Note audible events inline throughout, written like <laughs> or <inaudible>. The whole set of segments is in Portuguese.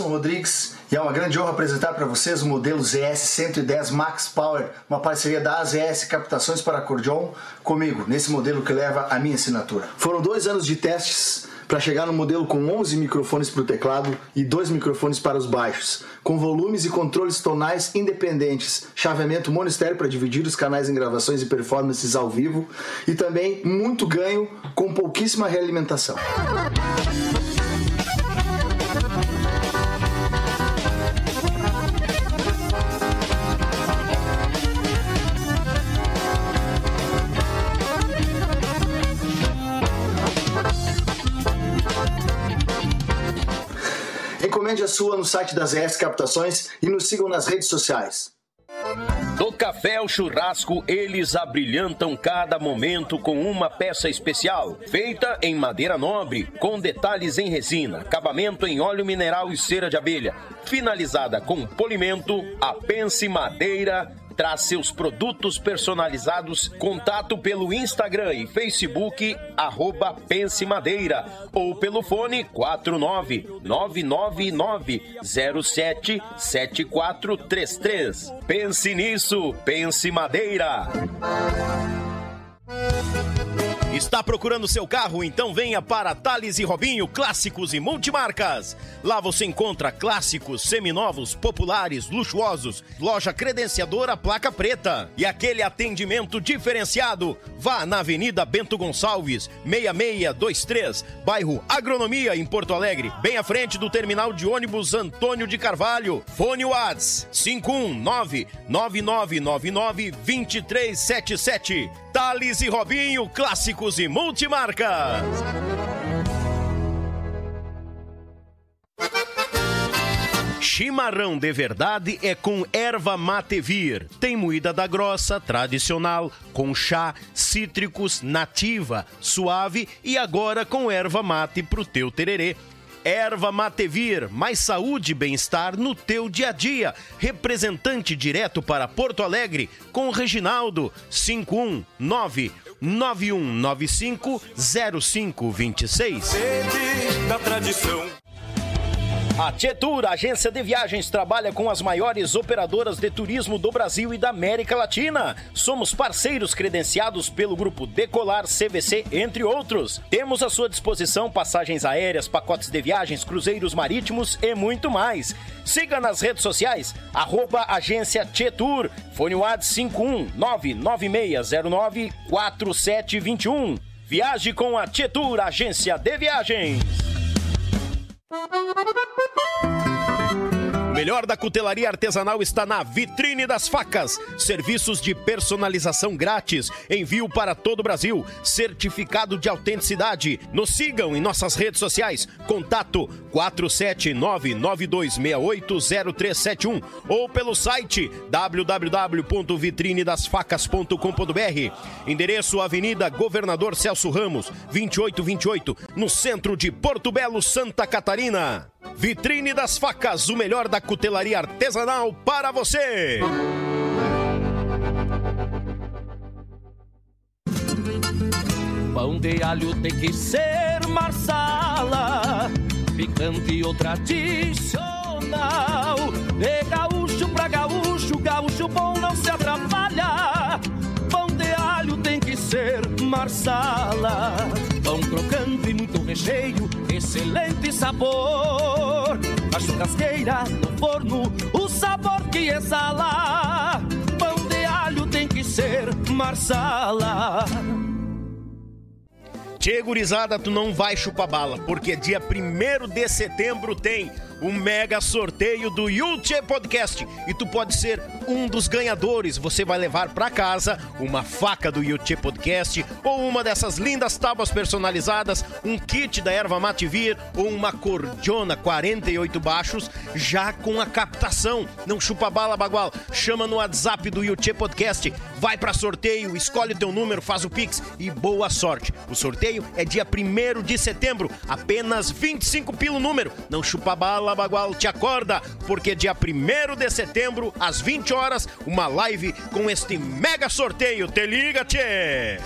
Jackson Rodrigues e é uma grande honra apresentar para vocês o modelo ZS 110 Max Power, uma parceria da AZS Captações para Acordeon comigo, nesse modelo que leva a minha assinatura. Foram dois anos de testes para chegar no modelo com 11 microfones para o teclado e dois microfones para os baixos, com volumes e controles tonais independentes, chaveamento monistério para dividir os canais em gravações e performances ao vivo e também muito ganho com pouquíssima realimentação. Encomende a sua no site das ES Captações e nos sigam nas redes sociais. Do café ao churrasco, eles abrilhantam cada momento com uma peça especial, feita em madeira nobre, com detalhes em resina, acabamento em óleo mineral e cera de abelha, finalizada com polimento, a Pense Madeira traz seus produtos personalizados. Contato pelo Instagram e Facebook, arroba Pense Madeira, ou pelo fone 49999077433. Pense nisso, Pense Madeira. Está procurando seu carro? Então venha para Thales e Robinho Clássicos e Multimarcas. Lá você encontra clássicos, seminovos, populares, luxuosos, loja credenciadora placa preta e aquele atendimento diferenciado. Vá na Avenida Bento Gonçalves, 6623, bairro Agronomia em Porto Alegre, bem à frente do terminal de ônibus Antônio de Carvalho. Fone Whats 519 9999 2377. Thales e Robinho Clássicos e Multimarcas. Chimarrão de verdade é com erva mate vir. Tem moída da grossa, tradicional, com chá, cítricos, nativa, suave e agora com erva mate pro teu tererê. Erva Matevir, mais saúde e bem-estar no teu dia a dia. Representante direto para Porto Alegre com Reginaldo 519 9195 0526. Sede da tradição. A Tietur, agência de viagens, trabalha com as maiores operadoras de turismo do Brasil e da América Latina. Somos parceiros credenciados pelo grupo Decolar, CVC, entre outros. Temos à sua disposição passagens aéreas, pacotes de viagens, cruzeiros marítimos e muito mais. Siga nas redes sociais, arroba agência Tietur, fone WAD 51996094721. Viaje com a Tietur, agência de viagens. Thank you. Melhor da cutelaria artesanal está na Vitrine das Facas. Serviços de personalização grátis. Envio para todo o Brasil. Certificado de autenticidade. Nos sigam em nossas redes sociais. Contato 47992680371 ou pelo site www.vitrinedasfacas.com.br. Endereço Avenida Governador Celso Ramos, 2828, no centro de Porto Belo, Santa Catarina. Vitrine das Facas, o melhor da cutelaria artesanal para você. Pão de alho tem que ser marsala, picante ou tradicional. De gaúcho pra gaúcho, gaúcho bom não se atrapalha. Pão de alho tem que ser marsala. Pão crocante muito recheio, excelente sabor. A churrasqueira, no forno, o sabor que exala. Pão de alho tem que ser marsala. Tchê, gurizada, tu não vai chupar bala, porque dia 1 de setembro tem o mega sorteio do Yulche Podcast e tu pode ser um dos ganhadores. Você vai levar para casa uma faca do Yulche Podcast ou uma dessas lindas tábuas personalizadas, um kit da erva Mativir ou uma cordiona 48 baixos já com a captação. Não chupa bala, bagual. Chama no WhatsApp do Yulche Podcast. Vai para sorteio, escolhe o teu número, faz o Pix e boa sorte. O sorteio é dia 1 de setembro, apenas 25 pelo número. Não chupa bala, Bagual te acorda, porque dia 1 de setembro, às 20 horas, uma live com este mega sorteio. Te liga, tchê!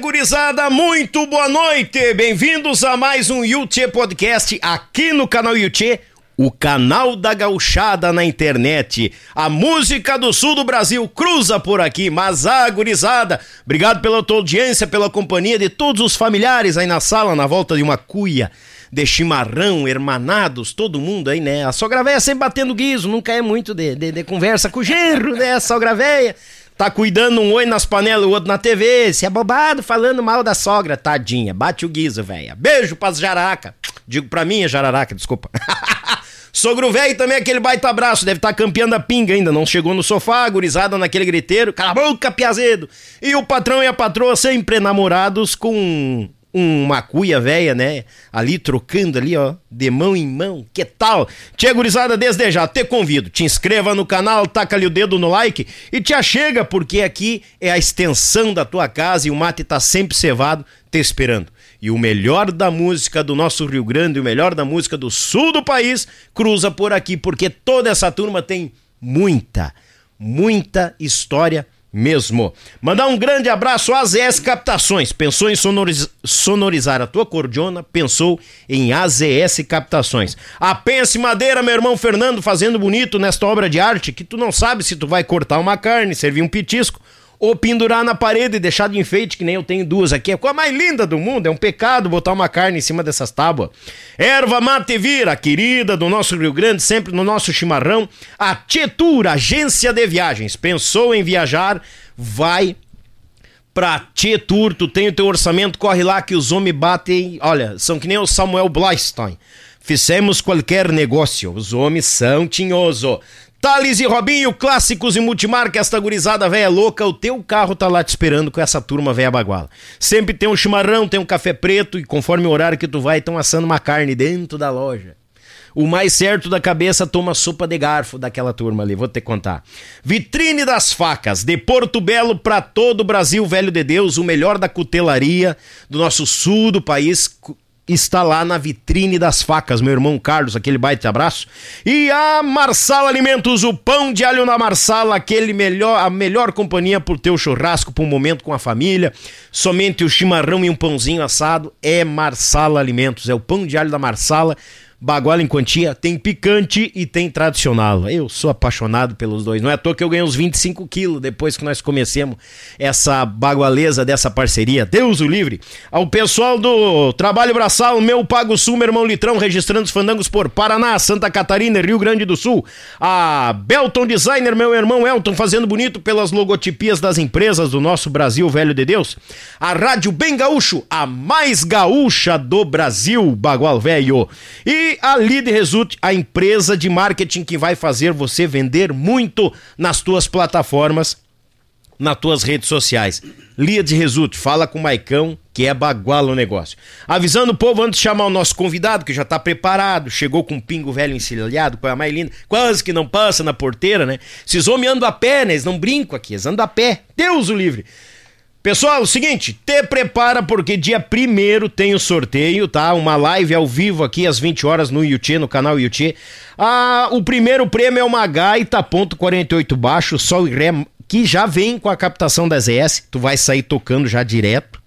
Gurizada, muito boa noite! Bem-vindos a mais um Yuchê Podcast aqui no canal Yuchê, o canal da gauchada na internet. A música do sul do Brasil cruza por aqui, mas a gurizada, obrigado pela tua audiência, pela companhia de todos os familiares aí na sala, na volta de uma cuia de chimarrão, hermanados, todo mundo aí, né? A sogra véia sempre batendo guiso, nunca é muito de, de, de conversa com o genro, né? A sogra véia tá cuidando um oi nas panelas, o outro na TV, se é bobado falando mal da sogra, tadinha, bate o guiso, véia. Beijo pras jaraca. Digo pra mim, jararaca, desculpa. <laughs> Sogro velho também aquele baita abraço, deve estar tá campeando a pinga ainda, não chegou no sofá, gurizada naquele griteiro, cala a boca, piazedo. E o patrão e a patroa sempre namorados com uma cuia velha, né? Ali trocando ali, ó, de mão em mão. Que tal? Tia gurizada, desde já, te convido. Te inscreva no canal, taca ali o dedo no like e te achega, porque aqui é a extensão da tua casa e o mate tá sempre cevado te esperando. E o melhor da música do nosso Rio Grande, o melhor da música do sul do país, cruza por aqui, porque toda essa turma tem muita, muita história mesmo. Mandar um grande abraço às AZS Captações. Pensou em sonoriz... sonorizar a tua cordiona? Pensou em AZS Captações. A Pense Madeira, meu irmão Fernando, fazendo bonito nesta obra de arte que tu não sabe se tu vai cortar uma carne, servir um pitisco ou pendurar na parede e deixar de enfeite, que nem eu tenho duas aqui. É a coisa mais linda do mundo, é um pecado botar uma carne em cima dessas tábuas. Erva Mate Vira, querida do nosso Rio Grande, sempre no nosso chimarrão. A Tietur, agência de viagens. Pensou em viajar? Vai pra Tietur, tu tem o teu orçamento, corre lá que os homens batem. Olha, são que nem o Samuel Blystein. Fizemos qualquer negócio, os homens são tinhoso. Thales e Robinho, clássicos e multimarca, esta gurizada velha louca, o teu carro tá lá te esperando com essa turma velha baguala. Sempre tem um chimarrão, tem um café preto e conforme o horário que tu vai, estão assando uma carne dentro da loja. O mais certo da cabeça toma sopa de garfo daquela turma ali, vou te contar. Vitrine das facas, de Porto Belo para todo o Brasil, velho de Deus, o melhor da cutelaria do nosso sul do país, está lá na vitrine das facas, meu irmão Carlos, aquele baita abraço. E a Marsala Alimentos, o pão de alho na Marsala, aquele melhor, a melhor companhia pro teu churrasco, para um momento com a família. Somente o chimarrão e um pãozinho assado é Marsala Alimentos, é o pão de alho da Marsala baguala em quantia, tem picante e tem tradicional. Eu sou apaixonado pelos dois. Não é à toa que eu ganhei uns 25 quilos depois que nós comecemos essa bagualeza dessa parceria. Deus o livre. Ao pessoal do Trabalho Braçal, meu Pago Sul, meu irmão Litrão, registrando os fandangos por Paraná, Santa Catarina Rio Grande do Sul. A Belton Designer, meu irmão Elton, fazendo bonito pelas logotipias das empresas do nosso Brasil Velho de Deus. A Rádio Bem Gaúcho, a mais gaúcha do Brasil, Bagual Velho. E a Lead Result, a empresa de marketing que vai fazer você vender muito nas tuas plataformas, nas tuas redes sociais. Lead Result, fala com o Maicão, que é baguala o negócio. Avisando o povo antes de chamar o nosso convidado, que já tá preparado, chegou com um pingo velho encilhado, com a mais linda, quase que não passa na porteira, né? Esses homens andam a pé, né? Eles não brincam aqui, eles andam a pé. Deus o livre. Pessoal, seguinte, te prepara porque dia primeiro tem o sorteio, tá? Uma live ao vivo aqui às 20 horas no YouTube, no canal YouTube. Ah, o primeiro prêmio é uma gaita ponto .48 baixo, sol e ré, que já vem com a captação da ZS, tu vai sair tocando já direto.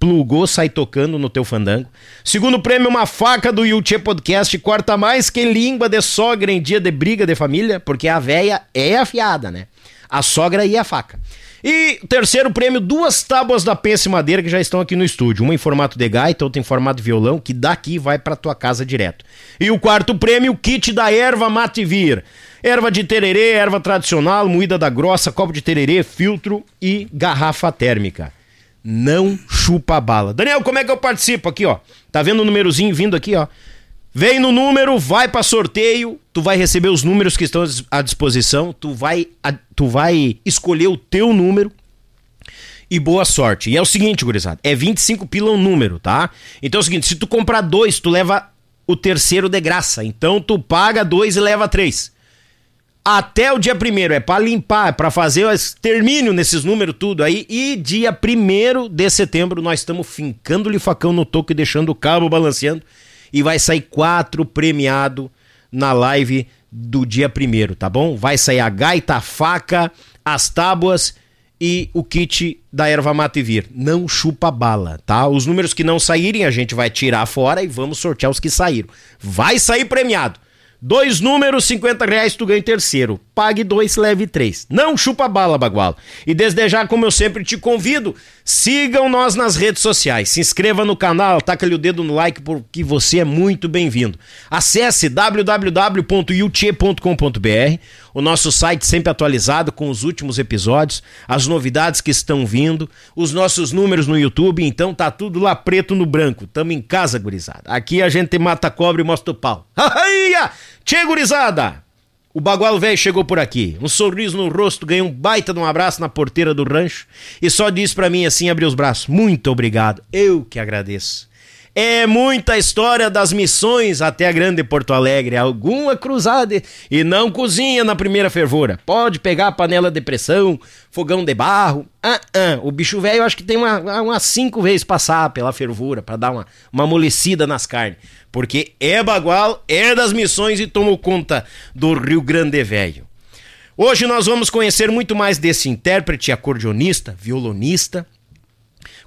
Plugou, sai tocando no teu fandango. Segundo prêmio, uma faca do YouTube Podcast, corta mais que língua de sogra em dia de briga de família, porque a véia é afiada, né? A sogra e a faca. E terceiro prêmio, duas tábuas da Pense Madeira que já estão aqui no estúdio. Uma em formato de gaita, outra em formato de violão, que daqui vai para tua casa direto. E o quarto prêmio, o kit da erva Mativir. Erva de tererê, erva tradicional, moída da grossa, copo de tererê, filtro e garrafa térmica. Não chupa bala. Daniel, como é que eu participo aqui, ó? Tá vendo o númerozinho vindo aqui, ó? Vem no número, vai para sorteio, tu vai receber os números que estão à disposição, tu vai, tu vai escolher o teu número e boa sorte. E é o seguinte, gurizada, é 25 pila um número, tá? Então é o seguinte, se tu comprar dois, tu leva o terceiro de graça. Então tu paga dois e leva três. Até o dia primeiro, é para limpar, é para fazer o extermínio nesses números tudo aí. E dia primeiro de setembro nós estamos fincando-lhe facão no toco e deixando o cabo balanceando e vai sair quatro premiado na live do dia primeiro, tá bom? Vai sair a gaita, a faca, as tábuas e o kit da erva mate vir. Não chupa bala, tá? Os números que não saírem a gente vai tirar fora e vamos sortear os que saíram. Vai sair premiado. Dois números, 50 reais, tu ganha terceiro. Pague dois, leve três. Não chupa bala, bagual. E desde já, como eu sempre te convido, sigam nós nas redes sociais. Se inscreva no canal, taca-lhe o dedo no like, porque você é muito bem-vindo. Acesse www.yuchê.com.br, o nosso site sempre atualizado com os últimos episódios, as novidades que estão vindo, os nossos números no YouTube, então tá tudo lá preto no branco. Tamo em casa, gurizada. Aqui a gente mata cobra e mostra o pau. <laughs> Tchê, gurizada! O bagual velho chegou por aqui, um sorriso no rosto, ganhou um baita de um abraço na porteira do rancho e só disse para mim assim, abriu os braços: "Muito obrigado. Eu que agradeço." É muita história das missões até a grande Porto Alegre, alguma cruzada e não cozinha na primeira fervura. Pode pegar a panela de pressão, fogão de barro. Ah, ah. O bicho velho acho que tem uma, umas cinco vezes passar pela fervura para dar uma, uma amolecida nas carnes. Porque é bagual, é das missões e tomou conta do Rio Grande Velho. Hoje nós vamos conhecer muito mais desse intérprete, acordeonista, violonista,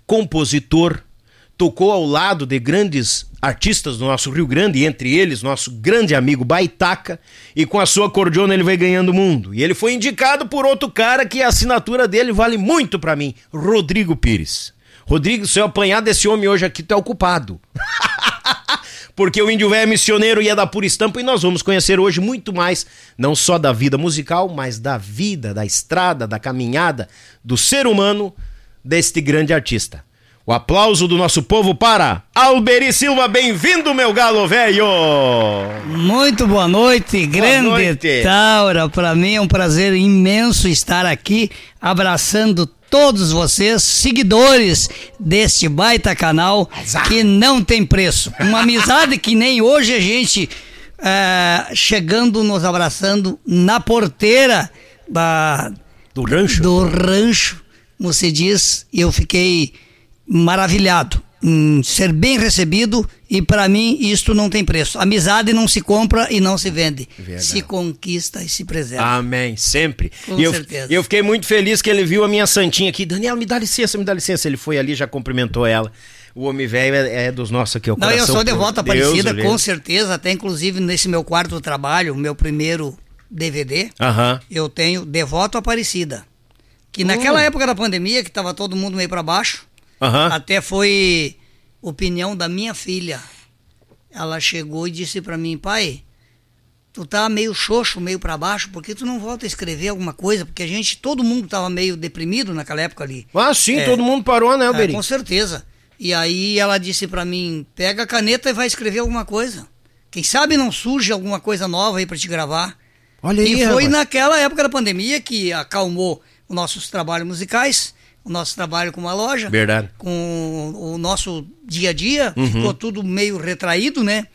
compositor, tocou ao lado de grandes artistas do nosso Rio Grande, entre eles nosso grande amigo Baitaca, e com a sua acordeona ele vai ganhando o mundo. E ele foi indicado por outro cara que a assinatura dele vale muito para mim, Rodrigo Pires. Rodrigo, se eu apanhar desse homem hoje aqui, tu é ocupado. <laughs> Porque o Índio Velho é missioneiro e é da pura estampa, e nós vamos conhecer hoje muito mais, não só da vida musical, mas da vida, da estrada, da caminhada, do ser humano deste grande artista. O aplauso do nosso povo para Alberi Silva, bem-vindo, meu galo velho! Muito boa noite, grande boa noite. Taura. Para mim é um prazer imenso estar aqui abraçando todos vocês, seguidores deste baita canal que não tem preço. Uma <laughs> amizade que nem hoje a gente é, chegando, nos abraçando na porteira da, do rancho. Do rancho, como se diz, e eu fiquei maravilhado em ser bem recebido e para mim isto não tem preço. Amizade não se compra e não se vende. Verdade. Se conquista e se preserva. Amém, sempre. Com e eu, certeza. eu fiquei muito feliz que ele viu a minha santinha aqui. Daniel, me dá licença, me dá licença. Ele foi ali, já cumprimentou ela. O homem velho é, é, dos nossos aqui, o Não, eu sou de volta Aparecida, com certeza. Até inclusive nesse meu quarto trabalho, meu primeiro DVD, uh -huh. eu tenho Devoto Aparecida. Que naquela uh. época da pandemia, que estava todo mundo meio para baixo, Uhum. Até foi opinião da minha filha. Ela chegou e disse para mim, pai, tu tá meio xoxo, meio para baixo, por que tu não volta a escrever alguma coisa? Porque a gente, todo mundo tava meio deprimido naquela época ali. Ah, sim, é, todo mundo parou, né, Alberi? É, com certeza. E aí ela disse para mim, pega a caneta e vai escrever alguma coisa. Quem sabe não surge alguma coisa nova aí para te gravar. Olha aí, E foi rapaz. naquela época da pandemia que acalmou os nossos trabalhos musicais o nosso trabalho com uma loja. Verdade. Com o nosso dia a dia, uhum. ficou tudo meio retraído, né?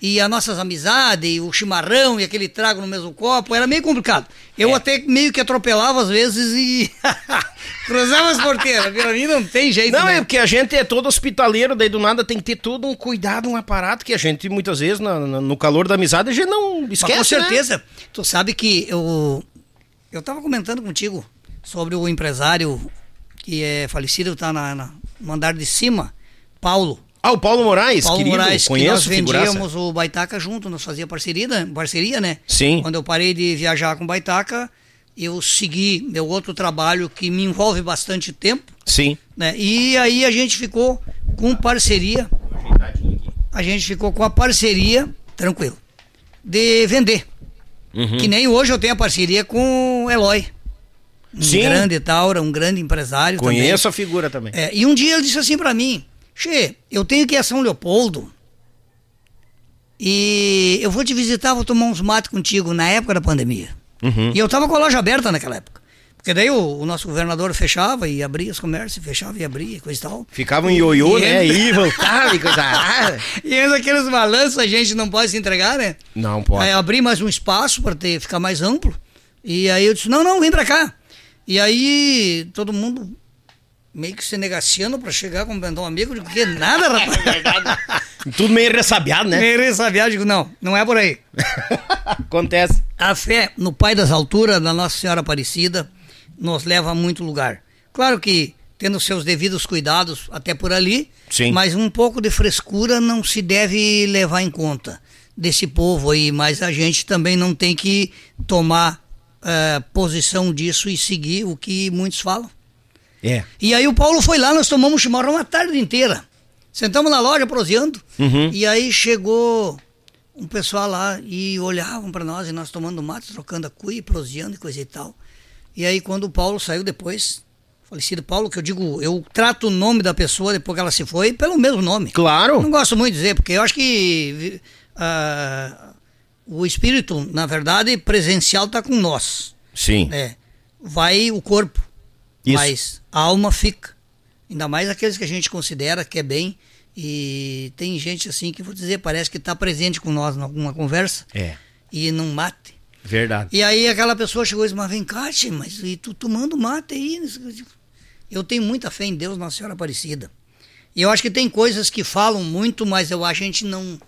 E as nossas amizades, o chimarrão e aquele trago no mesmo copo, era meio complicado. Eu é. até meio que atropelava às vezes e <laughs> cruzava as porteiras. Pra mim não tem jeito. Não, né? é porque a gente é todo hospitaleiro, daí do nada tem que ter todo um cuidado, um aparato que a gente muitas vezes, no, no calor da amizade, a gente não esquece. Mas com né? certeza. Né? Tu sabe que eu, eu tava comentando contigo sobre o empresário que é falecido, está na, na, no andar de cima, Paulo. Ah, o Paulo Moraes, Paulo querido, Moraes, conheço, nós vendíamos figuraça. o Baitaca junto, nós fazia parceria, parceria, né? Sim. Quando eu parei de viajar com o Baitaca, eu segui meu outro trabalho que me envolve bastante tempo. Sim. Né? E aí a gente ficou com parceria. A gente ficou com a parceria, tranquilo, de vender. Uhum. Que nem hoje eu tenho a parceria com o Eloy. Um Sim. grande Taura, um grande empresário Conheço também. a figura também. É, e um dia ele disse assim para mim, Che, eu tenho que ir a São Leopoldo e eu vou te visitar, vou tomar uns mates contigo na época da pandemia. Uhum. E eu tava com a loja aberta naquela época. Porque daí o, o, nosso governador fechava e abria os comércios, fechava e abria, coisa e tal. Ficava um ioiô, né? E voltava e coisa. <laughs> e ainda aqueles balanços a gente não pode se entregar, né? Não pode. Aí abrir mais um espaço para ficar mais amplo. E aí eu disse: não, não, vem para cá. E aí todo mundo meio que se negaciando para chegar cumprimentar um amigo, digo, que nada, <laughs> rapaz. É verdade. Tudo meio ressabiado, né? Meio ressabiado, digo, não, não é por aí. <laughs> Acontece. A fé no Pai das Alturas, da Nossa Senhora Aparecida, nos leva a muito lugar. Claro que tendo seus devidos cuidados até por ali, Sim. mas um pouco de frescura não se deve levar em conta desse povo aí, mas a gente também não tem que tomar uh, posição disso e seguir o que muitos falam. É. E aí o Paulo foi lá, nós tomamos chimarrão uma tarde inteira. Sentamos na loja proseando, uhum. e aí chegou um pessoal lá e olhavam para nós e nós tomando mate, trocando a cuia, proseando e coisa e tal. E aí quando o Paulo saiu depois, falecido Paulo, que eu digo, eu trato o nome da pessoa depois que ela se foi pelo mesmo nome. Claro. Não gosto muito de dizer, porque eu acho que uh, o espírito, na verdade, presencial está com nós. Sim. É. Vai o corpo, Isso. mas a alma fica. Ainda mais aqueles que a gente considera que é bem e tem gente assim que vou dizer, parece que está presente com nós em alguma conversa. É. E não mate. Verdade. E aí aquela pessoa chegou e disse, mas vem cá, mas e tu tomando mate aí? Eu tenho muita fé em Deus, Nossa Senhora Aparecida. E eu acho que tem coisas que falam muito, mas eu acho que a gente não,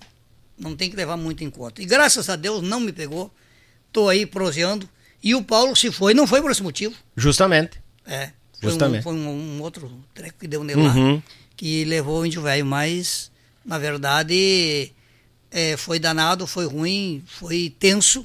não tem que levar muito em conta. E graças a Deus não me pegou. Estou aí proseando. E o Paulo se foi, não foi por esse motivo. Justamente. É. Foi, Justamente. Um, foi um, um outro treco que deu nele uhum. lá que levou o índio velho, mas na verdade é, foi danado, foi ruim, foi tenso,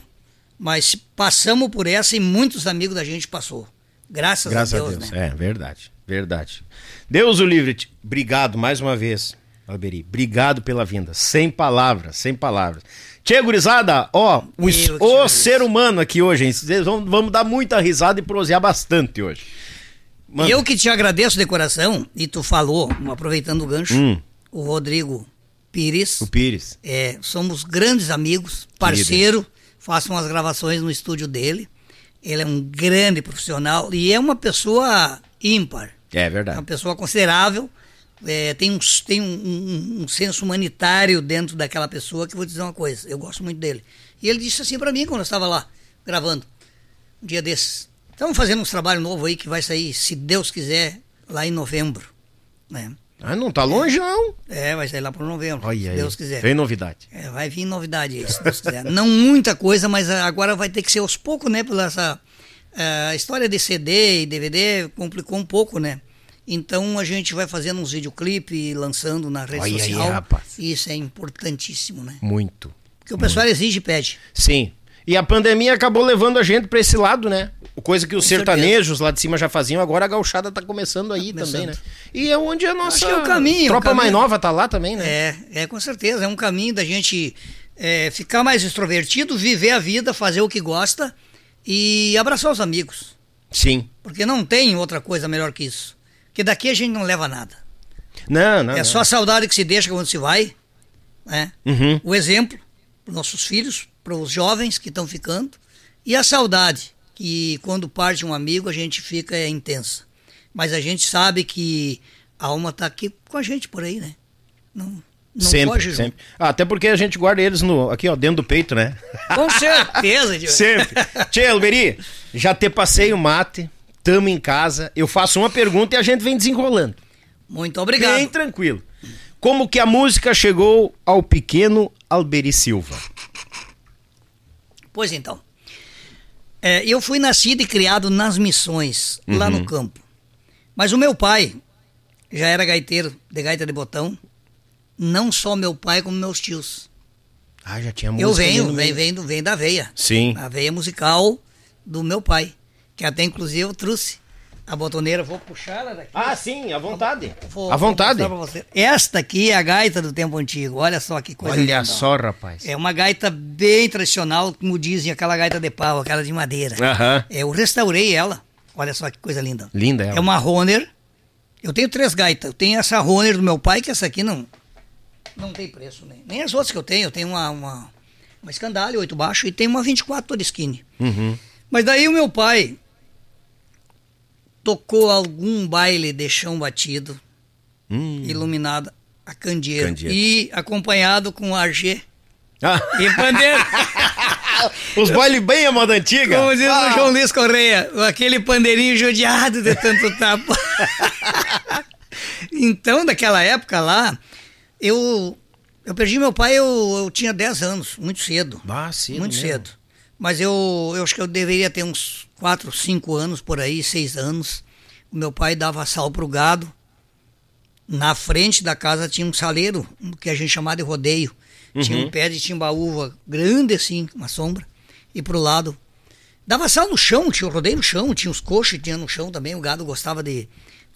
mas passamos por essa e muitos amigos da gente passou. Graças, Graças a Deus. A Deus. Né? É, verdade, verdade. Deus o livre, obrigado mais uma vez, Alberi. Obrigado pela vinda. Sem palavras, sem palavras. Tia gurizada, ó, o, o ser humano aqui hoje, hein? Vamos, vamos dar muita risada e prosear bastante hoje. Mano. Eu que te agradeço de coração, e tu falou, aproveitando o gancho, hum. o Rodrigo Pires. O Pires. É, somos grandes amigos, parceiro, faço umas gravações no estúdio dele. Ele é um grande profissional e é uma pessoa ímpar. É verdade. É uma pessoa considerável. É, tem um, tem um, um, um, senso humanitário dentro daquela pessoa que vou dizer uma coisa, eu gosto muito dele. E ele disse assim para mim quando eu estava lá gravando, um dia desses. Estamos fazendo uns trabalho novo aí que vai sair, se Deus quiser, lá em novembro. Né? Ah, não tá longe, não? É, vai sair lá para novembro, Olha se aí. Deus quiser. Vem novidade. É, vai vir novidade aí, se Deus quiser. <laughs> não muita coisa, mas agora vai ter que ser aos poucos, né? Pela essa uh, história de CD e DVD complicou um pouco, né? Então a gente vai fazendo uns videoclipes lançando na rede Olha social. Aí, rapaz. Isso é importantíssimo, né? Muito. Porque o pessoal Muito. exige e pede. Sim. E a pandemia acabou levando a gente para esse lado, né? Coisa que os Com sertanejos certeza. lá de cima já faziam, agora a gauchada tá começando aí tá também, né? E é onde a nossa é o caminho, tropa caminho. mais nova tá lá também, né? É, é com certeza. É um caminho da gente é, ficar mais extrovertido, viver a vida, fazer o que gosta e abraçar os amigos. Sim. Porque não tem outra coisa melhor que isso. Porque daqui a gente não leva nada. Não, não. É só a saudade que se deixa quando se vai. Né? Uhum. O exemplo para nossos filhos, para os jovens que estão ficando. E a saudade, que quando parte um amigo a gente fica é intensa. Mas a gente sabe que a alma está aqui com a gente por aí, né? Não, não sempre, foge, sempre. Ah, até porque a gente guarda eles no, aqui, ó, dentro do peito, né? Com certeza. <laughs> Sempre. Tia Elberi, já te passei o mate, tamo em casa, eu faço uma pergunta e a gente vem desenrolando. Muito obrigado. Bem tranquilo. Como que a música chegou ao pequeno Alberi Silva? Pois então. É, eu fui nascido e criado nas missões, uhum. lá no uhum. campo. Mas o meu pai já era gaiteiro de gaita de botão. Não só meu pai, como meus tios. Ah, já tinha música. Eu venho, vem, vem, vem da veia. Sim. A veia musical do meu pai. Que até inclusive eu trouxe a botoneira, vou puxar ela daqui. Ah, sim, à vontade. Vou, à vontade. Esta aqui é a gaita do tempo antigo. Olha só que coisa Olha só, rapaz. É uma gaita bem tradicional, como dizem, aquela gaita de pau, aquela de madeira. Aham. Eu restaurei ela. Olha só que coisa linda. Linda ela. É uma Roner. Eu tenho três gaitas. Eu tenho essa Roner do meu pai, que essa aqui não não tem preço nem. Nem as outras que eu tenho. Eu tenho uma, uma, uma Scandale, oito baixo, e tenho uma 24 toda skinny. Uhum. Mas daí o meu pai tocou algum baile de chão batido, hum. iluminado a candeeiro, candeeiro, e acompanhado com argê ah. e pandeiro. <laughs> Os bailes bem a moda antiga. Como diz ah. o João Luiz Correia, aquele pandeirinho judiado de tanto tapa. <laughs> então, daquela época lá, eu eu perdi meu pai, eu, eu tinha 10 anos, muito cedo. Ah, cedo Muito mesmo. cedo. Mas eu, eu acho que eu deveria ter uns quatro, cinco anos por aí, seis anos, o meu pai dava sal pro gado. Na frente da casa tinha um saleiro, que a gente chamava de rodeio. Uhum. Tinha um pé de timbaúva grande assim, uma sombra. E pro lado. Dava sal no chão, tinha o rodeio no chão, tinha os coxos, tinha no chão também. O gado gostava de,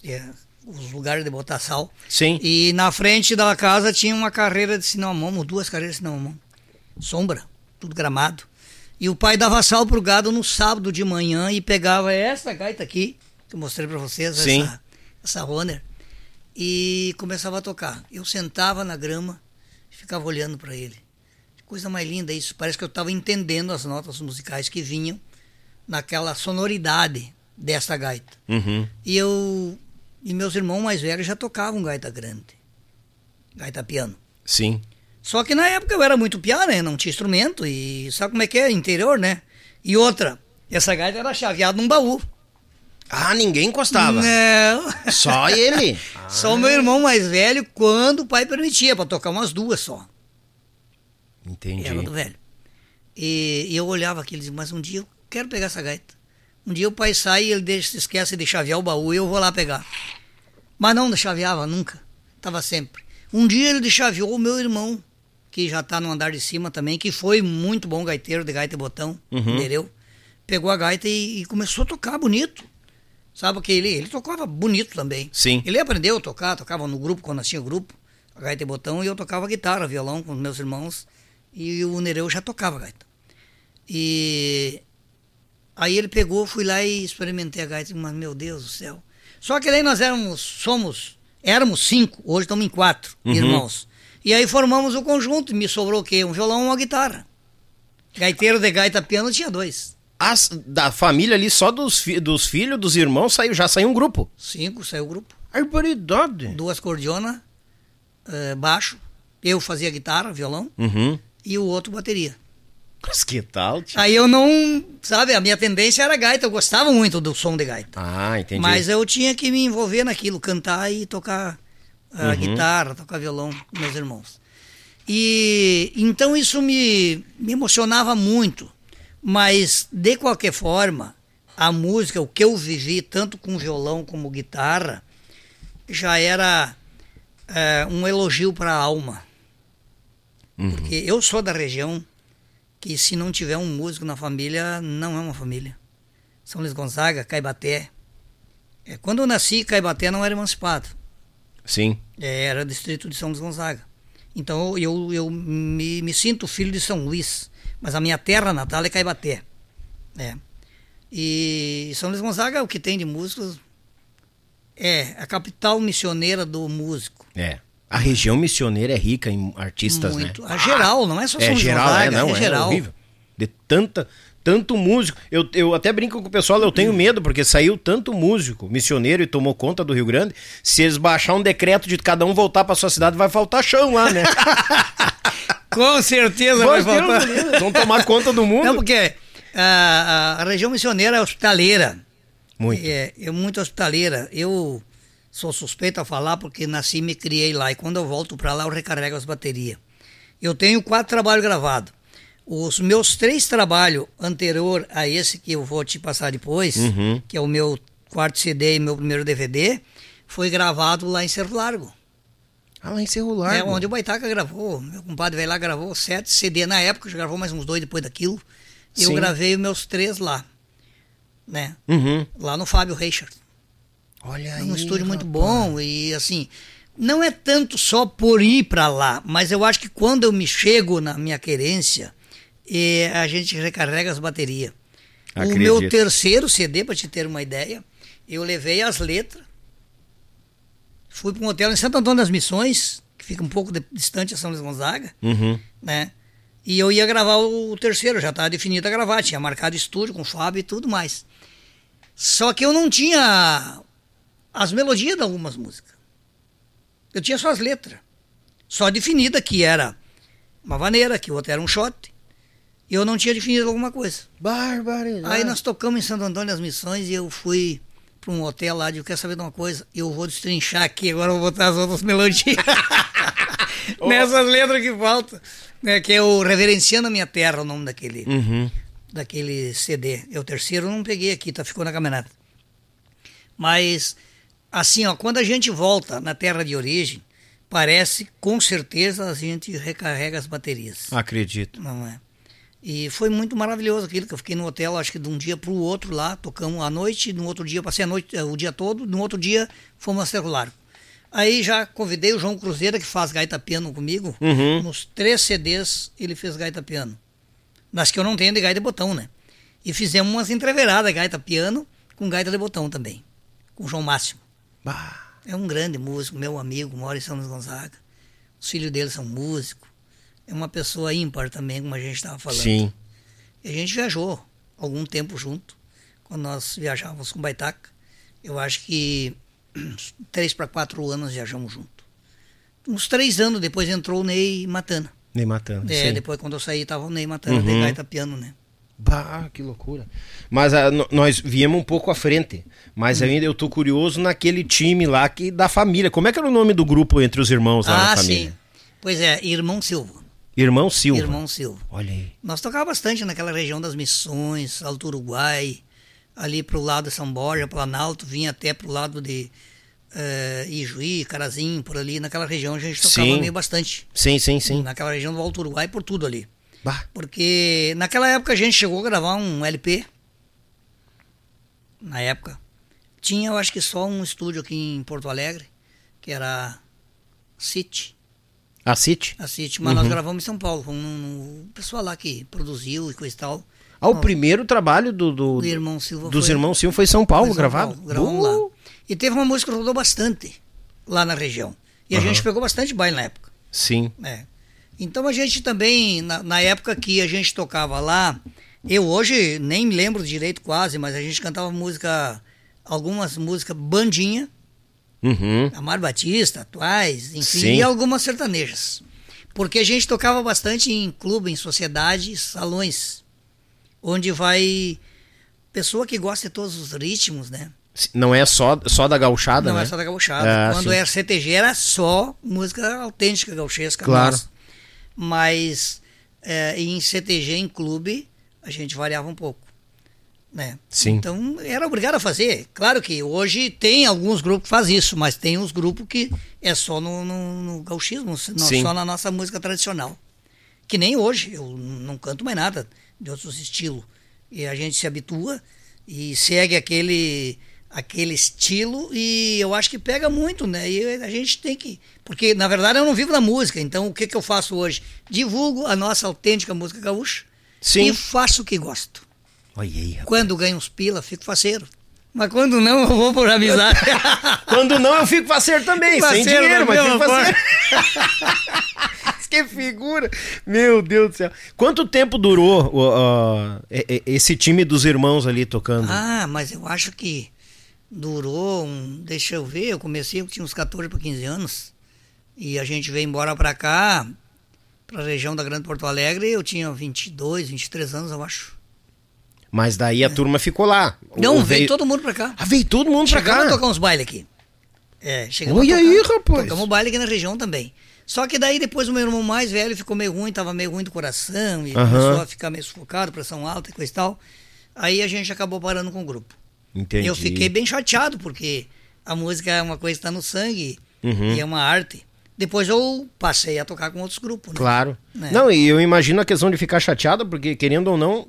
de os lugares de botar sal. Sim. E na frente da casa tinha uma carreira de cinnamon, duas carreiras de cinnamon. Sombra, tudo gramado. E o pai dava sal pro gado no sábado de manhã e pegava essa gaita aqui, que eu mostrei para vocês, Sim. essa, essa Roner, e começava a tocar. Eu sentava na grama e ficava olhando para ele. Coisa mais linda isso, parece que eu estava entendendo as notas musicais que vinham naquela sonoridade dessa gaita. Uhum. E eu e meus irmãos mais velhos já tocavam gaita grande, gaita piano. Sim. Só que na época eu era muito piano, né? Não tinha instrumento e sabe como é que é? Interior, né? E outra, essa gaita era chaveada num baú. Ah, ninguém encostava. Não. Só ele. <laughs> Só o meu irmão mais velho, quando o pai permitia, para tocar umas duas só. Entendi. Era do velho. E, e eu olhava aquilo e dizia, mas um dia eu quero pegar essa gaita. Um dia o pai sai e ele deixa, esquece de chavear o baú e eu vou lá pegar. Mas não chaveava nunca. Tava sempre. Um dia ele chaveou o meu irmão, que já tá no andar de cima também, que foi muito bom gaiteiro de gaita e botão, Uhum. entendeu? Pegou a gaita e, e começou a tocar bonito. Sabe que ele, ele tocava bonito também. Sim. Ele aprendeu a tocar, tocava no grupo, quando nós tinha grupo, a gaita e botão, e eu tocava guitarra, violão com meus irmãos, e o Nereu já tocava gaita. E aí ele pegou, fui lá e experimentei a gaita, mas meu Deus do céu. Só que daí nós éramos, somos, éramos cinco, hoje estamos em quatro Uhum. irmãos. E aí formamos o conjunto, me sobrou o quê? Um violão e uma guitarra. Gaiteiro de gaita piano tinha dois. As, da família ali, só dos, fi- dos filhos, dos irmãos, saiu, já saiu um grupo. Cinco, saiu o grupo. Arboridade. Duas cordionas, eh, baixo. Eu fazia guitarra, violão, Uhum. e o outro bateria. Mas que tal, tio? Aí eu não, sabe, a minha tendência era gaita, eu gostava muito do som de gaita. Ah, entendi. Mas eu tinha que me envolver naquilo, cantar e tocar Uhum. guitarra, tocar violão com meus irmãos. E então isso me, me emocionava muito. Mas, de qualquer forma, a música, o que eu vivi, tanto com violão como guitarra, já era eh, um elogio para a alma. Uhum. Porque eu sou da região que se não tiver um músico na família, não é uma família. São Luís Gonzaga, Caibaté. É, quando eu nasci, Caibaté não era emancipado. Sim. É, era distrito de São Luís Gonzaga. Então eu, eu me, me sinto filho de São Luís. Mas a minha terra natal é Caibaté. É. E São Luís Gonzaga, o que tem de músicos, é a capital missioneira do músico. É. A região missioneira é rica em artistas, Muito. né? A geral, não é só São É Luís geral, Gonzaga, é, não, é é, geral. horrível. De tanta, tanto músico. Eu, eu até brinco com o pessoal, eu tenho medo, porque saiu tanto músico missioneiro e tomou conta do Rio Grande. Se eles baixar um decreto de cada um voltar para sua cidade, vai faltar chão lá, né? <laughs> Com certeza vai Deus faltar. livre, Vão tomar conta do mundo. Não, porque a, a, a região missioneira é hospitaleira. Muito. É, é muito hospitaleira. Eu sou suspeito a falar porque nasci e me criei lá. E quando eu volto para lá, eu recarrego as baterias. Eu tenho quatro trabalhos gravados. Os meus três trabalhos anterior a esse que eu vou te passar depois, Uhum. que é o meu quarto CD e meu primeiro DVD, foi gravado lá em Cerro Largo. Ah, lá em Cerro Largo. É onde o Baitaca gravou. Meu compadre veio lá gravou sete CD na época, já gravou mais uns dois depois daquilo. Eu Sim. gravei os meus três lá. Né? Uhum. Lá no Fábio Reichert. Olha É aí. um estúdio muito rapaz. bom e assim, não é tanto só por ir para lá, mas eu acho que quando eu me chego na minha querência, eh, a gente recarrega as baterias. O Acredito. meu terceiro CD, para te ter uma ideia, eu levei as letras, fui para um hotel em Santo Antônio das Missões, que fica um pouco de- distante de São Luís Gonzaga, Uhum. né? E eu ia gravar o terceiro, já estava definido a gravar, tinha marcado estúdio com o Fábio e tudo mais. Só que eu não tinha as melodias de algumas músicas. Eu tinha só as letras. Só definida que era uma vaneira, que o outro era um shot. E eu não tinha definido alguma coisa. Barbaridade. Aí nós tocamos em Santo Antônio das Missões e eu fui para um hotel lá de eu quero saber de uma coisa, eu vou destrinchar aqui, agora eu vou botar as outras melodias. <laughs> Nessas letras que faltam. Né, que é o Reverenciando a Minha Terra, o nome daquele. Uhum. daquele CD. É o terceiro eu não peguei aqui, tá? Ficou na caminhada. Mas, assim, ó, quando a gente volta na terra de origem, parece, com certeza, a gente recarrega as baterias. Acredito. Não é? E foi muito maravilhoso aquilo, que eu fiquei no hotel, acho que de um dia para o outro lá, tocamos à noite, no outro dia, passei a noite, o dia todo, no outro dia fomos a Cerro Largo. Aí já convidei o João Cruzeira, que faz gaita piano comigo. Uhum. Nos três CDs ele fez gaita piano. Nas que eu não tenho de gaita de botão, né? E fizemos umas entreveradas, gaita piano, com gaita de botão também. Com o João Máximo. Bah. É um grande músico, meu amigo, mora em São Luís Gonzaga. Os filhos dele são músicos. É uma pessoa ímpar também, como a gente estava falando. Sim. E a gente viajou algum tempo junto, quando nós viajávamos com Baitaca. Eu acho que <clears throat> três para quatro anos viajamos junto. Uns três anos depois entrou o Ney Matana. Ney Matana. É, sim. depois quando eu saí tava o Ney Matana, uhum. de gaita piano, né? Bah, que loucura. Mas a, ah, nós viemos um pouco à frente. Mas hum. ainda eu tô curioso naquele time lá que da família. Como é que era o nome do grupo entre os irmãos lá ah, na família? Sim. Pois é, Irmão Silva. Irmão Silva. Irmão Silva. Olha aí. Nós tocava bastante naquela região das Missões, Alto Uruguai, ali pro lado de São Borja, Planalto, vinha até pro lado de uh, Ijuí, Carazinho, por ali, naquela região a gente tocava sim. meio bastante. Sim, sim, sim. Naquela região do Alto Uruguai, por tudo ali. Bah. Porque naquela época a gente chegou a gravar um LP. Na época. Tinha, eu acho que só um estúdio aqui em Porto Alegre, que era City. A City? A City, mas uhum. nós gravamos em São Paulo, com um, um pessoal lá que produziu e coisa e tal. Ah, o primeiro trabalho do, do, do irmão Silva dos foi, irmãos Silva foi em São Paulo, São gravado? Paulo, gravamos uh. lá. E teve uma música que rodou bastante lá na região. E uhum. a gente pegou bastante baile na época. Sim. É. Então a gente também, na, na, época que a gente tocava lá, eu hoje nem me lembro direito quase, mas a gente cantava música, algumas músicas bandinha, uhum. Amar Batista, atuais, enfim, Sim. e algumas sertanejas. Porque a gente tocava bastante em clube, em sociedades, salões, onde vai pessoa que gosta de todos os ritmos, né? Não é só, só da gauchada, Não né? é só da gauchada. É, Quando sim. era CTG era só música autêntica gauchesca. Claro. Nossa mas é, em CTG, em clube, a gente variava um pouco. Né? Sim. Então era obrigado a fazer. Claro que hoje tem alguns grupos que fazem isso, mas tem uns grupos que é só no, no, no gauchismo, só na nossa música tradicional. Que nem hoje, eu não canto mais nada de outros estilos. E a gente se habitua e segue aquele aquele estilo e eu acho que pega muito, né? E a gente tem que. Porque, na verdade, eu não vivo da música, então o que, que eu faço hoje? Divulgo a nossa autêntica música gaúcha Sim. e faço o que gosto. Olha aí, quando ganho uns pila, fico faceiro. Mas quando não, eu vou por amizade. <laughs> quando não, eu fico faceiro também, faceiro sem dinheiro, mas fico faceiro. <laughs> que figura! Meu Deus do céu. Quanto tempo durou uh, uh, esse time dos irmãos ali tocando? Ah, mas eu acho que durou um, deixa eu ver, eu comecei, eu tinha uns 14 para 15 anos, e a gente veio embora para cá, para a região da Grande Porto Alegre, eu tinha 22, 23 anos, eu acho. Mas daí a turma ficou lá. Não, veio... veio todo mundo para cá. Ah, veio todo mundo para cá? Chegamos a tocar uns bailes aqui. É, chegamos Olha aí, rapaz. Tocamos baile aqui na região também. Só que daí depois o meu irmão mais velho ficou meio ruim, tava meio ruim do coração, e começou a ficar meio sufocado, pressão alta e coisa e tal. Aí a gente acabou parando com o grupo. Entendi. Eu fiquei bem chateado, porque a música é uma coisa que está no sangue uhum. e é uma arte. Depois eu passei a tocar com outros grupos. Né? Claro. É. Não, e eu imagino a questão de ficar chateado, porque querendo ou não,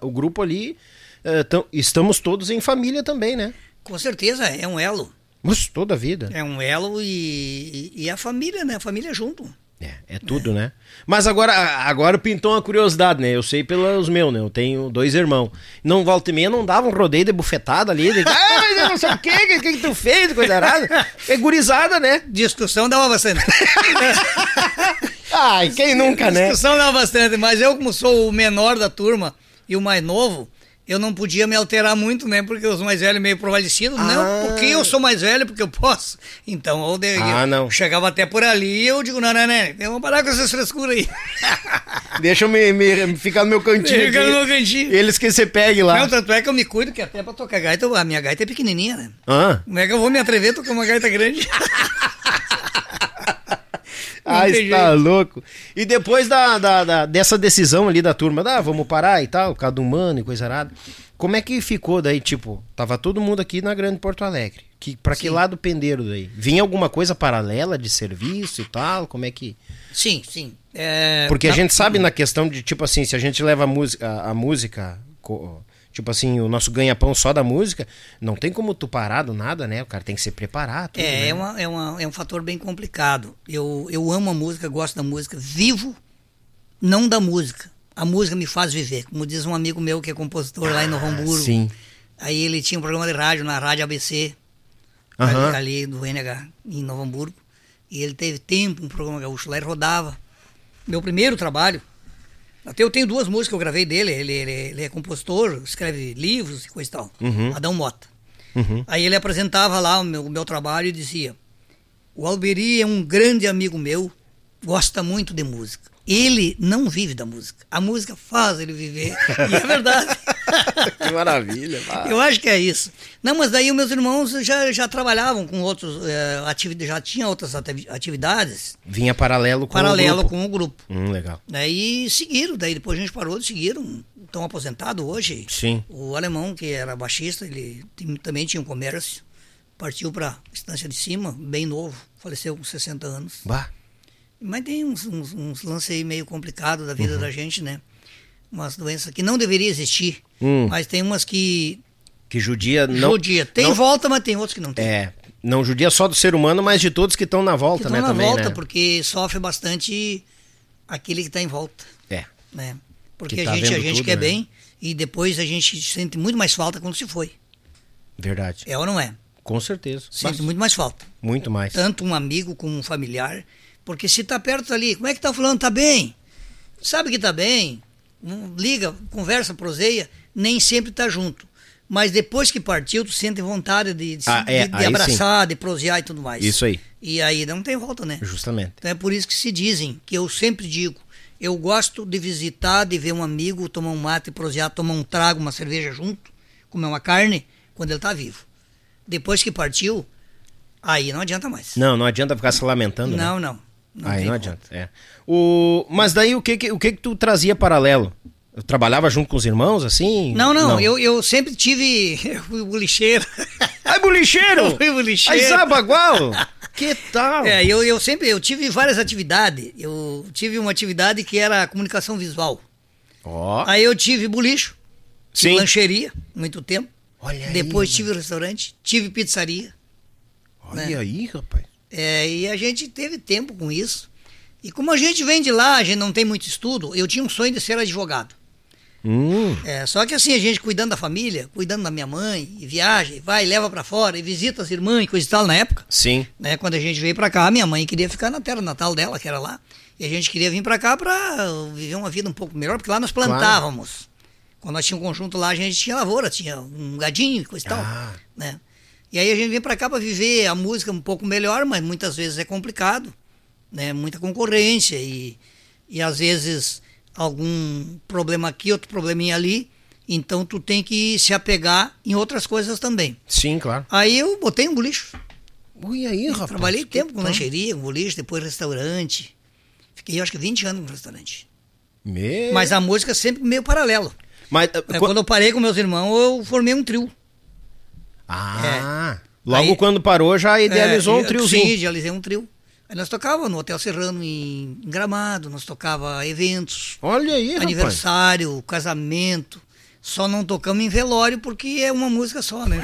o grupo ali, uh, estamos todos em família também, né? Com certeza, é um elo. Mas toda a vida. É um elo e, e a família, né? A família junto. É, é tudo, é. né? Mas agora, agora pintou uma curiosidade, né? Eu sei pelos meus, né? Eu tenho dois irmãos. Não, volta e meia, não dava um rodeio de bufetada ali. De, <laughs> ah, mas eu não sei o quê, o que, que tu fez, coisa errada. É gurizada, né? Discussão dava bastante. <laughs> Ai, quem nunca, né? Discussão dava bastante, mas eu, como sou o menor da turma e o mais novo, eu não podia me alterar muito, né? Porque os mais velhos meio prevalecidos. Ah. Não, porque eu sou mais velho, porque eu posso. Então, eu, de, ah, não. chegava até por ali e eu digo, não, não, não, vamos parar com essas frescuras aí. <laughs> Deixa eu me, me, ficar no meu cantinho. Fica no meu cantinho. Eles que você pegue lá. Não, tanto é que eu me cuido, que até pra tocar gaita, a minha gaita é pequenininha, né? Ah. Como é que eu vou me atrever a tocar uma gaita grande? <laughs> ah, está louco. E depois da, da, da, dessa decisão ali da turma, ah, vamos parar e tal, cada humano e coisa arada. Como é que ficou daí, tipo, tava todo mundo aqui na Grande Porto Alegre. Que, pra que lado penderam daí? Vinha alguma coisa paralela de serviço e tal? Como é que. Sim, sim. É... Porque a gente sabe na questão de, tipo assim, se a gente leva a música, a, a música tipo assim, o nosso ganha-pão só da música, não tem como tu parar do nada, né? O cara tem que se preparar. Tudo, é, né? é, uma, é, uma, é um fator bem complicado. Eu, eu amo a música, gosto da música, vivo não da música. A música me faz viver. Como diz um amigo meu que é compositor ah, lá em Novo ah, Hamburgo. Sim. Aí ele tinha um programa de rádio na Rádio ABC, ali, ali, do NH, em Novo Hamburgo. E ele teve tempo, um programa gaúcho lá, ele rodava. Meu primeiro trabalho até eu tenho duas músicas que eu gravei dele. Ele, ele, ele é compositor, escreve livros e coisa e tal. Uhum. Adão Mota. Uhum. Aí ele apresentava lá o meu, o meu trabalho e dizia: O Alberi é um grande amigo meu, gosta muito de música ele não vive da música. A música faz ele viver. E é verdade. <laughs> que maravilha. Mano. Eu acho que é isso. Não, mas daí os meus irmãos já, já trabalhavam com outros é, atividades, já tinham outras atividades. Vinha paralelo com paralelo o grupo. com o grupo. Hum, legal. Daí seguiram, daí depois a gente parou de seguir, estão aposentados hoje. Sim. O alemão, que era baixista, ele também tinha um comércio, partiu para Estância de Cima, bem novo, faleceu com 60 anos. Bah. Mas tem uns, uns, uns lances aí meio complicados da vida uhum. da gente, né? Umas doenças que não deveriam existir, hum. mas tem umas que. Que judia não. Judia. Tem não, volta, mas tem outros que não tem. É. Não judia só do ser humano, mas de todos que estão na volta, que né? na também, volta, né? porque sofre bastante aquele que está em volta. É. Né? Porque tá a gente, a gente tudo, quer né? bem e depois a gente sente muito mais falta quando se foi. Verdade. É ou não é? Com certeza. Sente muito mais falta. Muito mais. Tanto um amigo como um familiar. Porque se tá perto ali, como é que tá fulano? Tá bem? Sabe que tá bem? Liga, conversa, proseia, nem sempre tá junto. Mas depois que partiu, tu sente vontade de, de, ah, é, de, de abraçar, sim. de prosear e tudo mais. Isso aí. E aí não tem volta, né? Justamente. Então é por isso que se dizem, que eu sempre digo, eu gosto de visitar, de ver um amigo, tomar um mate, prosear, tomar um trago, uma cerveja junto, comer uma carne, quando ele tá vivo. Depois que partiu, aí não adianta mais. Não, não adianta ficar se lamentando. Não, né? não. Não Aí não adianta. É. O, mas daí o que, o que que tu trazia paralelo? Eu trabalhava junto com os irmãos, assim? Não, não, não. Eu, eu sempre tive. <laughs> Eu fui bolicheiro. Ai, bolicheiro? <laughs> Eu fui bolicheiro. Ai, Zabagual? que tal? É, eu, eu sempre. Eu tive várias atividades. Eu tive uma atividade que era comunicação visual. Ó. Oh. Aí eu tive bolicho. Tive Sim. lancheria, muito tempo. Olha Depois aí, tive restaurante, tive pizzaria. Olha né? aí, rapaz. É, e a gente teve tempo com isso. E como a gente vem de lá, a gente não tem muito estudo, eu tinha um sonho de ser advogado. Hum. É, só que assim, a gente cuidando da família, cuidando da minha mãe, e viaja, e vai, leva para fora, e visita as irmãs e coisa e tal na época. Sim. Né, quando a gente veio para cá, minha mãe queria ficar na terra natal dela, que era lá. E a gente queria vir para cá para viver uma vida um pouco melhor, porque lá nós plantávamos. Claro. Quando nós tínhamos um conjunto lá, a gente tinha lavoura, tinha um gadinho e coisa e ah. tal. Né? E aí a gente vem para cá para viver a música um pouco melhor, mas muitas vezes é complicado, né? Muita concorrência e, e às vezes algum problema aqui, outro probleminha ali. Então tu tem que se apegar em outras coisas também. Sim, claro. Aí eu botei um bolicho. Ui, aí, rapaz. Trabalhei tempo com lancheria, com boliche, depois restaurante. Fiquei acho que 20 anos no restaurante. Me... Mas a música sempre meio paralelo. Mas, uh, quando eu parei com meus irmãos, eu formei um trio. Ah, é. logo Aí, quando parou já idealizou é, um triozinho. Sim, idealizei um trio. Aí nós tocava no Hotel Serrano em, em Gramado, nós tocava eventos. Olha aí, Aniversário, rapaz. casamento. Só não tocamos em velório porque é uma música só, né?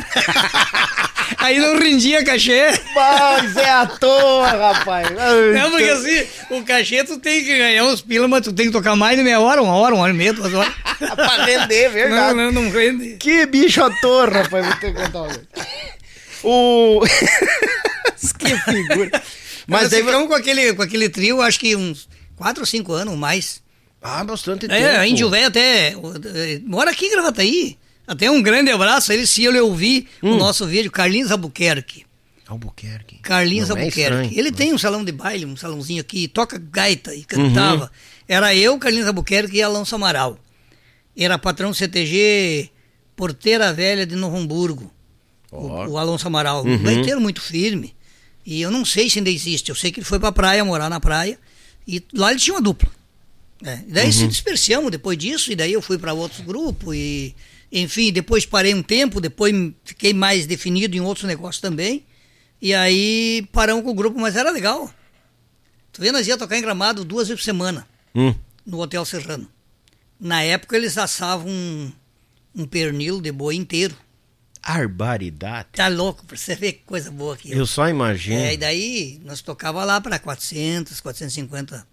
<laughs> Aí não rendia cachê. Mas é à toa, rapaz. <laughs> Não, porque assim, o cachê tu tem que ganhar uns pila, mas tu tem que tocar mais de meia hora, uma hora, uma hora e meia, duas horas. <laughs> pra vender, verdade. Não, não, não vende. Que bicho à toa, rapaz. Vou ter que contar O... que figura. Mas, mas aí ficamos com aquele, com aquele trio, acho que uns quatro ou cinco anos ou mais. Ah, bastante é, tempo. É, Índio Velho até. Mora aqui em Gravataí. Até um grande abraço a ele se ele ouvir hum. o nosso vídeo, Carlinhos Albuquerque. Albuquerque. Carlinhos Não é Albuquerque. É ele tem um salão de baile, um salãozinho aqui, toca gaita e cantava. Uhum. Era eu, Carlinhos Albuquerque e Alonso Amaral. Era patrão CTG Porteira Velha de Novo Hamburgo. Oh. O, o, Alonso Amaral. Uhum. Um gaiteiro muito firme. E eu não sei se ainda existe. Eu sei que ele foi pra praia, morar na praia. E lá ele tinha uma dupla. É. E daí uhum. se dispersamos depois disso, e daí eu fui para outro grupo, e enfim, depois parei um tempo, depois fiquei mais definido em outros negócios também. E aí paramos com o grupo, mas era legal. Tu vê, nós ia tocar em gramado duas vezes por semana, hum. no Hotel Serrano. Na época eles assavam um, um pernil de boi inteiro. Barbaridade. Tá louco, pra você ver que coisa boa aqui. Eu só imagino. É, e daí nós tocava lá para 400, 450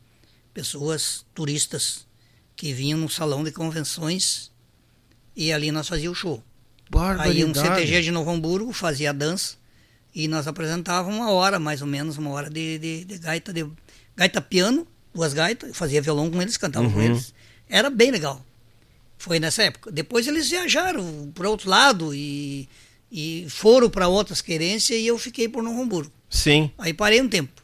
pessoas, turistas, que vinham no salão de convenções e ali nós fazíamos o show. Aí um CTG de Novo Hamburgo fazia a dança e nós apresentávamos uma hora, mais ou menos, uma hora de, de, de gaita, de gaita piano, duas gaitas, fazia violão com eles, cantava uhum. com eles. Era bem legal. Foi nessa época. Depois eles viajaram para outro lado e, e foram para outras querências e eu fiquei por Novo Hamburgo. Sim. Aí parei um tempo.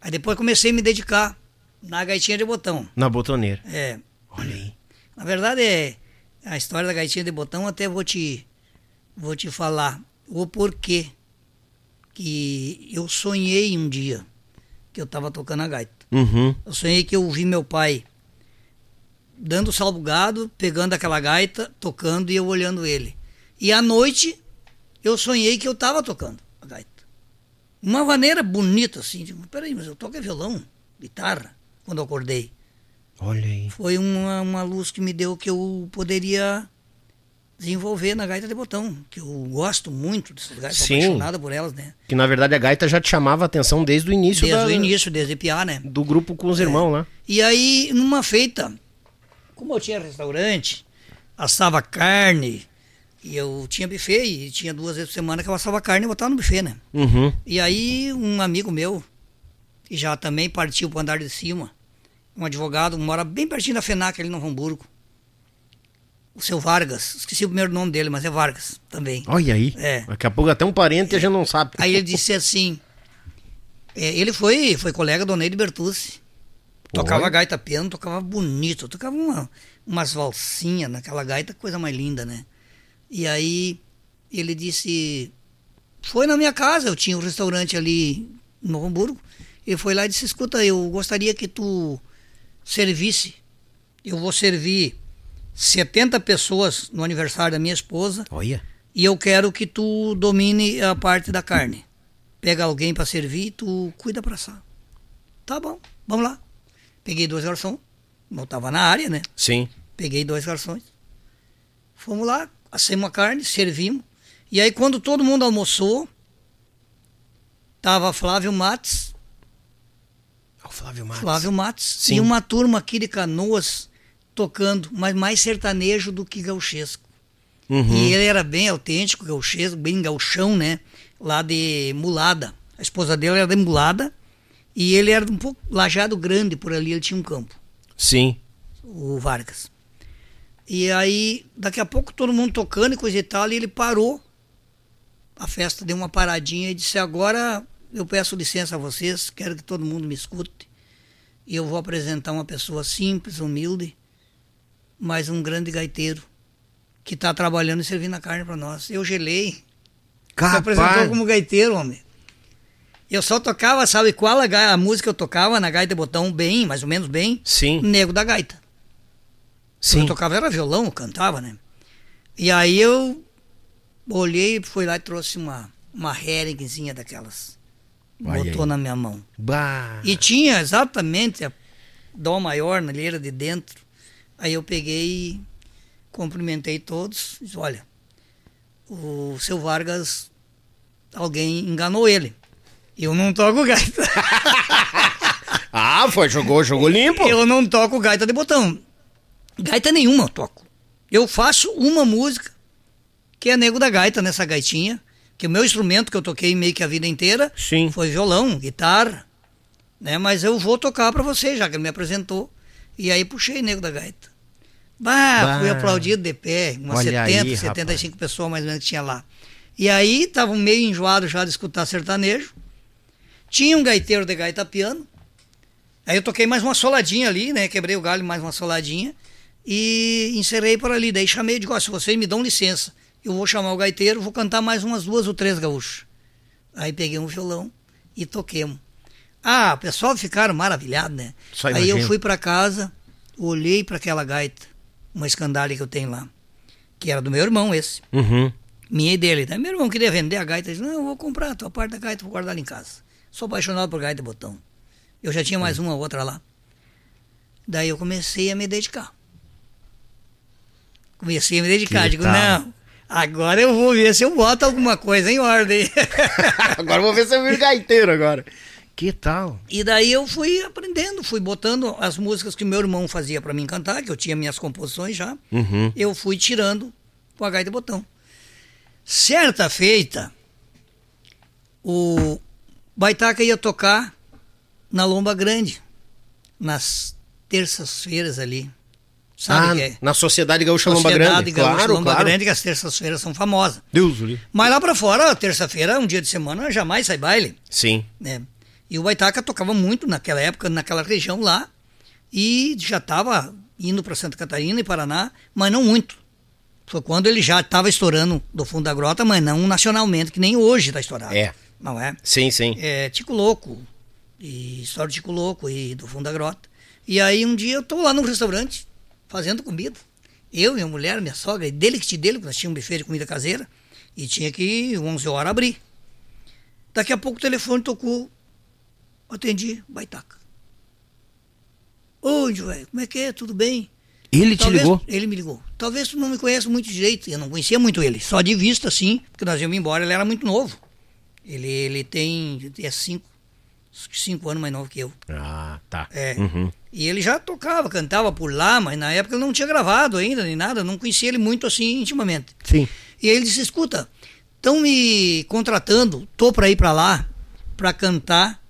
Aí depois comecei a me dedicar na gaitinha de botão. Na botoneira. É. Olha aí. Na verdade, é a história da gaitinha de botão, até vou te, vou te falar o porquê que eu sonhei um dia que eu estava tocando a gaita. Uhum. Eu sonhei que eu vi meu pai dando salvo gado, pegando aquela gaita, tocando e eu olhando ele. E à noite eu sonhei que eu estava tocando a gaita. Uma maneira bonita assim, tipo, peraí, mas eu toco violão, guitarra, quando eu acordei. Olha aí. Foi uma, uma luz que me deu que eu poderia desenvolver na gaita de botão, que eu gosto muito dessas gaitas, Sim. apaixonada por elas, né? Que na verdade a gaita já te chamava a atenção desde o início Desde da, o início, desde piá, né? Do grupo com os é. irmãos lá. E aí, numa feita, como eu tinha restaurante, assava carne, e eu tinha buffet, e tinha duas vezes por semana que eu assava carne e botava no buffet, né? Uhum. E aí, um amigo meu, que já também partiu pro andar de cima, um advogado, mora bem pertinho da FENAC ali no Hamburgo. O seu Vargas, esqueci o primeiro nome dele, mas é Vargas também. Olha aí. É. Daqui a pouco até um parente é. a gente não sabe. Aí ele disse assim: é, ele foi, foi colega do Neide Bertucci. Tocava Oi? gaita piano, tocava bonito, tocava uma, umas valsinhas naquela gaita, coisa mais linda, né? E aí ele disse: Foi na minha casa, eu tinha um restaurante ali no Hamburgo. Ele foi lá e disse: Escuta, eu gostaria que tu servisse. Eu vou servir 70 pessoas no aniversário da minha esposa. Olha. E eu quero que tu domine a parte da carne. Pega alguém para servir e tu cuida para assar. Tá bom, vamos lá. Peguei dois garçons. Não tava na área, né? Sim. Peguei dois garçons. Fomos lá, assemos a carne, servimos. E aí quando todo mundo almoçou, tava Flávio Matos, Flávio Matos. Flávio Matos. Sim. E uma turma aqui de Canoas tocando, mas mais sertanejo do que gauchesco. Uhum. E ele era bem autêntico, gauchesco, bem gauchão, né? Lá de Mulada. A esposa dele era de Mulada. E ele era um pouco lajado grande por ali, ele tinha um campo. Sim. O Vargas. E aí, daqui a pouco, todo mundo tocando e coisa e tal, e ele parou. A festa deu uma paradinha e disse: Agora eu peço licença a vocês, quero que todo mundo me escute. E eu vou apresentar uma pessoa simples, humilde, mas um grande gaiteiro que está trabalhando e servindo a carne para nós. Eu gelei. Capaz. Se apresentou como gaiteiro, homem. Eu só tocava, sabe qual a, a música eu tocava na gaita botão bem, mais ou menos bem? Sim. Nego da gaita. Sim. Eu tocava era violão, eu cantava, né? E aí eu olhei, fui lá e trouxe uma uma Heringzinha daquelas botou aí. na minha mão. Bah. E tinha exatamente a dó maior na leira de dentro. Aí eu peguei cumprimentei todos. Disse, olha, o seu Vargas, alguém enganou ele. Eu não toco gaita. <laughs> ah, foi, jogou, jogou limpo. Eu não toco gaita de botão. Gaita nenhuma eu toco. Eu faço uma música, que é Nego da Gaita, nessa gaitinha que o meu instrumento que eu toquei meio que a vida inteira Sim. foi violão, guitarra, né? Mas eu vou tocar para você, já que ele me apresentou. E aí puxei Nego da Gaita. Bah, bah. fui aplaudido de pé, umas Olha 70, aí, 75 rapaz. pessoas mais ou menos que tinha lá. E aí tava meio enjoado já de escutar sertanejo. Tinha um gaiteiro de gaita piano. Aí eu toquei mais uma soladinha ali, né? Quebrei o galho mais uma soladinha e encerrei por ali. Daí chamei e digo, oh, se vocês me dão licença, eu vou chamar o gaiteiro, vou cantar mais umas duas ou três gaúchos. Aí peguei um violão, e toquemos. Ah, o pessoal ficaram maravilhados, né? Só Aí eu fui para casa, olhei para aquela gaita, uma escandalha que eu tenho lá, que era do meu irmão esse. Uhum. Minha e dele. Né? Meu irmão queria vender a gaita, disse, não, eu vou comprar a tua parte da gaita, vou guardar ela em casa. Sou apaixonado por gaita e botão. Eu já tinha mais uma outra lá. Daí eu comecei a me dedicar. Comecei a me dedicar. Que Digo, tá. não, agora eu vou ver se eu boto alguma coisa em ordem. <laughs> agora eu vou ver se eu viro gaiteiro agora. Que tal? E daí eu fui aprendendo, fui botando as músicas que meu irmão fazia para mim cantar, que eu tinha minhas composições já. Uhum. Eu fui tirando com a gaita de botão. Certa feita, o Baitaca ia tocar na Lomba Grande, nas terças-feiras ali. Sabe ah, é? Na Sociedade Gaúcha Lomba Grande. Sociedade Gaúcha claro, Lomba claro. Grande, que as terças-feiras são famosas. Deus ali. Mas lá para fora, terça-feira, um dia de semana, jamais sai baile. Sim. Né? E o Baitaca tocava muito naquela época, naquela região lá, e já estava indo para Santa Catarina e Paraná, mas não muito. Foi quando ele já estava estourando do fundo da grota, mas não nacionalmente, que nem hoje está estourado. É. Não é? Sim, sim. É Tico Louco, e história de Tico Louco e do fundo da grota. E aí um dia eu tô lá num restaurante fazendo comida. Eu, minha mulher, minha sogra, e dele que te dele, nós tínhamos um buffet de comida caseira e tinha que 11 horas abrir. Daqui a pouco o telefone tocou, atendi, baitaca. Oi, velho, como é que é? Tudo bem? Ele Talvez, te ligou? Ele me ligou. Talvez tu não me conheça muito direito, eu não conhecia muito ele, só de vista, sim, porque nós íamos embora, ele era muito novo. Ele, ele tem é cinco, cinco anos mais novo que eu. Ah, tá. É. Uhum. E ele já tocava, cantava por lá, mas na época ele não tinha gravado ainda, nem nada, não conhecia ele muito assim intimamente. Sim. E aí ele disse: escuta, estão me contratando, tô para ir para lá, para cantar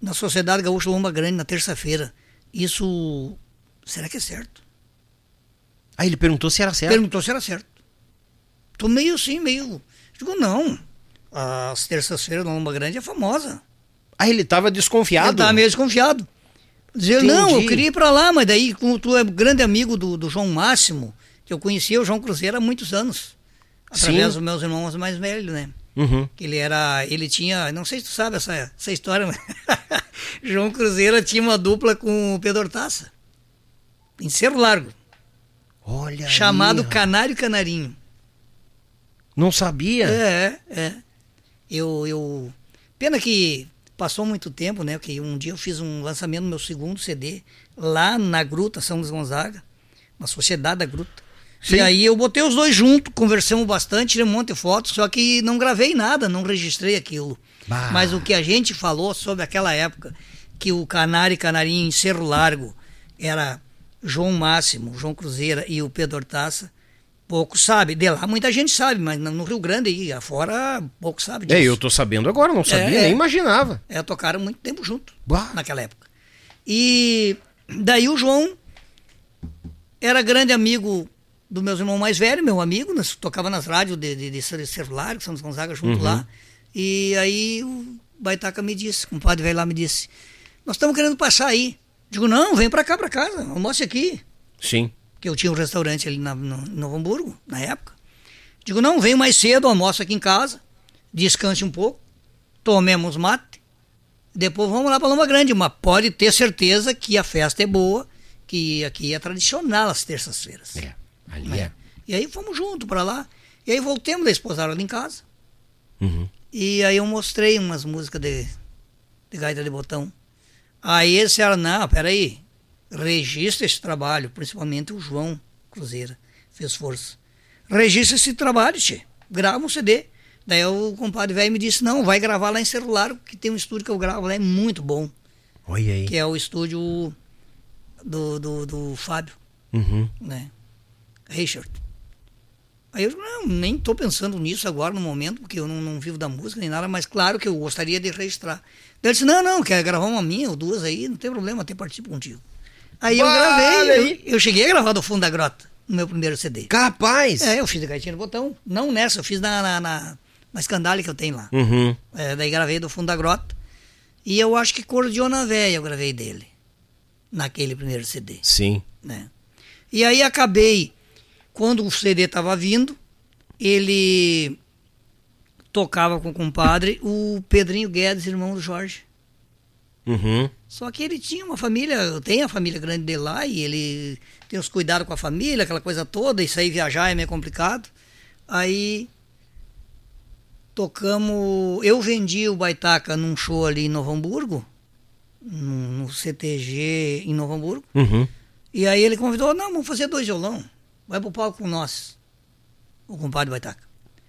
na Sociedade Gaúcha Lomba Grande na terça-feira. Isso, será que é certo? Aí ele perguntou se era certo. Perguntou se era certo. Tô meio assim, meio. Digo, não. As terças-feiras na Lomba Grande é famosa. Aí ele tava desconfiado? Ele tava meio desconfiado. Dizer, não, eu queria ir para lá, mas daí, como tu é grande amigo do, do João Máximo, que eu conhecia o João Cruzeiro há muitos anos. Através Sim. dos meus irmãos mais velhos, né? Uhum. Que ele era. Ele tinha. Não sei se tu sabe essa, essa história, mas. <laughs> João Cruzeiro tinha uma dupla com o Pedro Taça. Em Cerro Largo. Olha. Chamado aí, Canário Canarinho. Não sabia? É, é. Eu, eu. Pena que passou muito tempo, né? Que um dia eu fiz um lançamento do meu segundo CD lá na Gruta São Luís Gonzaga, na Sociedade da Gruta. Sim. E aí eu botei os dois juntos, conversamos bastante, tirei um monte de fotos, só que não gravei nada, não registrei aquilo. Bah. Mas o que a gente falou sobre aquela época, que o Canário e Canarinho em Cerro Largo era João Máximo, João Cruzeira e o Pedro Hortaça, pouco sabe. De lá muita gente sabe, mas no Rio Grande aí afora, pouco sabe disso. É, eu tô sabendo agora, não sabia, é, nem imaginava. É, tocaram muito tempo junto, bah. naquela época. E daí o João era grande amigo do meu irmão mais velho, meu amigo, nós tocava nas rádios de, de, de celular, São Gonzaga junto uhum. lá. E aí o Baitaca me disse, o compadre velho lá me disse, nós estamos querendo passar aí. Digo, não, vem para cá, para casa, almoce aqui. Sim que eu tinha um restaurante ali na, no, no Novo Hamburgo, na época. Digo, não, venho mais cedo, almoço aqui em casa, descanse um pouco, tomemos mate, depois vamos lá para Loma Grande. Mas pode ter certeza que a festa é boa, que aqui é tradicional as terças-feiras. É, ali é. E aí fomos juntos para lá. E aí voltemos da esposada ali em casa. Uhum. E aí eu mostrei umas músicas de, de gaita de botão. Aí esse era, não, peraí, registra esse trabalho, principalmente o João Cruzeira fez força. Registra esse trabalho, tchê. Grava um CD. Daí o compadre velho me disse, não, vai gravar lá em celular, que tem um estúdio que eu gravo lá, é muito bom. Olha aí. Que é o estúdio do, do, do Fábio. Uhum. Né? Richard. Aí eu não, nem estou pensando nisso agora no momento, porque eu não, não, vivo da música nem nada, mas claro que eu gostaria de registrar. Daí ele disse, não, não, quer gravar uma minha ou duas aí, não tem problema, até participo contigo. Aí eu gravei, eu, eu, cheguei a gravar do fundo da grota, no meu primeiro CD. Capaz! É, eu fiz a gaitinha do botão. Não nessa, eu fiz na, na, na, na que eu tenho lá. Uhum. É, daí gravei do fundo da grota. E eu acho que Cordiona Véia eu gravei dele. Naquele primeiro CD. Sim. Né? E aí acabei, quando o CD estava vindo, ele tocava com o compadre o Pedrinho Guedes, irmão do Jorge. Uhum. Só que ele tinha uma família, tem a família grande dele lá e ele tem os cuidados com a família, aquela coisa toda, e sair viajar é meio complicado. Aí tocamos. Eu vendi o Baitaca num show ali em Novo Hamburgo, no, CTG em Novo Hamburgo. Uhum. E aí ele convidou, não, vamos fazer dois violão. Vai pro palco com nós. O compadre Baitaca.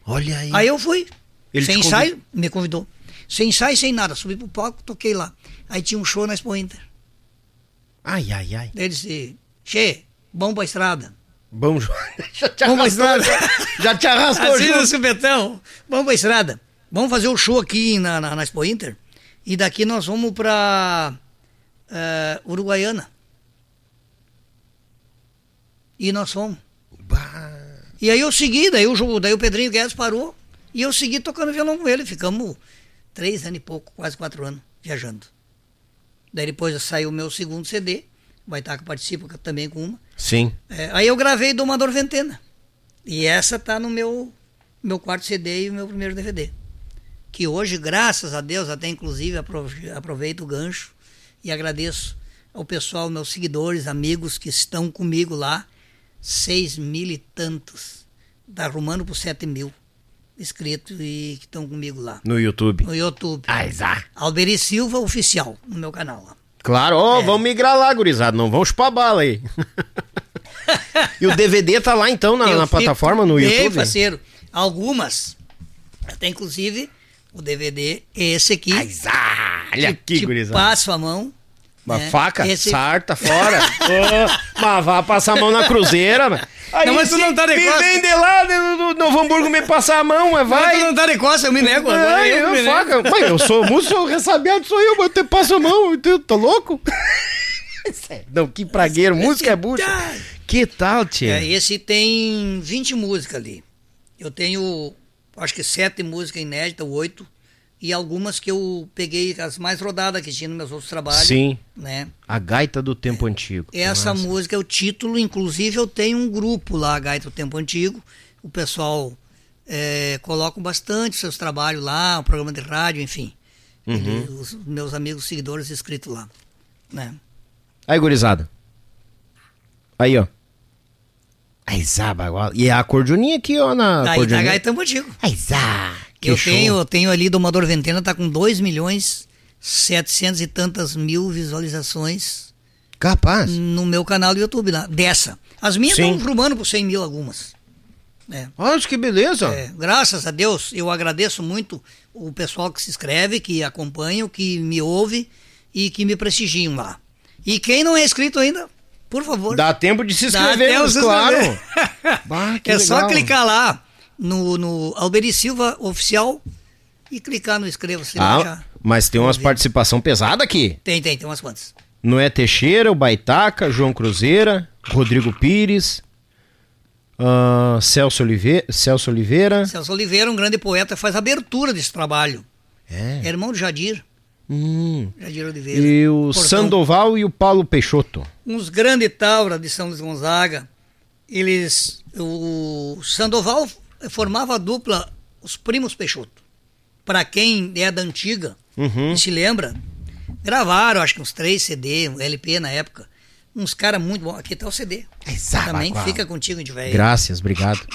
Olha aí. Aí eu fui. Ele sem ensaio, me convidou. Sem ensaio, sem nada. Subi pro palco, toquei lá. Aí tinha um show na Expo Inter. Ai, ai, ai. Ele disse, Che, bom pra estrada. Bom, <laughs> já te Vamos pra estrada. já te arrastou Assim junto. supetão. Vamos pra estrada. Vamos fazer o show aqui na, na, na Expo Inter. E daqui nós vamos pra eh, Uruguaiana. E nós fomos. Bah. E aí eu segui, daí o, daí o Pedrinho Guedes parou. E eu segui tocando violão com ele. Ficamos três anos e pouco, quase quatro anos, viajando. Daí depois saiu o meu segundo CD. Vai estar que participa também com uma. Sim. É, aí eu gravei Domador Ventena. E essa tá no meu, meu quarto CD e o meu primeiro DVD. Que hoje, graças a Deus, até inclusive apro- aproveito o gancho e agradeço ao pessoal, meus seguidores, amigos que estão comigo lá. Seis mil e tantos. Tá arrumando por sete mil inscritos e que estão comigo lá. No YouTube. No YouTube. Ai, zá. Alberi Silva Oficial, no meu canal lá. Claro, ó, É. vamos migrar lá, gurizada. Não vamos chupar bala aí. <laughs> e o DVD tá lá então na, na plataforma, no bem YouTube? parceiro. Algumas, até inclusive o DVD é esse aqui. Zá. Olha aqui, gurizada. passo a mão. Uma né? faca, Esse- sarta, <laughs> fora. Ô, mas vá passar a mão na cruzeira, mano. Aí, Não, mas tu não tá de Me costa. vem de lá do, do Novo Hamburgo me passar a mão, mas Vai. vai. Tu não tá de costa, eu me nego. agora Ai, eu me eu, nego. faca. Pai, eu sou músico, sou ressabiado, sou eu, mas eu te passo a mão, tu tá louco? <laughs> Não, que pragueiro, música é bucha. Que tal, tia? É, esse tem 20 músicas ali. Eu tenho, acho que sete músicas inéditas, oito. E algumas que eu peguei as mais rodadas que tinha nos meus outros trabalhos. Sim, Né? a gaita do tempo antigo. Essa Nossa. música é o título, inclusive eu tenho um grupo lá, Gaita do Tempo Antigo. O pessoal é, coloca bastante seus trabalhos lá, um programa de rádio, enfim. Uhum. Ele- os meus amigos seguidores inscritos lá. Né? Aí, gurizada. Aí, ó. Aí, zá, bagual. E a acordeoninha aqui, ó, na Aí acordeoninha. Gaita do Tempo Antigo. Aí, zá. Que eu show. tenho, eu tenho ali do Amador Ventena, tá com 2 milhões 700 e tantas mil visualizações Capaz. no meu canal do YouTube lá, dessa. As minhas estão rumando por 100 mil algumas. É. Olha que beleza. É, graças a Deus, eu agradeço muito o pessoal que se inscreve, que acompanha, que me ouve e que me prestigiam lá. E quem não é inscrito ainda, por favor. Dá tempo de se inscrever, mas claro. Bah, <laughs> é só legal. clicar lá no, no Alberi Silva Oficial e clicar no inscreva-se. Ah, mas tem umas participação pesada aqui. Tem, tem, tem umas quantas. Noé Teixeira, o Baitaca, João Cruzeira, Rodrigo Pires, ah, Celso, Oliveira, Celso Oliveira. Celso Oliveira, um grande poeta, faz abertura desse trabalho. É. É irmão do Jadir. Hum. Jadir Oliveira. E o Portão. Sandoval e o Paulo Peixoto. uns grandes taura de São Luís Gonzaga. Eles, o Sandoval formava a dupla os primos Peixoto. Para quem é da antiga Uhum. e se lembra, gravaram acho que uns três CD, um LP na época. Uns caras muito bons. Aqui tá o CD. Exato. Também fica contigo, gente vai. Graças, obrigado.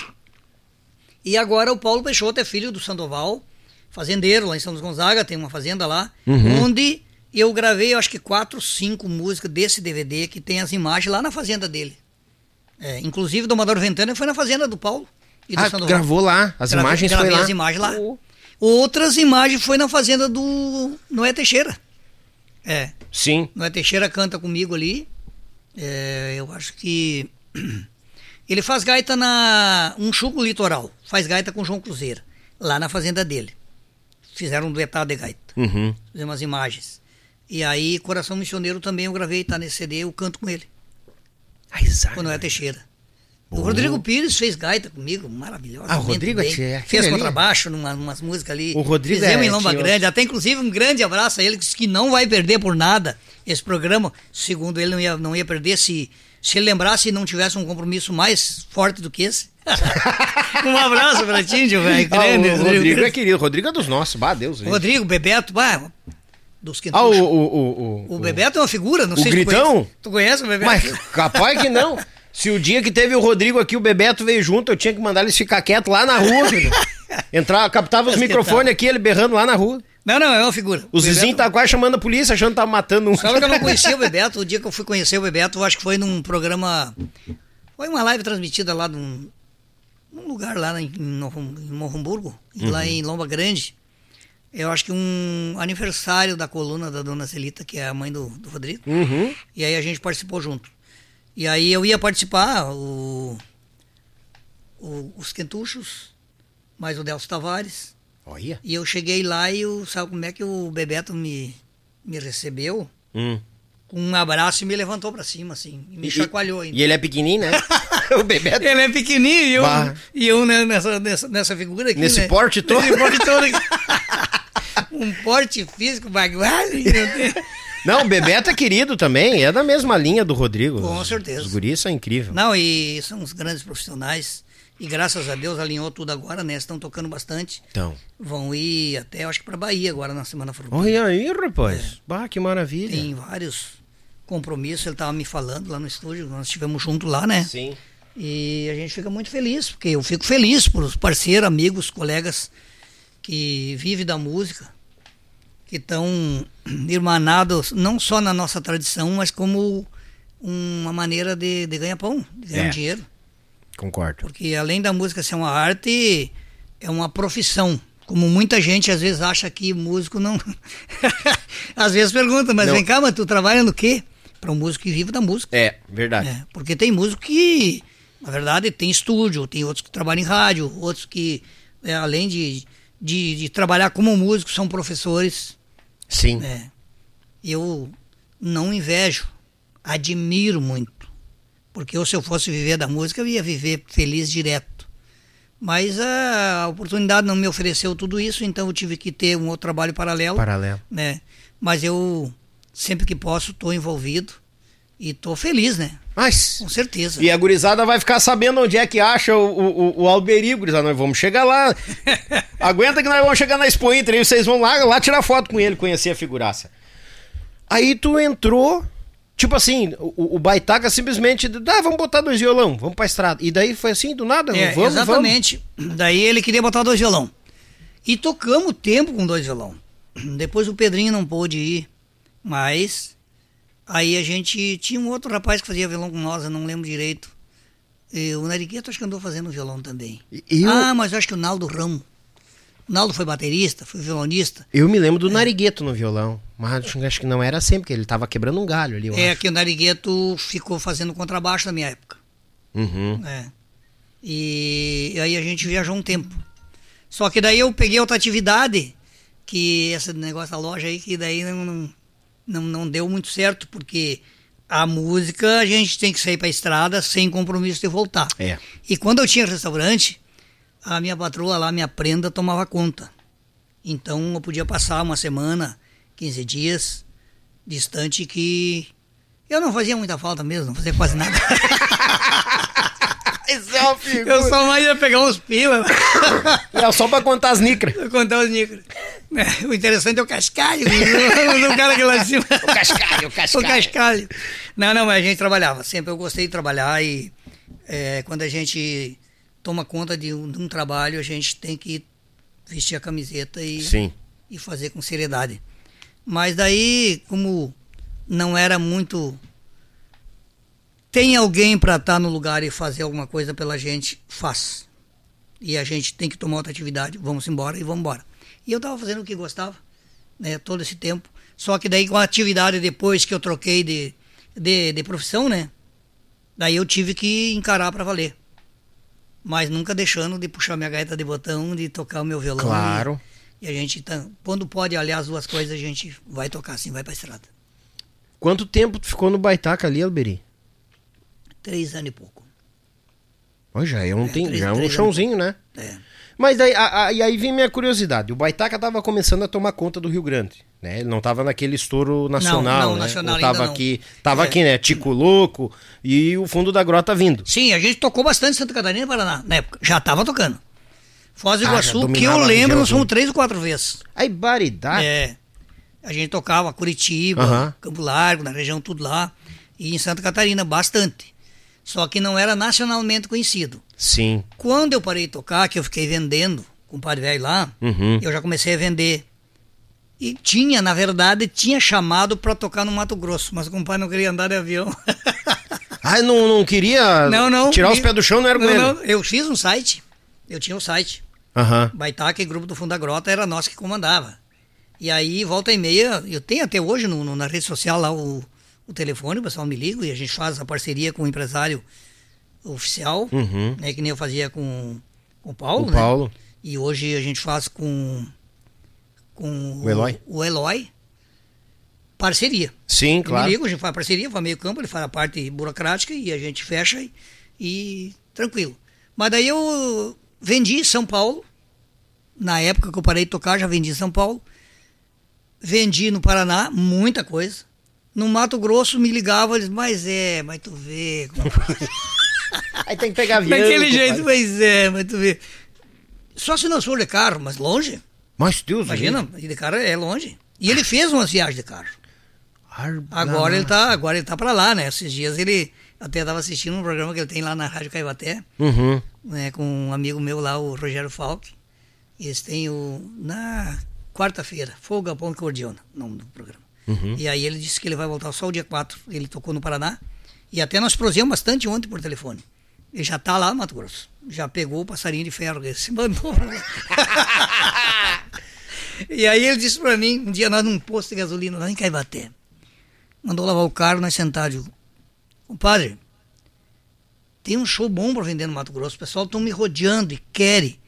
E agora o Paulo Peixoto é filho do Sandoval, fazendeiro lá em São Luís Gonzaga, tem uma fazenda lá, Uhum. onde eu gravei, acho que quatro, cinco músicas desse DVD que tem as imagens lá na fazenda dele. É, inclusive do Amador Ventana foi na fazenda do Paulo e do Ah, Sandoval. gravou lá. As Gravei- imagens gravei foi lá. as imagens lá. Outras imagens foi na fazenda do Noé Teixeira. É, Sim. Noé Teixeira canta comigo ali. É, eu acho que. <clears throat> Ele faz gaita na. Um chuco litoral. Faz gaita com João Cruzeiro. Lá na fazenda dele. Fizeram um duetado de gaita. Uhum. Fizemos umas imagens. E aí, Coração Missioneiro também eu gravei, tá nesse CD, eu canto com ele. Ai, zá. Com Noé Teixeira. O Rodrigo Pires fez gaita comigo, maravilhoso. Ah, o Rodrigo é Fez ali. contrabaixo numa, umas músicas ali. O Rodrigo Fizemos é, em Lomba Grande. Até inclusive um grande abraço a ele, que disse que não vai perder por nada esse programa. Segundo ele, não ia, não ia perder se, se ele lembrasse e não tivesse um compromisso mais forte do que esse. <laughs> um abraço pra ti, velho. Ah, o Rodrigo é querido. O Rodrigo é dos nossos. Bah, Deus. Rodrigo, Bebeto, bah, dos que Ah, o, o, o, o, Bebeto é uma figura, não o sei gritão? se tu conhece. Tu conhece o Bebeto? Mas capaz que não. <laughs> Se o dia que teve o Rodrigo aqui, o Bebeto veio junto, eu tinha que mandar eles ficar quietos lá na rua, <laughs> filho. Entrar, captava os microfones aqui, ele berrando lá na rua. Não, não, é uma figura. Os vizinhos tá quase chamando a polícia, achando que tava matando um. Sabe que eu não conhecia o <laughs> Bebeto? O dia que eu fui conhecer o Bebeto, eu acho que foi num programa. Foi uma live transmitida lá num, num lugar lá em, em Morromburgo, uhum. lá em Lomba Grande. Eu acho que um aniversário da coluna da dona Celita, que é a mãe do, do Rodrigo. Uhum. E aí a gente participou junto. E aí eu ia participar, o, o, os Quentuchos, mais o Delcio Tavares. Olha. E eu cheguei lá e eu, sabe como é que o Bebeto me, me recebeu? Hum. Com um abraço e me levantou pra cima, assim. E me e, chacoalhou ainda. E ele é pequenininho, né? <laughs> o Bebeto. Ele é pequenininho e eu, e eu né, nessa, nessa, nessa figura aqui. Nesse né? porte todo. Nesse porte todo. <laughs> um porte físico bagual. <laughs> Não, o Bebeto é querido também, é da mesma linha do Rodrigo. Com certeza. Os guris são incríveis. Não, e são os grandes profissionais. E graças a Deus alinhou tudo agora, né? Estão tocando bastante. Então. Vão ir até, acho que para Bahia agora na Semana Fruta. Olha aí, rapaz. É. Bah, que maravilha. Tem vários compromissos, ele estava me falando lá no estúdio, nós estivemos juntos lá, né? Sim. E a gente fica muito feliz, porque eu fico feliz por parceiros, amigos, colegas que vivem da música que estão irmanados não só na nossa tradição, mas como uma maneira de, de ganhar pão, de ganhar é. dinheiro. Concordo. Porque além da música ser uma arte, é uma profissão. Como muita gente às vezes acha que músico não. <laughs> às vezes pergunta, mas não. vem cá, mas tu trabalha no quê? Para um músico que vive da música. É, verdade. É, porque tem músico que, na verdade, tem estúdio, tem outros que trabalham em rádio, outros que, é, além de, de, de trabalhar como músico, são professores Sim. É. Eu não invejo, admiro muito. Porque eu, se eu fosse viver da música, eu ia viver feliz direto. Mas a oportunidade não me ofereceu tudo isso, então eu tive que ter um outro trabalho paralelo. Paralelo. Né? Mas eu, sempre que posso, estou envolvido e estou feliz, né? Mas, Com certeza. E a gurizada vai ficar sabendo onde é que acha o, o, o Alberi, gurizada. Nós vamos chegar lá. <laughs> Aguenta que nós vamos chegar na Expo Inter. E vocês vão lá, lá tirar foto com ele, conhecer a figuraça. Aí tu entrou. Tipo assim, o, o Baitaca simplesmente. Ah, vamos botar dois violão, vamos pra estrada. E daí foi assim, do nada? É, vamos, exatamente. Vamos. Daí ele queria botar dois violão. E tocamos tempo com dois violão. Depois o Pedrinho não pôde ir. Mas Aí a gente tinha um outro rapaz que fazia violão com nós, eu não lembro direito. E o Narigueto acho que andou fazendo violão também. Eu... Ah, mas acho que o Naldo Ramo. O Naldo foi baterista, foi violonista. Eu me lembro do é. Narigueto no violão. Mas acho que não era sempre, porque ele estava quebrando um galho ali. é acho. que o Narigueto ficou fazendo contrabaixo na minha época. Uhum. É. E, e aí a gente viajou um tempo. Só que daí eu peguei outra atividade, que esse negócio da loja aí, que daí não, não não, não deu muito certo, porque a música a gente tem que sair para a estrada sem compromisso de voltar. É. E quando eu tinha restaurante, a minha patroa lá, minha prenda, tomava conta. Então eu podia passar uma semana, 15 dias, distante que eu não fazia muita falta mesmo, não fazia quase nada. <laughs> Isso é uma figura. <laughs> Eu só mais ia pegar uns pila. <laughs> Era só pra contar as nicras. Contar os nicras. É, o interessante é o cascalho. <laughs> o cara que lá de cima. O cascalho, o cascalho. O cascalho. Não, não, mas a gente trabalhava. Sempre eu gostei de trabalhar e é, quando a gente toma conta de um, de um, trabalho, a gente tem que vestir a camiseta e, Sim. e fazer com seriedade. Mas daí, como não era muito tem alguém para estar tá no lugar e fazer alguma coisa pela gente, faz. E a gente tem que tomar outra atividade, vamos embora e vamos embora. E eu estava fazendo o que gostava, né, todo esse tempo. Só que daí com a atividade depois que eu troquei de, de, de profissão, né, daí eu tive que encarar para valer. Mas nunca deixando de puxar minha gaita de botão, de tocar o meu violão. Claro. E, e a gente, tá, quando pode aliar as duas coisas, a gente vai tocar assim, vai pra estrada. Quanto tempo tu ficou no Baitaca ali, Alberi? Três anos e pouco. Pois já é um, é, tem, já é um chãozinho, né? É. Mas daí, a, a, e aí vem minha curiosidade. O Baitaca tava começando a tomar conta do Rio Grande. Né? Ele não tava naquele estouro nacional, não, não, né? nacional tava aqui, tava é. aqui, né? Tico Louco e o fundo da grota vindo. Sim, a gente tocou bastante Santa Catarina e Paraná na época. Já tava tocando. Foz do ah, Iguaçu, que eu lembro, não são três ou quatro vezes. Aí, baridade. É. A gente tocava Curitiba, uh -huh. Campo Largo, na região tudo lá. E em Santa Catarina, bastante. Só que não era nacionalmente conhecido. Sim. Quando eu parei de tocar, que eu fiquei vendendo com o Padre Velho lá, uhum. eu já comecei a vender. E tinha, na verdade, tinha chamado para tocar no Mato Grosso, mas o compadre não queria andar de avião. <laughs> ah, não, não queria não, não, tirar os pés do chão, não era com não, ele? Não, eu fiz um site, eu tinha um site. Uhum. Baitaca e Grupo do Fundo da Grota era nós que comandava. E aí, volta e meia, eu tenho até hoje no, no, na rede social lá o, o telefone, o pessoal me liga e a gente faz a parceria com o empresário oficial, uhum. né, que nem eu fazia com, com o Paulo. Né? Paulo. E hoje a gente faz com, com o Eloy. O, o Eloy. Parceria. Sim, claro. Me liga, a gente faz parceria, faz meio campo, ele faz a parte burocrática e a gente fecha e, e tranquilo. Mas daí eu vendi São Paulo, na época que eu parei de tocar, já vendi São Paulo. Vendi no Paraná muita coisa. No Mato Grosso me ligava, eles, mas é, mas tu vê. <laughs> Aí tem que pegar avião. Daquele jeito, mas é, mas tu vê. Só se não for de carro, mas longe. Mas Deus Imagina, de carro é longe. E ele fez umas viagens de carro. Agora ele tá, agora ele tá para lá, né? Esses dias ele até estava assistindo um programa que ele tem lá na Rádio Caibaté, uhum. né, com um amigo meu lá, o Rogério Falck. Eles têm o na quarta-feira, Fogo, Pão e Cordiona, nome do programa. Uhum. E aí ele disse que ele vai voltar só o dia 4. Ele tocou no Paraná. E até nós prosseguimos bastante ontem por telefone. Ele já está lá no Mato Grosso. Já pegou o passarinho de ferro se mandou. <laughs> e aí ele disse para mim, um dia nós num posto de gasolina lá em Caibaté. Mandou lavar o carro, nós sentados. Compadre, tem um show bom para vender no Mato Grosso. O pessoal estão me rodeando e querem.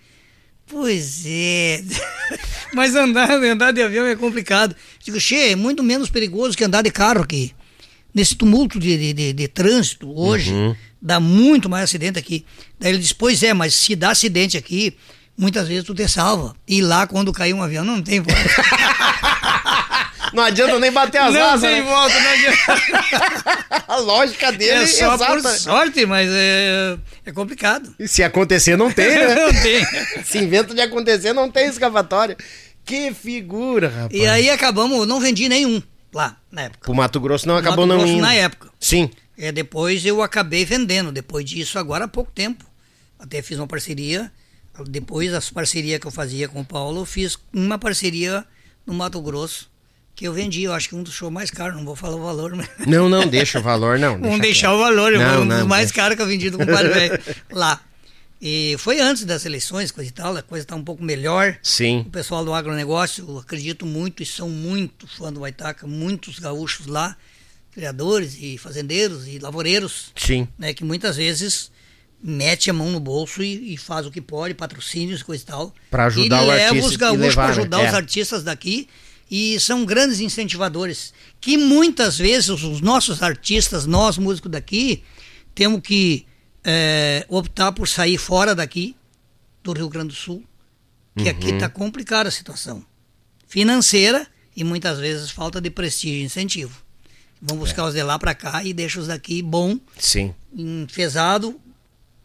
Pois é. <laughs> Mas andar, andar de avião é complicado. Digo, che, é muito menos perigoso que andar de carro aqui. Nesse tumulto de, de, de, de trânsito hoje, uhum. dá muito mais acidente aqui. Daí ele diz, pois é, mas se dá acidente aqui, muitas vezes tu te salva. E lá, quando cai um avião, não tem volta. <laughs> não adianta nem bater as não asas. Não tem né? volta, não adianta. <laughs> A lógica dele é só exata. por sorte, mas é, é complicado. E se acontecer, não tem, né? <laughs> não tem. se inventa de acontecer, não tem escapatória. Que figura, rapaz. E aí acabamos, não vendi nenhum lá na época. O Mato Grosso não acabou Mato não Grosso indo. na época. Sim. É, depois eu acabei vendendo, depois disso, agora há pouco tempo. Até fiz uma parceria. Depois das parcerias que eu fazia com o Paulo, eu fiz uma parceria no Mato Grosso que eu vendi, eu acho que um dos shows mais caros, não vou falar o valor, mas... <laughs> Não, não, deixa o valor, não. Vamos deixar o valor, não, um dos mais caros que eu vendi do compadre <laughs> velho lá. E foi antes das eleições, coisa e tal, a coisa está um pouco melhor. Sim. O pessoal do agronegócio, eu acredito muito e são muito fã do Baitaca, muitos gaúchos lá, criadores e fazendeiros e lavoureiros. Sim. Né, que muitas vezes mete a mão no bolso e, e faz o que pode, patrocínios, coisa e tal. Para ajudar e o leva os gaúchos para ajudar né? os é. artistas daqui e são grandes incentivadores que muitas vezes os nossos artistas, nós músicos daqui, temos que é, optar por sair fora daqui, do Rio Grande do Sul, que uhum. aqui está complicada a situação financeira e muitas vezes falta de prestígio e incentivo. Vão buscar é. os de lá para cá e deixa os daqui bom, Sim. enfesado,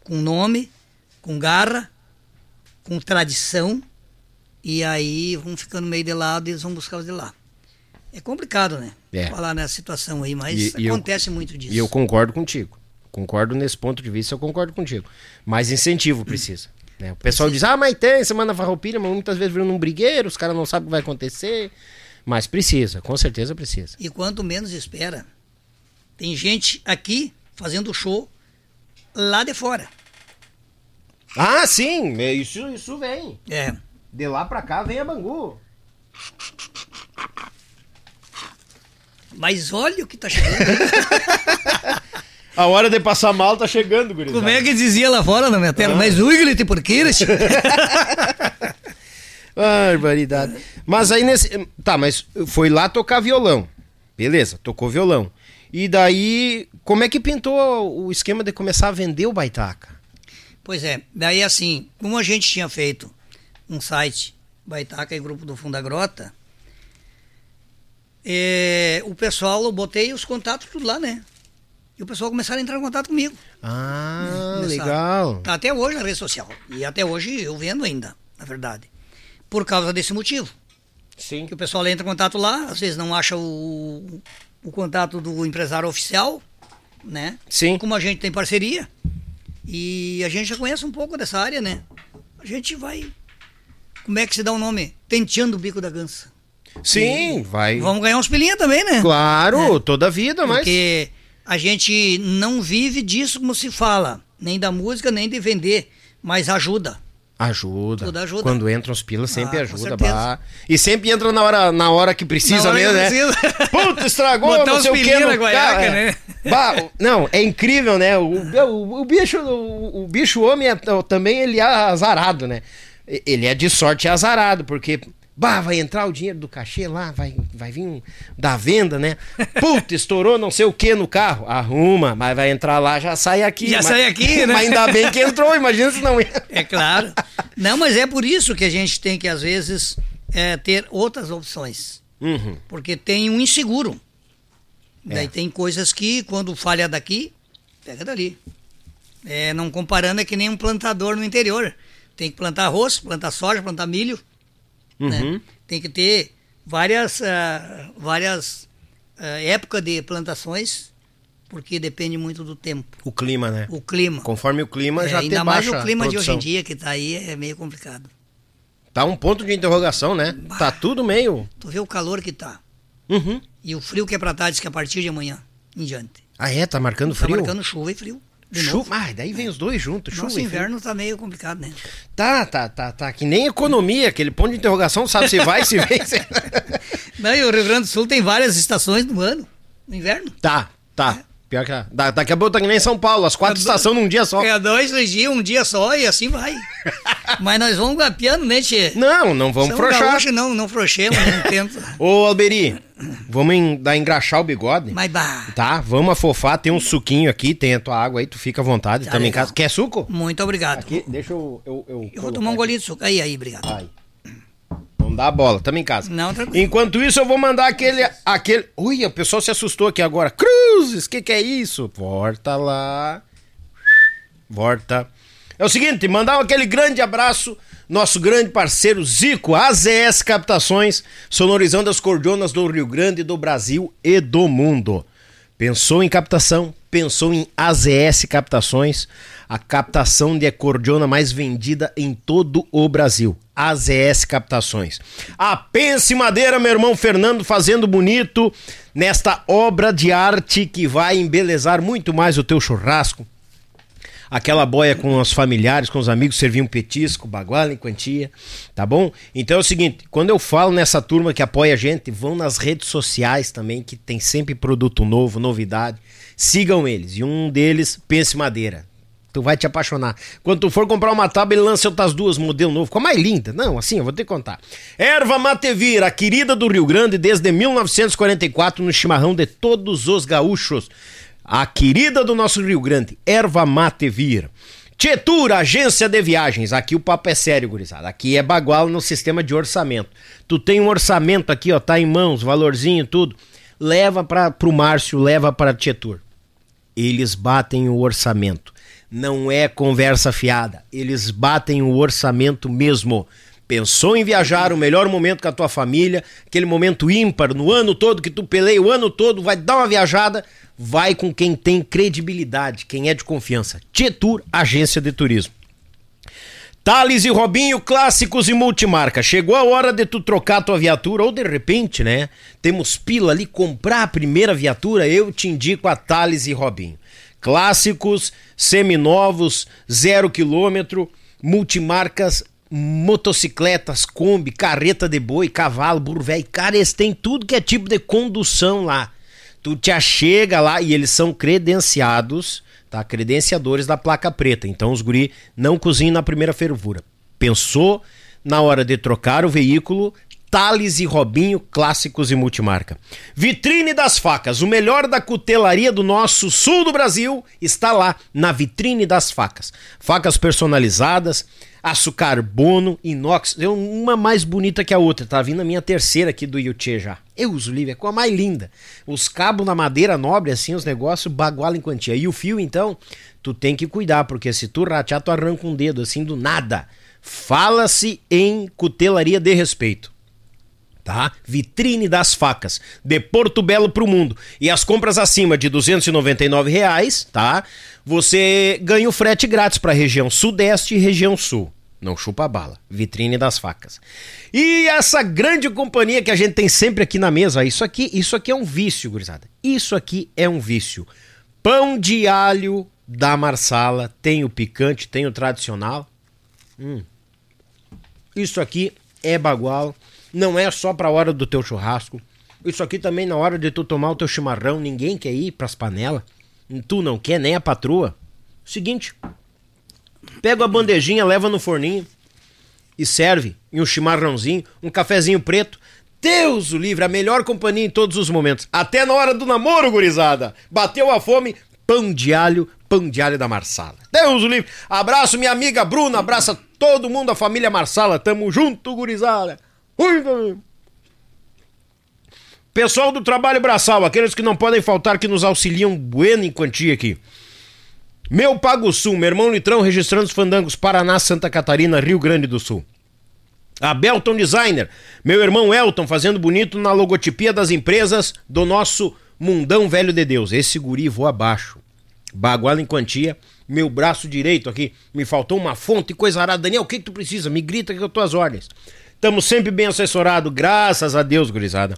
com nome, com garra, com tradição, e aí vão ficando meio de lado e eles vão buscar os de lá. É complicado, né? É. Falar nessa situação aí, mas e, acontece eu, muito disso. E eu concordo contigo. Concordo nesse ponto de vista, eu concordo contigo. Mas incentivo precisa. <clears throat> Né? O pessoal precisa. diz, ah, mas tem Semana Farroupilha, mas muitas vezes viram num brigueiro, os caras não sabem o que vai acontecer. Mas precisa, com certeza precisa. E quanto menos espera, tem gente aqui fazendo show lá de fora. Ah, sim, é, isso, isso vem. É. De lá pra cá vem a Bangu. Mas olha o que tá chegando. <laughs> A hora de passar mal tá chegando, gurizada. Como é que dizia lá fora na minha terra? Ah. Mas ui, por quê? <laughs> Barbaridade. Mas aí nesse. Tá, mas foi lá tocar violão. Beleza, tocou violão. E daí, como é que pintou o esquema de começar a vender o baitaca? Pois é, daí assim, como a gente tinha feito um site, Baitaca e Grupo do Fundo da Grota, é, o pessoal, eu botei os contatos tudo lá, né? E o pessoal começaram a entrar em contato comigo. Ah, legal. Tá até hoje na rede social. E até hoje eu vendo ainda, na verdade. Por causa desse motivo. Sim. Que o pessoal entra em contato lá, às vezes não acha o, o contato do empresário oficial, né? Sim. Como a gente tem parceria. E a gente já conhece um pouco dessa área, né? A gente vai. Como é que se dá o nome? Tenteando o bico da gança. Sim, e vai. Vamos ganhar uns pilinha também, né? Claro, é. toda a vida, mas. Porque a gente não vive disso como se fala, nem da música, nem de vender, mas ajuda. Ajuda. Tudo ajuda. Quando entram os pilas, sempre ah, ajuda. Bah. E sempre entra na hora, na hora que precisa hora mesmo, que né? Precisa. Puta, estragou, Botar não sei o que. No guaiaca, é. né? bah, não, é incrível, né? O, o, o bicho, o, o, bicho homem é, também ele é azarado, né? Ele é de sorte azarado, porque Bah, vai entrar o dinheiro do cachê lá, vai, vai vir da venda, né? <laughs> Puta, estourou não sei o que no carro. Arruma, mas vai entrar lá, já sai aqui. Já mas, sai aqui, né? Mas ainda bem que entrou, imagina se não. É claro. Não, mas é por isso que a gente tem que, às vezes, é, ter outras opções. Uhum. Porque tem um inseguro. É. Daí tem coisas que, quando falha daqui, pega dali. É, não comparando, é que nem um plantador no interior. Tem que plantar arroz, plantar soja, plantar milho né? Uhum. Né? Tem que ter várias, uh, várias uh, épocas de plantações, porque depende muito do tempo. O clima, né? O clima. Conforme o clima é, já ainda tem mais baixa o clima de hoje em dia que está aí é meio complicado. Tá um ponto de interrogação, né? Bah, tá tudo meio. Tu vê o calor que tá. Uhum. E o frio que é pra tarde, que é a partir de amanhã em diante. Ah, é? Tá marcando tá frio? Tá marcando chuva e frio. Chuva, ah, daí vem os dois juntos, Nosso chuva inverno tá meio complicado, né? Tá, tá, tá, tá. Que nem economia, aquele ponto de interrogação, sabe se vai, se vem. Se... <laughs> Não, e o Rio Grande do Sul tem várias estações no ano, no inverno. Tá, tá. É. Pior que a, da, daqui a pouco tá que nem São Paulo, as quatro é estações num dia só. É dois, dias, um dia só e assim vai. <laughs> Mas nós vamos gapeando, né, Tchê? Não, não vamos São frouxar. Gaúcho, não, não frouxemos, não tento. <laughs> Ô, Alberi, vamos em, dar engraxar o bigode? Mas bah. Tá, vamos afofar, tem um suquinho aqui, tem a tua água aí, tu fica à vontade, tá também em casa. Quer suco? Muito obrigado. Aqui, deixa eu... Eu, eu, eu vou tomar um golinho de suco. Aí, aí, obrigado. Aí. Não dá a bola, tamo em casa. Não, tranquilo. Enquanto isso, eu vou mandar aquele. aquele... Ui, o pessoal se assustou aqui agora. Cruzes, que que é isso? Volta lá. Volta. É o seguinte, mandar aquele grande abraço, nosso grande parceiro Zico, AZS Captações, sonorizando as cordionas do Rio Grande, do Brasil e do mundo. Pensou em captação? Pensou em AZS Captações, a captação de acordeona mais vendida em todo o Brasil. AZS Captações. A Pense Madeira, meu irmão Fernando, fazendo bonito nesta obra de arte que vai embelezar muito mais o teu churrasco. Aquela boia com os familiares, com os amigos, servir um petisco, baguala em quantia, tá bom? Então é o seguinte, quando eu falo nessa turma que apoia a gente, vão nas redes sociais também, que tem sempre produto novo, novidade. Sigam eles. E um deles, Pense Madeira. Tu vai te apaixonar. Quando tu for comprar uma tábua, ele lança outras duas, modelo novo. Ficou mais linda. Não, assim, eu vou te contar. Erva Matevir, a querida do Rio Grande desde 1944 no chimarrão de todos os gaúchos. A querida do nosso Rio Grande, Erva Matevir. Tietur, agência de viagens. Aqui o papo é sério, gurizada. Aqui é bagual no sistema de orçamento. Tu tem um orçamento aqui, ó, tá em mãos, valorzinho, tudo. Leva para pro Márcio, leva para Tietur. Eles batem o orçamento não é conversa fiada. Eles batem o orçamento mesmo. Pensou em viajar, o melhor momento com a tua família, aquele momento ímpar no ano todo que tu peleia o ano todo, vai dar uma viajada, vai com quem tem credibilidade, quem é de confiança. Tietur, agência de turismo. Thales e Robinho, clássicos e multimarca. Chegou a hora de tu trocar tua viatura ou de repente, né? Temos pila ali, comprar a primeira viatura, eu te indico a Thales e Robinho clássicos, seminovos, zero quilômetro, multimarcas, motocicletas, Kombi, carreta de boi, cavalo, burro velho. Cara, eles têm tudo que é tipo de condução lá. Tu te achega lá e eles são credenciados, tá? Credenciadores da placa preta. Então os guri não cozinham na primeira fervura. Pensou na hora de trocar o veículo, Thales e Robinho, clássicos e multimarca. Vitrine das facas, o melhor da cutelaria do nosso sul do Brasil está lá na Vitrine das Facas. Facas personalizadas, aço carbono, inox, uma mais bonita que a outra. Tá vindo a minha terceira aqui do Yuchê já. Eu uso livre, é com a mais linda. Os cabos na madeira nobre, assim, os negócios baguala em quantia. E o fio, então, tu tem que cuidar, porque se tu ratear, tu arranca um dedo, assim, do nada. Fala-se em cutelaria de respeito. Tá? Vitrine das facas, de Porto Belo para o mundo. E as compras acima de 299 reais, tá? Você ganha o frete grátis para região sudeste e região sul. Não chupa bala. Vitrine das facas. E essa grande companhia que a gente tem sempre aqui na mesa, isso aqui, isso aqui é um vício, gurizada. Isso aqui é um vício. Pão de alho da Marsala, tem o picante, tem o tradicional. Hum. Isso aqui é bagual, não é só para a hora do teu churrasco. Isso aqui também na hora de tu tomar o teu chimarrão, ninguém quer ir pras panelas. Tu não quer nem a patroa. Seguinte, pega a bandejinha, leva no forninho e serve em um chimarrãozinho, um cafezinho preto. Deus o livre, a melhor companhia em todos os momentos. Até na hora do namoro, gurizada. Bateu a fome, pão de alho, pão de alho da Marsala. Deus o livre. Abraço minha amiga Bruna, abraça todo mundo, a família Marsala. Tamo junto, gurizada. Pessoal do trabalho braçal, aqueles que não podem faltar que nos auxiliam bueno em quantia aqui. Meu Pago Sul, meu irmão Litrão registrando os fandangos Paraná, Santa Catarina, Rio Grande do Sul. A Belton Designer, meu irmão Elton fazendo bonito na logotipia das empresas do nosso mundão velho de Deus. Esse guri voa abaixo. Baguala em quantia, meu braço direito aqui, me faltou uma fonte coisa arada. Daniel, o que, que tu precisa? Me grita que eu tô às ordens. Estamos sempre bem assessorados, graças a Deus, gurizada.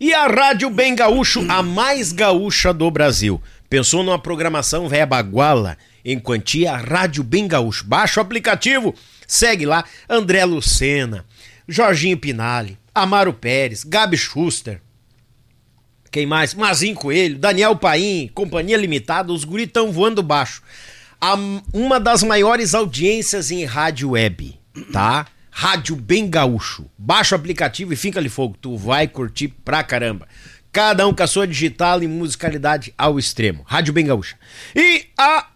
E a Rádio Bem Gaúcho, a mais gaúcha do Brasil. Pensou numa programação véia baguala? Em quantia, Rádio Bem Gaúcho. Baixa o aplicativo, segue lá. André Lucena, Jorginho Pinali, Amaro Pérez, Gabi Schuster. Quem mais? Mazinho Coelho, Daniel Paim, Companhia Limitada, os guris estão voando baixo. Uma das maiores audiências em rádio web, tá? Rádio Bem Gaúcho. Baixa o aplicativo e fica ali fogo. Tu vai curtir pra caramba. Cada um com a sua digital e musicalidade ao extremo. Rádio Bem Gaúcha. E a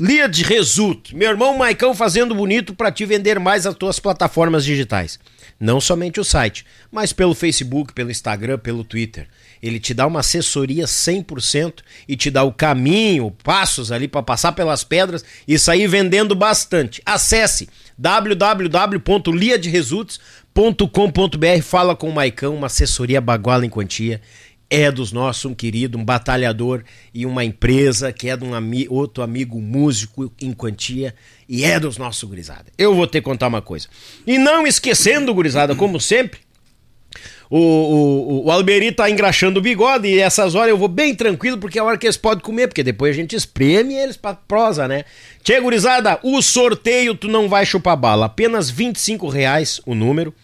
Lia de Result. Meu irmão Maicão fazendo bonito para te vender mais as tuas plataformas digitais. Não somente o site, mas pelo Facebook, pelo Instagram, pelo Twitter. Ele te dá uma assessoria 100% e te dá o caminho, passos ali para passar pelas pedras e sair vendendo bastante. Acesse www.liaderesults.com.br. Fala com o Maicão, uma assessoria baguala em quantia. É dos nossos, um querido, um batalhador e uma empresa que é de um ami outro amigo músico em quantia e é dos nossos gurizada. Eu vou ter que contar uma coisa. E não esquecendo, gurizada, como sempre, o, o, o Alberi tá engraxando o bigode e essas horas eu vou bem tranquilo porque é a hora que eles podem comer, porque depois a gente espreme eles pra prosa, né? Tchê, gurizada, o sorteio tu não vai chupar bala, apenas 25 reais o número,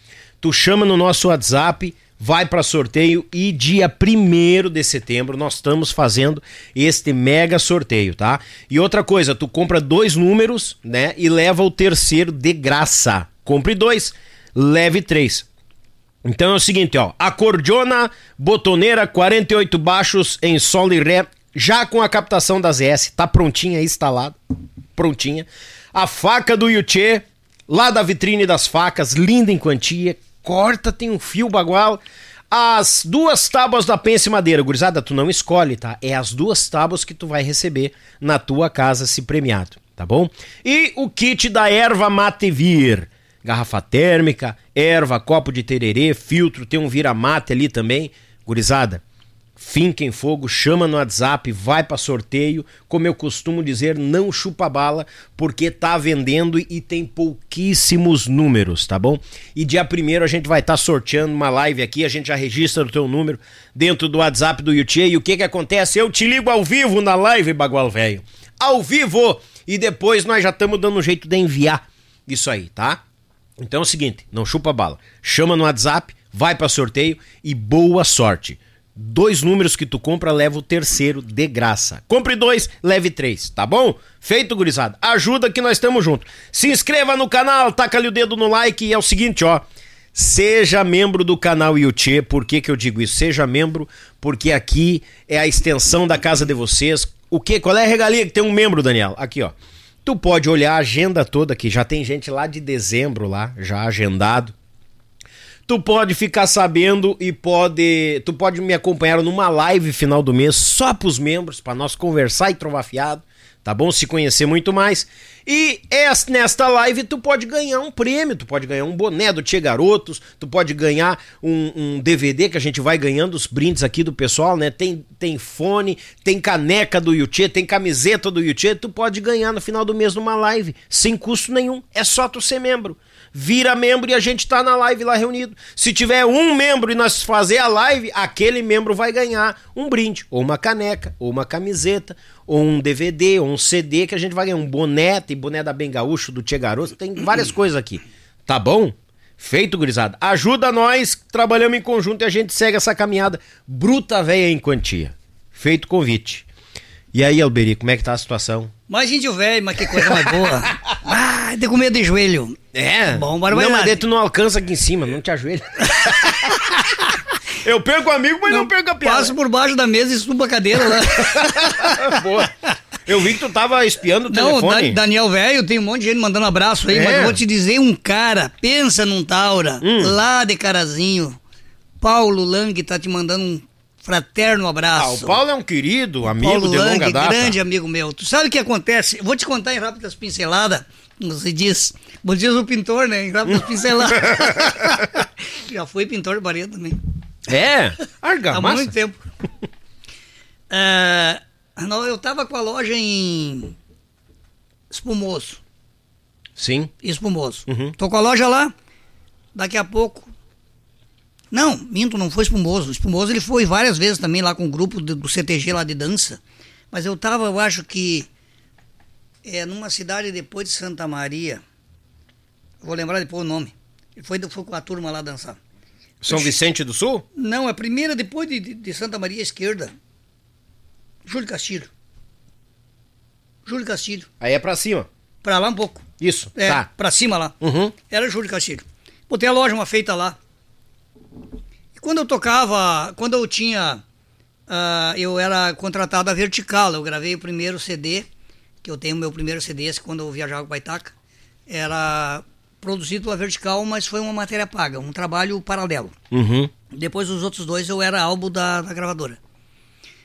tu chama no nosso WhatsApp, vai para sorteio e dia 1 de setembro nós estamos fazendo este mega sorteio, tá? E outra coisa, tu compra dois números, né, e leva o terceiro de graça. Compre dois, leve três. Então é o seguinte, ó, acordeona botoneira 48 baixos em sol e ré, já com a captação das S, tá prontinha instalada, prontinha. A faca do Yuchê, lá da vitrine das facas, linda em quantia, corta, tem um fio bagual. As duas tábuas da pence madeira, gurizada, tu não escolhe, tá? É as duas tábuas que tu vai receber na tua casa se premiado, tá bom? E o kit da erva mate vir garrafa térmica, erva, copo de tererê, filtro, tem um vira-mate ali também. Gurizada, finca em fogo, chama no WhatsApp, vai para sorteio. Como eu costumo dizer, não chupa bala, porque tá vendendo e tem pouquíssimos números, tá bom? E dia primeiro a gente vai estar tá sorteando uma live aqui, a gente já registra o teu número dentro do WhatsApp do YouTube. E o que que acontece? Eu te ligo ao vivo na live, bagual velho. Ao vivo! E depois nós já estamos dando um jeito de enviar isso aí, tá? Então é o seguinte, não chupa bala. Chama no WhatsApp, vai para sorteio e boa sorte. Dois números que tu compra, leva o terceiro de graça. Compre dois, leve três, tá bom? Feito, gurizada. Ajuda que nós estamos juntos. Se inscreva no canal, taca ali o dedo no like e é o seguinte, ó. Seja membro do canal Yuchê. Por que, que eu digo isso? Seja membro, porque aqui é a extensão da casa de vocês. O que? Qual é a regalia que tem um membro, Daniel? Aqui, ó. Tu pode olhar a agenda toda aqui. Já tem gente lá de dezembro lá, já agendado. Tu pode ficar sabendo e pode. Tu pode me acompanhar numa live final do mês só pros membros, para nós conversar e trovar fiado tá bom? Se conhecer muito mais. E nesta live tu pode ganhar um prêmio, tu pode ganhar um boné do Tia Garotos, tu pode ganhar um, um, DVD que a gente vai ganhando os brindes aqui do pessoal, né? Tem, tem fone, tem caneca do Yuchê, tem camiseta do Yuchê, tu pode ganhar no final do mês numa live, sem custo nenhum. É só tu ser membro vira membro e a gente tá na live lá reunido. Se tiver um membro e nós fazer a live, aquele membro vai ganhar um brinde, ou uma caneca, ou uma camiseta, ou um DVD, ou um CD que a gente vai ganhar um boné, tem boné da Bem Gaúcho, do Tia Garoto, tem várias <clears throat> coisas aqui. Tá bom? Feito, gurizada. Ajuda nós, trabalhamos em conjunto e a gente segue essa caminhada bruta velha em quantia. Feito convite. E aí, Alberi, como é que tá a situação? Mais índio velho, mas que coisa mais boa. <laughs> Ah, de comer de joelho. É? Bom, bora Não, mas tu não alcança aqui em cima, não te ajoelha. <laughs> Eu perco o amigo, mas não, não perco a piada. Passo por baixo da mesa e subo a cadeira lá. <laughs> Boa. Eu vi que tu tava espiando o não, telefone. Da, Daniel Velho, tem um monte de gente mandando abraço aí, é. mas eu vou te dizer um cara, pensa num Taura, hum. lá de Carazinho. Paulo Lang tá te mandando um fraterno abraço. Ah, o Paulo é um querido amigo Paulo de Lang, longa data. grande amigo meu. Tu sabe o que acontece? vou te contar em rápidas pinceladas. Você diz, bom dias o pintor, né? Em rápidas <laughs> pinceladas. <laughs> Já fui pintor de parede também. É? Argamassa? Há muito tempo. É, <laughs> não, eu tava com a loja em Espumoso. Sim. Espumoso. Uhum. Tô com a loja lá. Daqui a pouco não, minto, não foi espumoso. Espumoso ele foi várias vezes também lá com o grupo do, do CTG lá de dança. Mas eu tava, eu acho que é numa cidade depois de Santa Maria. Vou lembrar depois o nome. Ele foi, foi com a turma lá dançar. São Vicente do Sul? Não, a primeira depois de, de Santa Maria esquerda. Júlio Castilho. Júlio Castilho. Aí é pra cima. Pra lá um pouco. Isso, é, tá. Pra cima lá. Uhum. Era Júlio Castilho. Botei a loja uma feita lá. E quando eu tocava, quando eu tinha. Uh, eu era contratado a vertical, eu gravei o primeiro CD, que eu tenho meu primeiro CD, quando eu viajava com Baitaca. Era produzido pela vertical, mas foi uma matéria paga, um trabalho paralelo. Uhum. Depois os outros dois eu era álbum da, da gravadora.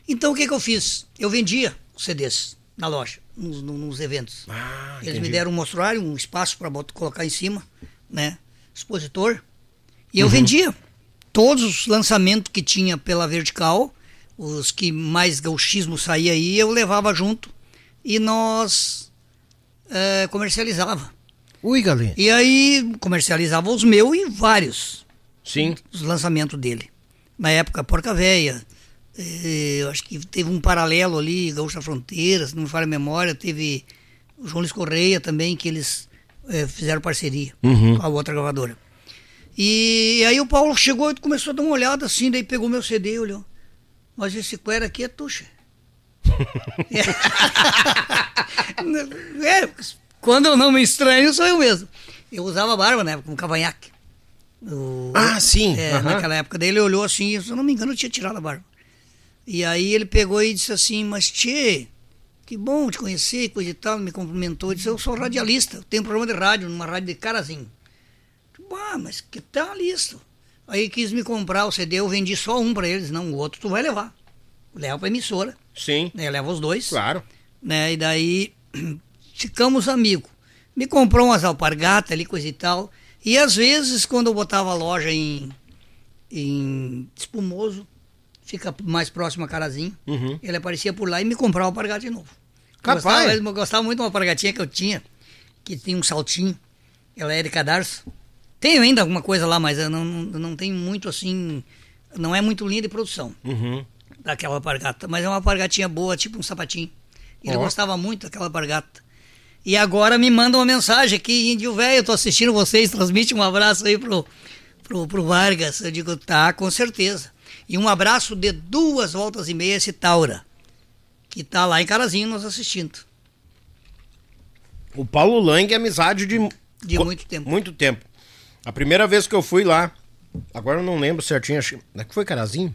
Então o que, que eu fiz? Eu vendia os CDs na loja, nos, nos eventos. Ah, Eles me deram um mostruário, um espaço para colocar em cima, né? Expositor. E eu uhum. vendia todos os lançamentos que tinha pela vertical, os que mais gauchismo saía aí, eu levava junto e nós é, comercializava. Ui, galera. E aí comercializava os meus e vários. Sim. Os lançamentos dele. Na época, Porca Véia. É, acho que teve um paralelo ali, Gaúcha Fronteira, se não me falha a memória. Teve o João Luiz Correia também, que eles é, fizeram parceria uhum. com a outra gravadora. E aí o Paulo chegou e começou a dar uma olhada assim, daí pegou meu CD e olhou. Mas esse cuero aqui é tuxa. <laughs> <laughs> é, quando eu não me estranho, sou eu mesmo. Eu usava barba na época, um cavanhaque. O, ah, sim. É, uhum. Naquela época dele, ele olhou assim, se eu não me engano, eu tinha tirado a barba. E aí ele pegou e disse assim, mas Tchê, que bom te conhecer, coisa e tal, me cumprimentou. Disse, eu sou radialista, eu tenho um programa de rádio, numa rádio de Carazinho. Ah, mas que tal isso? Aí quis me comprar o CD, eu vendi só um para eles. Não, o outro tu vai levar. Leva pra emissora. Sim. Né, leva os dois. Claro. Né, e daí <clears throat> ficamos amigos. Me comprou umas alpargatas ali, coisa e tal. E às vezes, quando eu botava a loja em, em Espumoso, fica mais próximo a Carazinho, uhum. ele aparecia por lá e me comprava alpargata de novo. Capaz. Gostava, eu gostava muito de uma alpargatinha que eu tinha, que tinha um saltinho. Ela era de cadarço. Tenho ainda alguma coisa lá, mas eu não, não tenho muito assim. Não é muito linha de produção uhum. daquela alpargata. Mas é uma alpargatinha boa, tipo um sapatinho. Ele oh. gostava muito daquela alpargata. E agora me manda uma mensagem aqui, Índio Velho, tô assistindo vocês, transmite um abraço aí pro, pro, pro Vargas. Eu digo, tá, com certeza. E um abraço de duas voltas e meia esse Taura, que tá lá em Carazinho nos assistindo. O Paulo Lang é amizade de... De muito tempo. Muito tempo. A primeira vez que eu fui lá, agora eu não lembro certinho, acho é que foi Carazinho.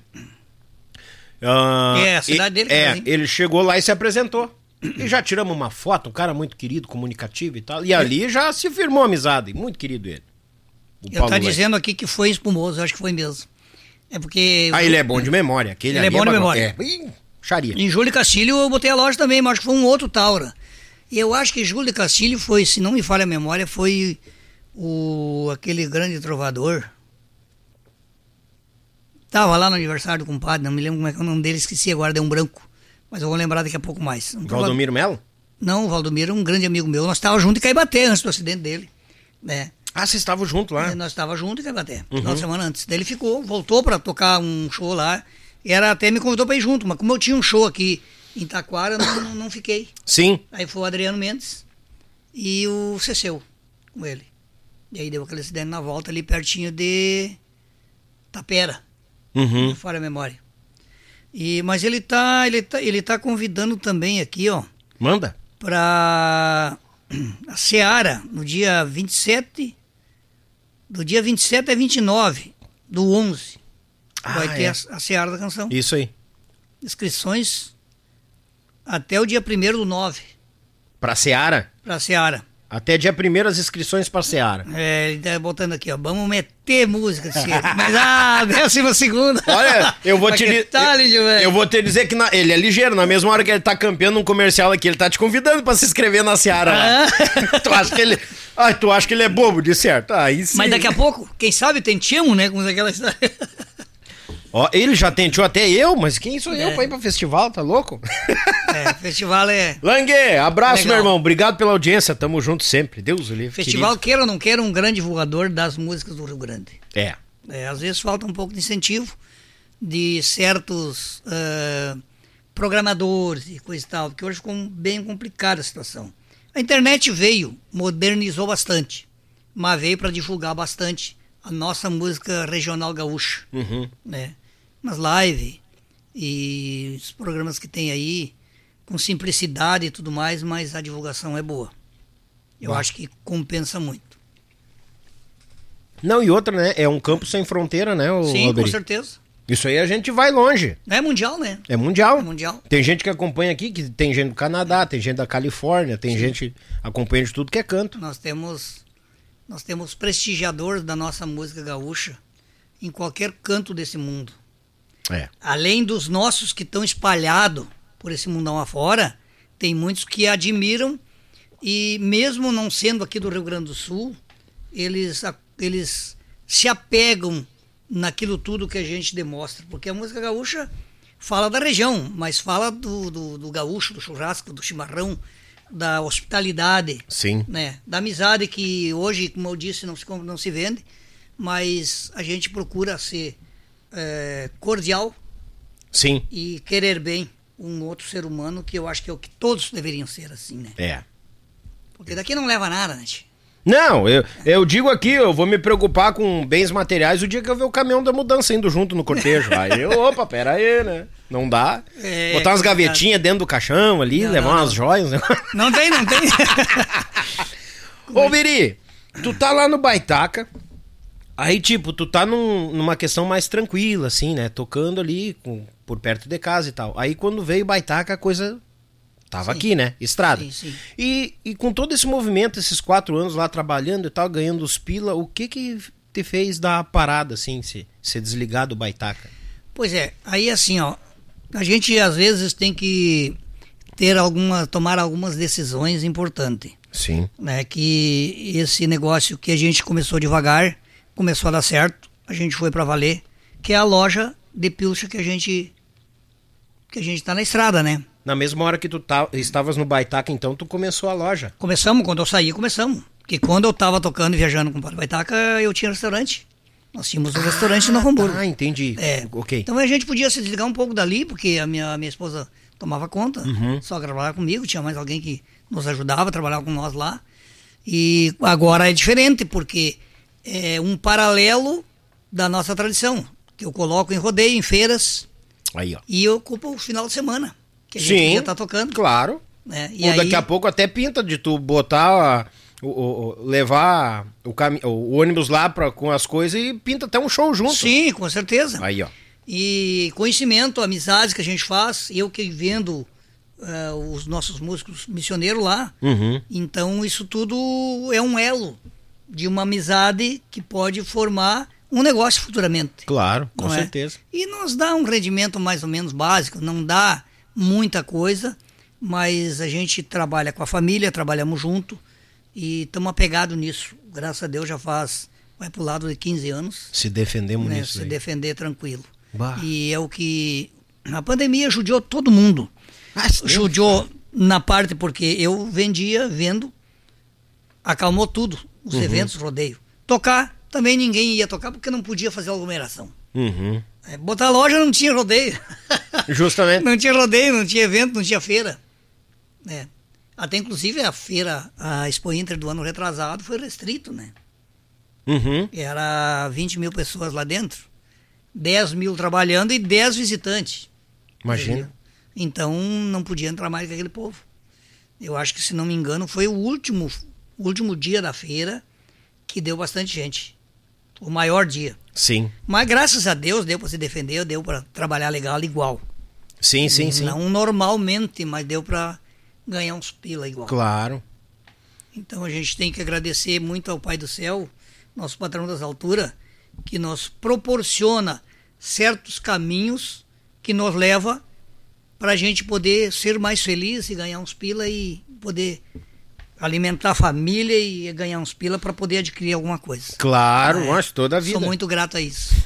Uh, é, a cidade e, dele. É, ele chegou lá e se apresentou. E já tiramos uma foto, um cara muito querido, comunicativo e tal. E ali já se firmou amizade, muito querido ele. Ele tá dizendo aqui que foi espumoso, acho que foi mesmo. É porque. Ah, ele é bom de memória. Aquele ele é bom é de memória. É. Ih. Em Júlio Castilho eu botei a loja também, mas acho que foi um outro Taura. E eu acho que Júlio Castilho foi, se não me falha a memória, foi o aquele grande trovador. Tava lá no aniversário do compadre, não me lembro como é que é o nome dele, esqueci agora, deu um branco. Mas eu vou lembrar daqui a pouco mais. Um Valdomiro Melo? Não, o Valdomiro é um grande amigo meu. Nós estávamos juntos em Caibaté antes do acidente dele. Né? Ah, vocês estavam juntos lá? É, nós estávamos juntos em Caibaté, uhum. uma semana antes. Daí ele ficou, voltou para tocar um show lá. E era, até me convidou para ir junto, mas como eu tinha um show aqui em Taquara, não, não, não fiquei. Sim. Aí foi o Adriano Mendes e o Ceceu com ele. E aí deu aquele acidente na volta ali pertinho de Tapera. Uhum. Fora a memória. E, mas ele tá, ele tá, ele tá convidando também aqui, ó. Manda. Pra <clears throat> a Seara, no dia 27. Do dia 27 a 29 do 11. Ah, vai ter é. a, a Seara da canção. Isso aí. Inscrições até o dia 1 do 9. Pra Seara? Pra Seara. Até dia primeiro as inscrições para Seara. É, ele tá botando aqui, ó. Vamos meter música Mas, ah, <laughs> décima segunda. Olha, eu vou te dizer. eu, eu vou te dizer que na, ele é ligeiro. Na mesma hora que ele tá campeando um comercial aqui, ele tá te convidando para se inscrever na Seara. Ah. <laughs> tu acha que ele. Ah, tu acha que ele é bobo, de certo? Aí sim. Mas daqui a pouco, quem sabe tem Timo, né? Com aquela história. Ó, ele já tentou até eu, mas quem sou é. eu pra ir pra festival, tá louco? É, festival é. Langue, abraço, Legal. meu irmão. Obrigado pela audiência. Tamo junto sempre. Deus o livre. Festival, querido. queira ou não queira, um grande divulgador das músicas do Rio Grande. É. é às vezes falta um pouco de incentivo de certos uh, programadores e coisa e tal, porque hoje ficou bem complicada a situação. A internet veio, modernizou bastante, mas veio para divulgar bastante a nossa música regional gaúcha. Uhum. Né? Nas lives e os programas que tem aí, com simplicidade e tudo mais, mas a divulgação é boa. Eu acho que compensa muito. Não, e outra, né? É um campo sem fronteira, né? O Sim, Alberi? com certeza. Isso aí a gente vai longe. É mundial, né? É mundial. É mundial. Tem gente que acompanha aqui, que tem gente do Canadá, tem gente da Califórnia, tem Sim. gente acompanha de tudo que é canto. Nós temos nós temos prestigiadores da nossa música gaúcha em qualquer canto desse mundo. É. Além dos nossos que estão espalhados por esse mundão afora, tem muitos que admiram e mesmo não sendo aqui do Rio Grande do Sul, eles, eles se apegam naquilo tudo que a gente demonstra, porque a música gaúcha fala da região, mas fala do, do, do gaúcho, do churrasco, do chimarrão, da hospitalidade, Sim. Né? da amizade que hoje, como eu disse, não se, não se vende, mas a gente procura ser é, cordial Sim. e querer bem um outro ser humano, que eu acho que é o que todos deveriam ser assim, né? É. Porque daqui não leva nada, né? Não, eu, eu digo aqui, eu vou me preocupar com bens materiais o dia que eu ver o caminhão da mudança indo junto no cortejo. aí eu, <laughs> opa, pera aí, né? Não dá. É, Botar umas gavetinhas dentro do caixão ali, não, levar não, umas não. joias. Né? Não tem, não tem. <laughs> <laughs> Ô, Biri, tu tá lá no Baitaca, Aí, tipo, tu tá num, numa questão mais tranquila, assim, né? Tocando ali com, por perto de casa e tal. Aí quando veio Baitaca, a coisa tava sim. aqui, né? Estrada. Sim, sim. E, e com todo esse movimento, esses quatro anos lá trabalhando e tal, ganhando os pila, o que que te fez dar a parada, assim, se, se desligar do Baitaca? Pois é, aí assim, ó, a gente às vezes tem que ter alguma, tomar algumas decisões importantes. Sim. Né, que esse negócio que a gente começou devagar, começou a dar certo, a gente foi para valer, que é a loja de pilcha que a gente que a gente tá na estrada, né? Na mesma hora que tu tá, estavas no Baitaca, então tu começou a loja. Começamos, quando eu saí, começamos. Porque quando eu tava tocando e viajando com o Baitaca, eu tinha restaurante. Nós tínhamos um ah, restaurante no Hamburgo. Ah, entendi. É. Ok. Então a gente podia se desligar um pouco dali, porque a minha, a minha esposa tomava conta, uhum. só trabalhava comigo, tinha mais alguém que nos ajudava, trabalhava com nós lá. E agora é diferente, porque é um paralelo da nossa tradição, que eu coloco em rodeio, em feiras. Aí, ó. E eu ocupo o final de semana, que a gente Sim, já tá tocando. Claro. Né? E Ou aí... daqui a pouco até pinta de tu botar o, o, levar o, cam... o ônibus lá pra, com as coisas e pinta até um show junto. Sim, com certeza. Aí, ó. E conhecimento, amizades que a gente faz, eu que vendo uh, os nossos músicos missioneiros lá. Uhum. Então, isso tudo é um elo de uma amizade que pode formar um negócio futuramente. Claro, com é? certeza. E nos dá um rendimento mais ou menos básico, não dá muita coisa, mas a gente trabalha com a família, trabalhamos junto e estamos apegados nisso. Graças a Deus já faz, vai para o lado de 15 anos. Se defendemos né? nisso. Se aí. defender tranquilo. Bah. E é o que. A pandemia judiou todo mundo. Ah, judiou na parte porque eu vendia, vendo, acalmou tudo, os Uhum. eventos, rodeio. Tocar, também ninguém ia tocar porque não podia fazer aglomeração. Uhum. É, botar loja não tinha rodeio. <laughs> Justamente. não tinha rodeio, não tinha evento, não tinha feira. É. Até inclusive a feira, a Expo Inter do ano retrasado foi restrito, né? Uhum. Era 20 mil pessoas lá dentro. 10 mil trabalhando e 10 visitantes. Imagina. Então não podia entrar mais aquele povo. Eu acho que, se não me engano, foi o último, último dia da feira que deu bastante gente. O maior dia. Sim. Mas graças a Deus deu para se defender, deu para trabalhar legal igual. Sim, sim, sim. Não normalmente, mas deu para ganhar uns pila igual. Claro. Então a gente tem que agradecer muito ao Pai do Céu, nosso patrão das alturas, que nos proporciona certos caminhos que nos leva para a gente poder ser mais feliz e ganhar uns pila e poder alimentar a família e ganhar uns pila para poder adquirir alguma coisa. Claro, É, mas toda a vida. Sou muito grato a isso. <laughs>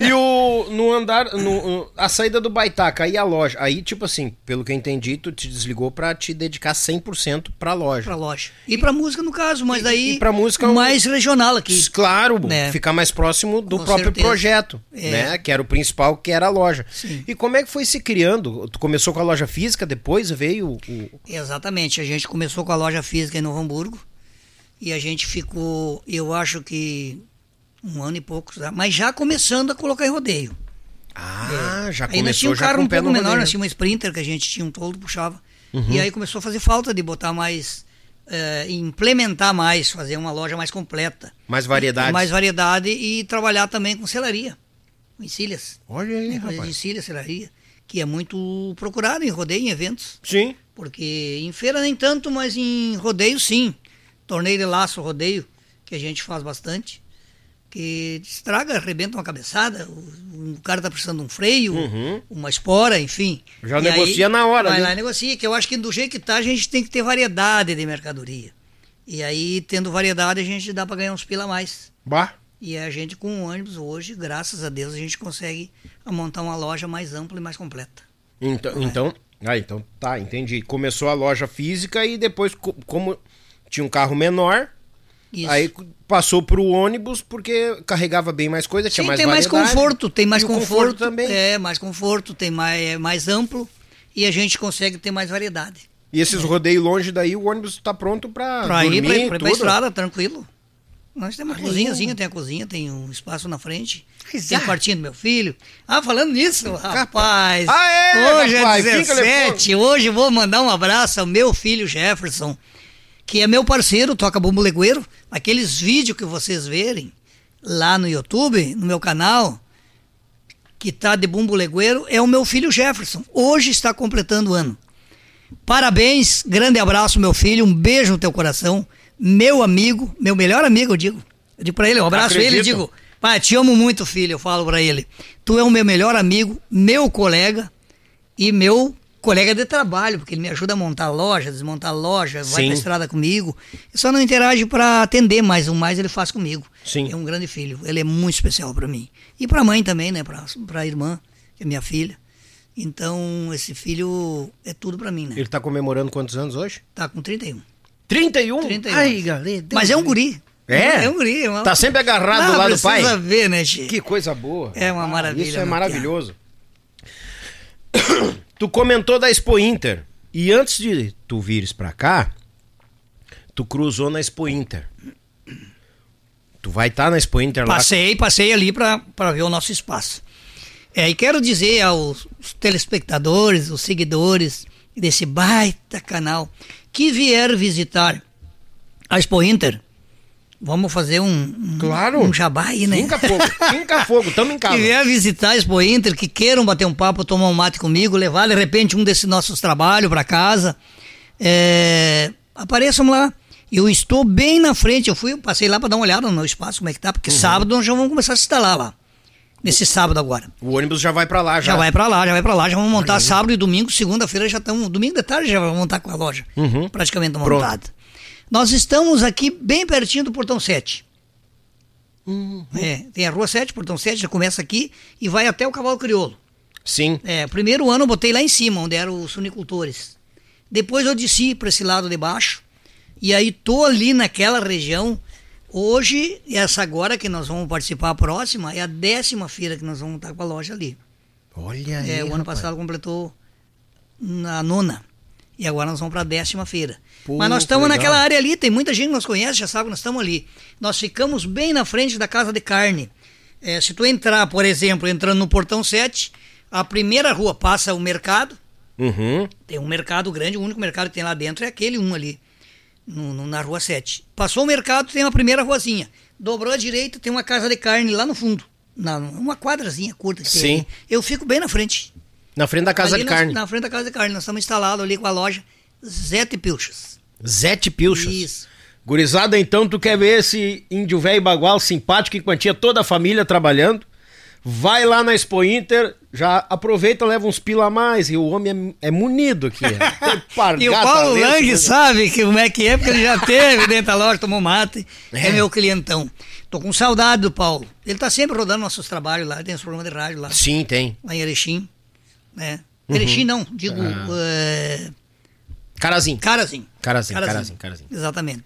E o no andar, no, a saída do Baitaca e a loja, aí tipo assim, pelo que eu entendi, tu te desligou pra te dedicar 100% pra loja. Pra loja. E pra música, no caso, mas E- daí e pra música, mais regional aqui. Claro, Né? ficar mais próximo do Com próprio certeza. projeto, É. né? Que era o principal, que era a loja. Sim. E como é que foi se criando? Tu começou com a loja física, depois veio o... Exatamente. A gente começou com a loja física em Novo Hamburgo e a gente ficou, eu acho que um ano e pouco, mas já começando a colocar em rodeio. Ah, já Aí nós começou tínhamos um já carro um pouco no menor, rodeio. nós tínhamos uma Sprinter que a gente tinha um toldo, puxava. Uhum. E aí começou a fazer falta de botar mais, eh, implementar mais, fazer uma loja mais completa. Mais variedades. Mais variedade e trabalhar também com selaria, com encilhas. Olha aí, É, de rapaz. encilha, selaria, que é muito procurado em rodeio, em eventos. Sim. Porque em feira nem tanto, mas em rodeio sim. Torneio de laço, rodeio, que a gente faz bastante. Que estraga, arrebenta uma cabeçada, o, o cara tá precisando de um freio, Uhum. uma espora, enfim. Já E negocia na hora Vai ali. lá e negocia, que eu acho que do jeito que tá, a gente tem que ter variedade de mercadoria. E aí, tendo variedade, a gente dá para ganhar uns pila a mais. Bah. E a gente com o ônibus hoje, graças a Deus, a gente consegue montar uma loja mais ampla e mais completa. Então, então, ah, então tá, entendi. Começou a loja física e depois, co- como tinha um carro menor, Isso. aí passou pro ônibus porque carregava bem mais coisa, tinha Sim, mais tem mais conforto, tem mais E o conforto, também. É, mais conforto, tem mais, é mais amplo e a gente consegue ter mais variedade. E esses rodeios longe daí, o ônibus tá pronto pra, Pra dormir, ir pra, estrada, tranquilo. Nós temos uma cozinhazinha, tem a cozinha, tem um espaço na frente, Pois tem é. o quartinho do meu filho. Ah, falando nisso, rapaz, Ah, é, hoje rapaz, é fica 17, hoje vou mandar um abraço ao meu filho Jefferson, que é meu parceiro, toca bumbo legueiro. Aqueles vídeos que vocês verem lá no YouTube, no meu canal, que tá de bumbo legueiro, é o meu filho Jefferson. Hoje está completando o ano. Parabéns, grande abraço, meu filho, um beijo no teu coração. Meu amigo, meu melhor amigo, eu digo. Eu digo pra ele, um abraço ele e Acredito. digo, pai, te amo muito, filho, eu falo pra ele. Tu é o meu melhor amigo, meu colega e meu colega de trabalho, porque ele me ajuda a montar loja, desmontar loja, vai Sim. pra estrada comigo. Só não interage pra atender, mas o mais ele faz comigo. Sim. É um grande filho, ele é muito especial pra mim. E pra mãe também, né, pra, pra irmã, que é minha filha. Então, esse filho é tudo pra mim, né? Ele tá comemorando quantos anos hoje? Tá com 31. 31? 31. Ai, galera. Mas é um guri. É? É um guri. é uma- Tá sempre agarrado Ah, lá do pai? precisa ver, né, Tchê? Que coisa boa. É uma maravilha, Isso é meu maravilhoso. <coughs> tu comentou da Expo Inter. E antes de tu vires pra cá, tu cruzou na Expo Inter. Tu vai estar na Expo Inter lá. Passei, passei ali para ver o nosso espaço. É, e quero dizer aos telespectadores, os seguidores desse baita canal que vier visitar A Expo Inter. Vamos fazer um, um, claro. um jabá aí, né? Finca fogo, finca fogo, tamo em <laughs> casa. Que vier visitar a Expo Inter, que queiram bater um papo, tomar um mate comigo, levar de repente um desses nossos trabalhos para casa. É, apareçam lá. Eu estou bem na frente, eu fui, passei lá para dar uma olhada no espaço, como é que tá, porque uhum. sábado nós já vamos começar a se instalar lá. Nesse sábado agora. O ônibus já vai para lá, já. Já vai para lá, já vai para lá, já vamos montar sábado e domingo, segunda-feira já estamos, domingo de tarde já vamos montar com a loja, uhum. praticamente montada. Nós estamos aqui bem pertinho do Portão 7. Uhum. É, tem a Rua 7, Portão 7, já começa aqui e vai até o Cavalo Crioulo. Sim. É, primeiro ano eu botei lá em cima, onde eram os sunicultores. Depois eu desci para esse lado de baixo, e aí tô ali naquela região. Hoje, essa agora que nós vamos participar a próxima, é a décima feira que nós vamos estar com a loja ali. Olha aí. É, o ano passado completou na nona. E agora nós vamos para a décima feira. Pô, Mas nós estamos naquela área ali, tem muita gente que nos conhece, já sabe que nós estamos ali. Nós ficamos bem na frente da casa de carne. É, se tu entrar, por exemplo, entrando no portão 7, a primeira rua passa o mercado. Uhum. Tem um mercado grande, o único mercado que tem lá dentro é aquele um ali no, no, na rua 7. Passou o mercado, tem uma primeira ruazinha. Dobrou à direita, tem uma casa de carne lá no fundo. Na, uma quadrazinha curta que Sim. tem. Eu fico bem na frente. Na frente da casa ali de carne. Na frente da casa de carne. Nós estamos instalados ali com a loja Zete Pilchas. Zete Pilchas. Isso. Gurizada, então, tu quer ver esse índio velho bagual simpático que mantinha toda a família trabalhando? Vai lá na Expo Inter, já aproveita, leva uns pila a mais. E o homem é, é munido aqui. <laughs> e o Paulo Lang sabe que, como é que é, porque ele já teve dentro da loja, tomou mate. É. é meu clientão. Tô com saudade do Paulo. Ele tá sempre rodando nossos trabalhos lá, tem os programas de rádio lá. Sim, tem. Lá em Erechim. Né? Uhum. Erechim não, digo. Ah. É... Carazim. Carazim. Carazim, Carazim, Carazim. Exatamente.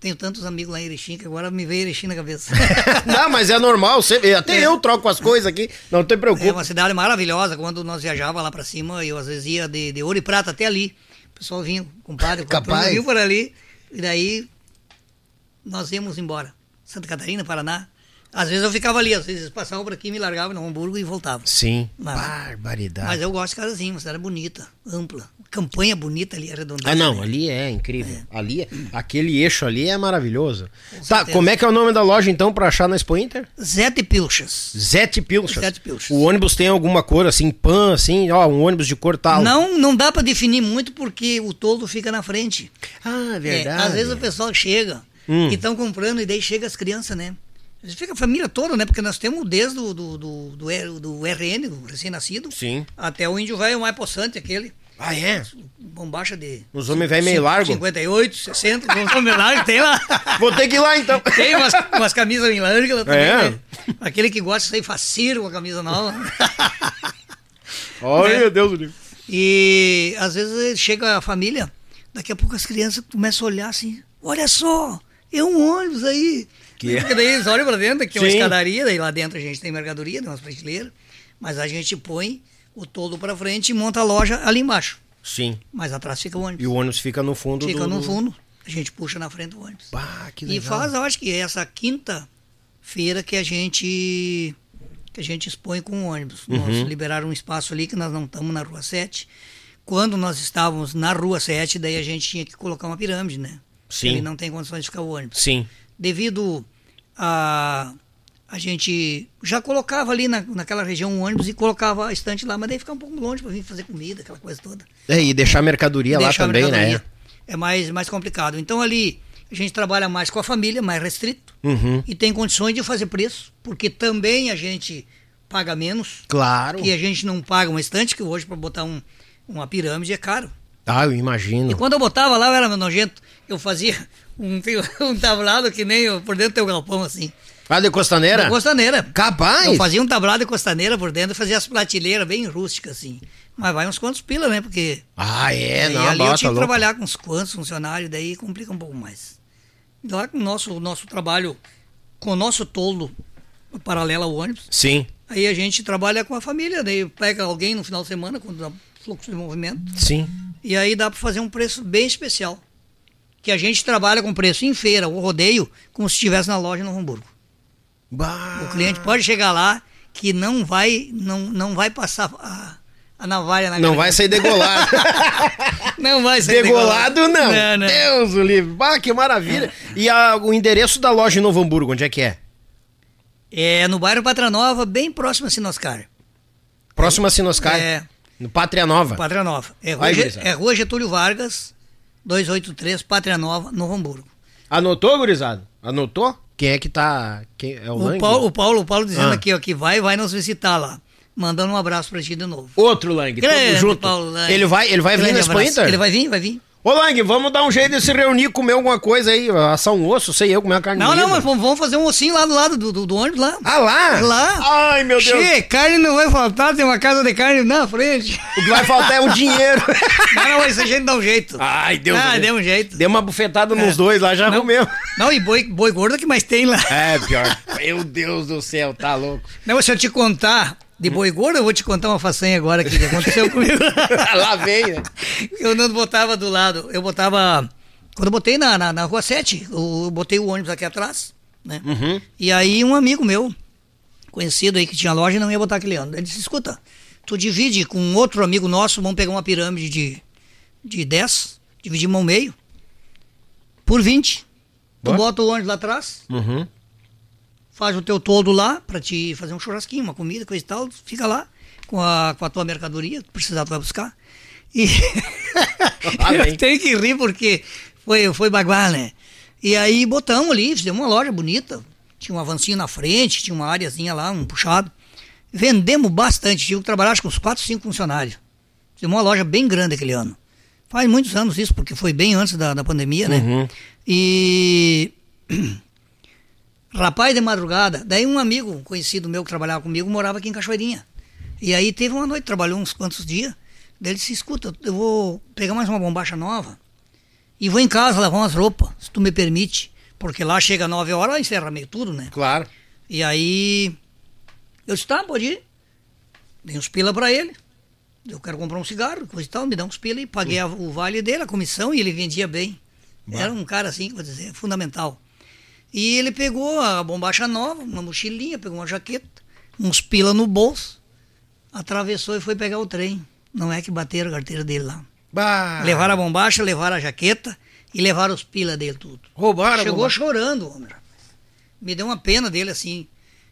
Tenho tantos amigos lá em Erechim que agora me veio Erechim na cabeça. <laughs> não, mas é normal, até é. eu troco as coisas aqui, não te preocupe. É uma cidade maravilhosa, quando nós viajava lá para cima, eu às vezes ia de, de ouro e prata até ali. O pessoal vinha, compadre, Capaz. vinha por ali, e daí nós íamos embora. Santa Catarina, Paraná. Às vezes eu ficava ali, às vezes passavam por aqui, me largavam no Hamburgo e voltava. Sim. Mas, Barbaridade. Mas eu gosto de Carazinho, uma cidade bonita, ampla. Campanha bonita ali, arredondada. Ah, não, ali é incrível. É. Ali, é, aquele eixo ali é maravilhoso. Com tá, certeza. como é que é o nome da loja então para achar na Expo Inter? Zete Pilchas. Zete Pilchas. Zete Pilchas. O ônibus tem alguma cor assim, pan, assim, ó, um ônibus de cor tal? Não, não dá para definir muito porque o toldo fica na frente. Ah, é verdade. É, às vezes o pessoal chega hum. e estão comprando e daí chega as crianças, né? Fica a família toda, né? Porque nós temos desde o do, do, do, do RN, do recém-nascido, até o índio velho mais possante, aquele. Ah, é? Bombacha de. Os homens velho meio largo? 58, 60, os homens largos, tem lá. <laughs> Vou ter que ir lá então. Tem umas, umas camisas em larga também. É. Né? Aquele que gosta de sair faceiro com a camisa nova. Olha, né? meu Deus E às vezes chega a família, daqui a pouco as crianças começam a olhar assim: olha só, é um ônibus aí. Que? Porque daí eles olham pra dentro, aqui é uma escadaria, daí lá dentro a gente tem mercadoria, tem umas prateleiras, mas a gente põe o toldo para frente e monta a loja ali embaixo. Sim. Mas atrás fica o ônibus. E o ônibus fica no fundo Fica do... no fundo, a gente puxa na frente do ônibus. Bah, que legal. E faz, eu acho que é essa quinta feira que a gente que a gente expõe com o ônibus. Uhum. Nós liberaram um espaço ali que nós não estamos na Rua 7. Quando nós estávamos na Rua 7, daí a gente tinha que colocar uma pirâmide, né? Sim. Ele não tem condições de ficar o ônibus. Sim. Devido a a gente já colocava ali na, naquela região um ônibus e colocava a estante lá, mas daí ficava um pouco longe para vir fazer comida, aquela coisa toda. É, e deixar mercadoria deixar lá também, né? mercadoria. né? É mais, mais complicado. Então ali a gente trabalha mais com a família, mais restrito, uhum. e tem condições de fazer preço, porque também a gente paga menos. Claro. E a gente não paga uma estante, que hoje para botar um, uma pirâmide é caro. Ah, eu imagino. E quando eu botava lá, eu era nojento. Eu fazia um, <laughs> um tablado que nem eu, por dentro do teu galpão, assim. Ah, de costaneira? De costaneira. Capaz? Eu fazia um tablado de costaneira por dentro, fazia as prateleiras bem rústicas, assim. Mas vai uns quantos pila, né? Porque. Ah, é, não, E ali bota, eu tinha que louco. trabalhar com uns quantos funcionários, daí complica um pouco mais. Lá com o nosso, nosso trabalho, com o nosso toldo paralelo ao ônibus. Sim. Aí a gente trabalha com a família, daí pega alguém no final de semana, quando dá fluxo de movimento. Sim. E aí dá para fazer um preço bem especial. Que a gente trabalha com preço em feira, o rodeio, como se estivesse na loja no Hamburgo. Bah. O cliente pode chegar lá que não vai, não, não vai passar a, a navalha na Não vai sair degolado. <laughs> Não vai ser degolado. Degolado, não. não, não. Deus o livre. Ah, que maravilha. E a, o endereço da loja em Novo Hamburgo, onde é que é? É no bairro Pátria Nova, bem próximo a Sinoscar. Próximo a Sinoscar? É. No Pátria Nova? Pátria Nova. É Rua, Vai, é Rua Getúlio Vargas, 283, Pátria Nova, Novo Hamburgo. Anotou, gurizada? Anotou? Quem é que tá. Quem, é o, o Paulo, o Paulo, o Paulo dizendo ah. aqui, ó, que vai vai nos visitar lá. Mandando um abraço pra ti de novo. Outro Lang, Grande, junto. Paulo Lang. Ele vai, ele vai vir na Espanha, Ele vai vir, vai vir. Ô Lang, vamos dar um jeito de se reunir, comer alguma coisa aí, assar um osso, sei eu, comer uma carne Não, não, mas vamos fazer um ossinho lá do lado do, do, do ônibus lá. Ah, lá? Lá. Ai, meu Deus. Che, carne não vai faltar, tem uma casa de carne na frente. O que vai faltar é o dinheiro. <laughs> não, não, mas a gente dá um jeito. Ai, Deus. Ah, deu um jeito. Deu uma bufetada é. nos dois lá, já não, comeu. Não, e boi, boi gordo que mais tem lá. É, pior. meu Deus do céu, tá louco. Não, se eu te contar de boi gordo, eu vou te contar uma façanha agora que aconteceu <laughs> comigo. Lá vem, né? Eu não botava do lado, eu botava. Quando eu botei na, na, na rua 7, eu botei o ônibus aqui atrás, né? Uhum. E aí um amigo meu, conhecido aí que tinha loja, não ia botar aquele ano. Ele disse: escuta, tu divide com outro amigo nosso, vamos pegar uma pirâmide de, de 10, dividimos ao meio, por 20. Tu bota o ônibus lá atrás. Uhum faz o teu todo lá para te fazer um churrasquinho, uma comida, coisa e tal, fica lá com a, com a tua mercadoria, precisar tu vai buscar. E ah, <laughs> eu tenho que rir porque foi, foi bagual, né? E aí botamos ali, fizemos uma loja bonita, tinha um avancinho na frente, tinha uma áreazinha lá, um puxado. Vendemos bastante, tive que trabalhar acho, com uns 4, 5 funcionários. Fizemos uma loja bem grande aquele ano. Faz muitos anos isso, porque foi bem antes da, da pandemia, né? Uhum. E <clears throat> Rapaz de madrugada. Daí um amigo conhecido meu que trabalhava comigo morava aqui em Cachoeirinha. E aí teve uma noite, trabalhou uns quantos dias. Daí ele disse: Escuta, eu vou pegar mais uma bombacha nova e vou em casa lavar umas roupas, se tu me permite. Porque lá chega nove horas, encerra meio tudo, né? Claro. E aí eu disse: Tá, pode ir. Dei uns pila pra ele. Eu quero comprar um cigarro, coisa e tal, me dá uns pila e paguei o vale dele, a comissão, e ele vendia bem. Bah. Era um cara assim, vou dizer, fundamental. E ele pegou a bombacha nova, uma mochilinha, pegou uma jaqueta, uns pila no bolso, atravessou e foi pegar o trem. Não é que bateram a carteira dele lá. Bah. Levaram a bombacha, levaram a jaqueta e levaram os pila dele tudo. Roubaram Chegou chorando, homem. Me deu uma pena dele assim.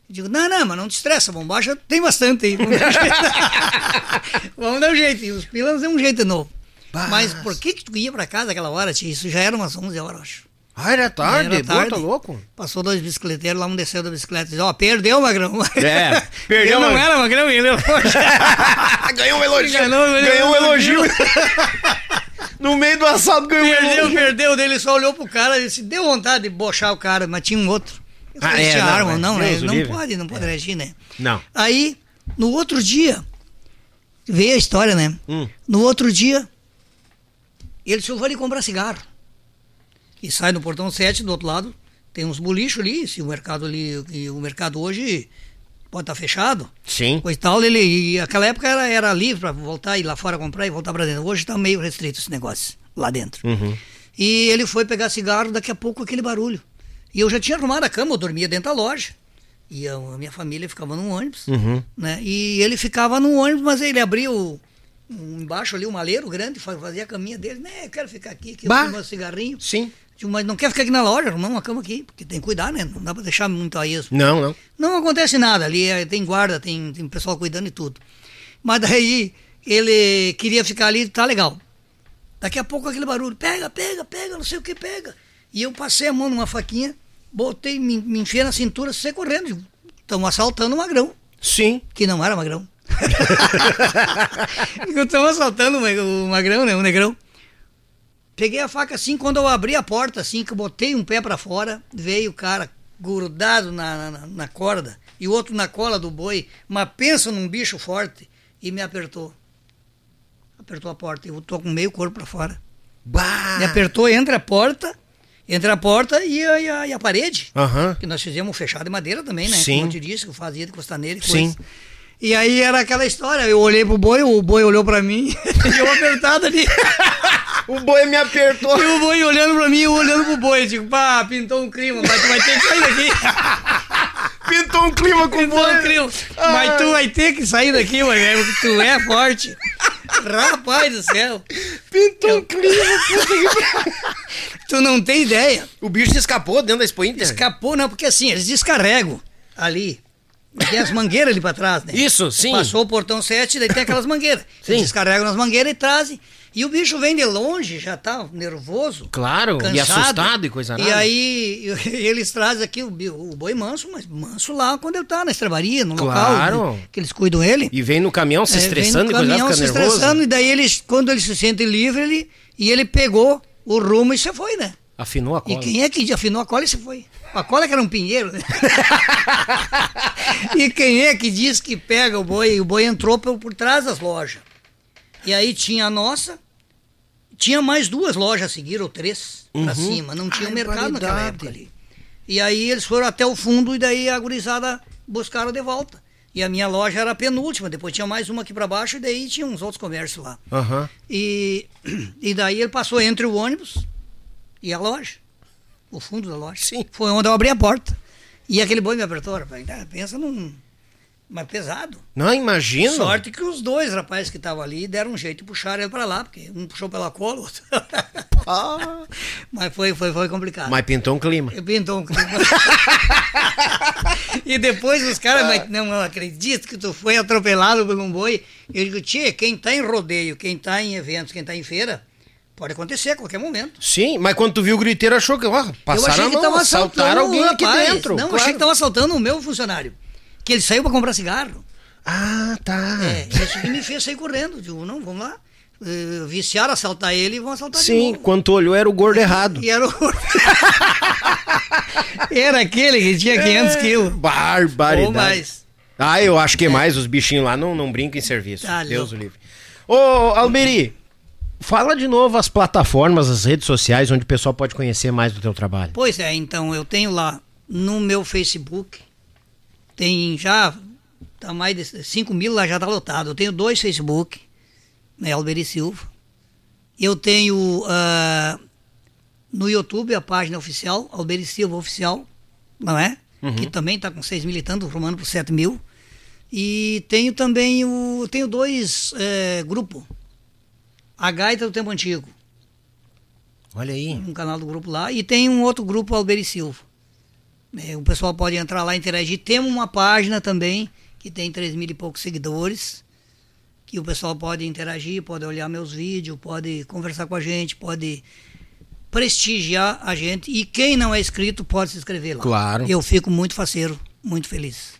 Eu digo, não, não, mas não te estressa, bombacha tem bastante aí. Vamos dar um jeito. <laughs> Vamos dar um jeito. E os pilas deu um jeito novo. Bah. Mas por que, que tu ia para casa aquela hora, tia? Isso já era umas 11 horas, acho. Ah, era tarde? Era tarde. Pô, tá louco? Passou dois bicicleteiros lá, um desceu da bicicleta e disse, ó, oh, perdeu, Magrão. É, perdeu. <laughs> Ele não era Magrão, ele <laughs> Ganhou um elogio. Ganhou, ganhou um elogio. <laughs> no meio do assado ganhou perdeu, um elogio. Perdeu, perdeu. Ele só olhou pro cara e disse, deu vontade de bochar o cara, mas tinha um outro. Ah, é, não, arma, não, né? Não pode, não pode é. reagir, né? Não. Aí, no outro dia, veio a história, né? Hum. No outro dia, ele disse, eu vou ali comprar cigarro e sai no portão 7 do outro lado, tem uns bolichos ali, se o mercado ali, o mercado hoje pode estar tá fechado. Sim. Coisa tal, ele, e aquela época era, era livre para voltar, ir lá fora comprar e voltar para dentro. Hoje está meio restrito esse negócio lá dentro. Uhum. E ele foi pegar cigarro, daqui a pouco aquele barulho. E eu já tinha arrumado a cama, eu dormia dentro da loja. E a, minha família ficava no ônibus, uhum. né? E ele ficava no ônibus, mas ele abriu um, embaixo ali, um maleiro grande, fazia a caminha dele, né? Eu quero ficar aqui, que eu fumo um cigarrinho. Sim. Mas não quer ficar aqui na loja, arrumar uma cama aqui, porque tem que cuidar, né? Não dá pra deixar muito a isso. Não, não. Não acontece nada, ali é, tem guarda, tem, tem pessoal cuidando e tudo. Mas daí ele queria ficar ali, tá legal. Daqui a pouco aquele barulho, pega, pega, pega, não sei o que, pega. E eu passei a mão numa faquinha, botei, me, me enfiei na cintura, saí correndo. Estão assaltando o magrão. Sim. Que não era magrão. <laughs> Estão assaltando o magrão, né? O negrão. Peguei a faca assim, quando eu abri a porta, assim, que eu botei um pé para fora, veio o cara grudado na, na, na, corda e o outro na cola do boi, mas pensa num bicho forte, e me apertou. Apertou a porta, eu tô com meio corpo para fora. Bah. Me apertou entre a porta, entre a porta e a, e a, e a parede. Uhum. Que nós fizemos fechado de madeira também, né? Sim. Como eu te disse, que eu fazia de costaneira e coisa. Sim. E aí era aquela história, eu olhei pro boi, o boi olhou pra mim, e eu apertado ali. o boi me apertou. E o boi olhando pra mim, eu olhando pro boi, digo, pá, pintou um clima, mas tu vai ter que sair daqui. <laughs> pintou um clima com o boi. Um clima. Ah. Mas tu vai ter que sair daqui, mano, tu é forte. <laughs> Rapaz do céu. Pintou eu... um clima. <laughs> tu não tem ideia. O bicho se escapou dentro da Expo Inter? Escapou, não, porque assim, eles descarregam ali. Tem as mangueiras ali pra trás, né? Isso, sim. Passou o portão 7, daí tem aquelas mangueiras. <laughs> Sim. Eles descarregam nas mangueiras e trazem. E o bicho vem de longe, já tá nervoso. Claro, cansado, e assustado e coisa nada. E aí <laughs> eles trazem aqui o, o, boi manso, mas manso lá quando ele tá na estrebaria, no claro. local que eles cuidam ele. E vem no caminhão se estressando é, vem no caminhão e coisa, se nervoso. estressando, e daí eles, quando ele se sente livre, ele, e ele pegou o rumo e você foi, né? Afinou a cola. E quem é que afinou a cola e você foi? A cola que era um pinheiro, né? <laughs> e quem é que diz que pega o boi? O boi entrou por, por trás das lojas. E aí tinha a nossa, tinha mais duas lojas a seguir, ou três, uhum. pra cima. Não tinha Ai, mercado naquela época ali. E aí eles foram até o fundo e daí a gurizada buscaram de volta. E a minha loja era a penúltima, depois tinha mais uma aqui para baixo e daí tinha uns outros comércios lá. Uhum. E, <clears throat> e daí ele passou entre o ônibus e a loja. O fundo da loja. Sim. Foi onde eu abri a porta. E aquele boi me apertou, rapaz. Pensa num mas pesado. Não, imagino. Sorte que os dois rapazes que estavam ali deram um jeito de puxar ele para lá, porque um puxou pela cola, outro. <laughs> Ah. Mas foi, foi, foi complicado. Mas pintou um clima. Pintou um clima. <laughs> e depois os caras, mas não, não acredito que tu foi atropelado por um boi. Eu digo, tia, quem tá em rodeio, quem tá em eventos, quem tá em feira, Pode acontecer a qualquer momento. Sim, mas quando tu viu o griteiro, achou que, ó, passaram eu achei que tava assaltaram alguém aqui rapaz. dentro. Não, claro. achei que tava assaltando o meu funcionário que ele saiu para comprar cigarro. Ah, tá. É, isso que me fez sair correndo. Digo, não, vamos lá. Uh, viciaram assaltar ele e vão assaltar Sim, quando tu olhou era o gordo errado. E era o gordo. <laughs> era aquele que tinha 500 é, quilos. Barbaridade. Ou mais. Ah, eu acho que é. mais. Os bichinhos lá não, não brincam em serviço. Tá Deus o livre. Ô, Alberi, fala de novo as plataformas, as redes sociais, onde o pessoal pode conhecer mais do teu trabalho. Pois é, então, eu tenho lá no meu Facebook, tem já tá mais de 5 mil lá já tá lotado. Eu tenho dois Facebook, né, Alberi Silva. Eu tenho uh, no YouTube a página oficial, Alberi Silva Oficial, não é? Uhum. Que também está com 6 mil e tanto, formando por 7 mil. E tenho também o. Tenho dois é, grupos. A Gaita do Tempo Antigo. Olha aí. Um canal do grupo lá. E tem um outro grupo, Alberi Silva. É, o pessoal pode entrar lá e interagir. Temos uma página também que tem 3 mil e poucos seguidores, que o pessoal pode interagir, pode olhar meus vídeos, pode conversar com a gente, pode prestigiar a gente. E quem não é inscrito pode se inscrever lá. Claro. Eu fico muito faceiro, muito feliz.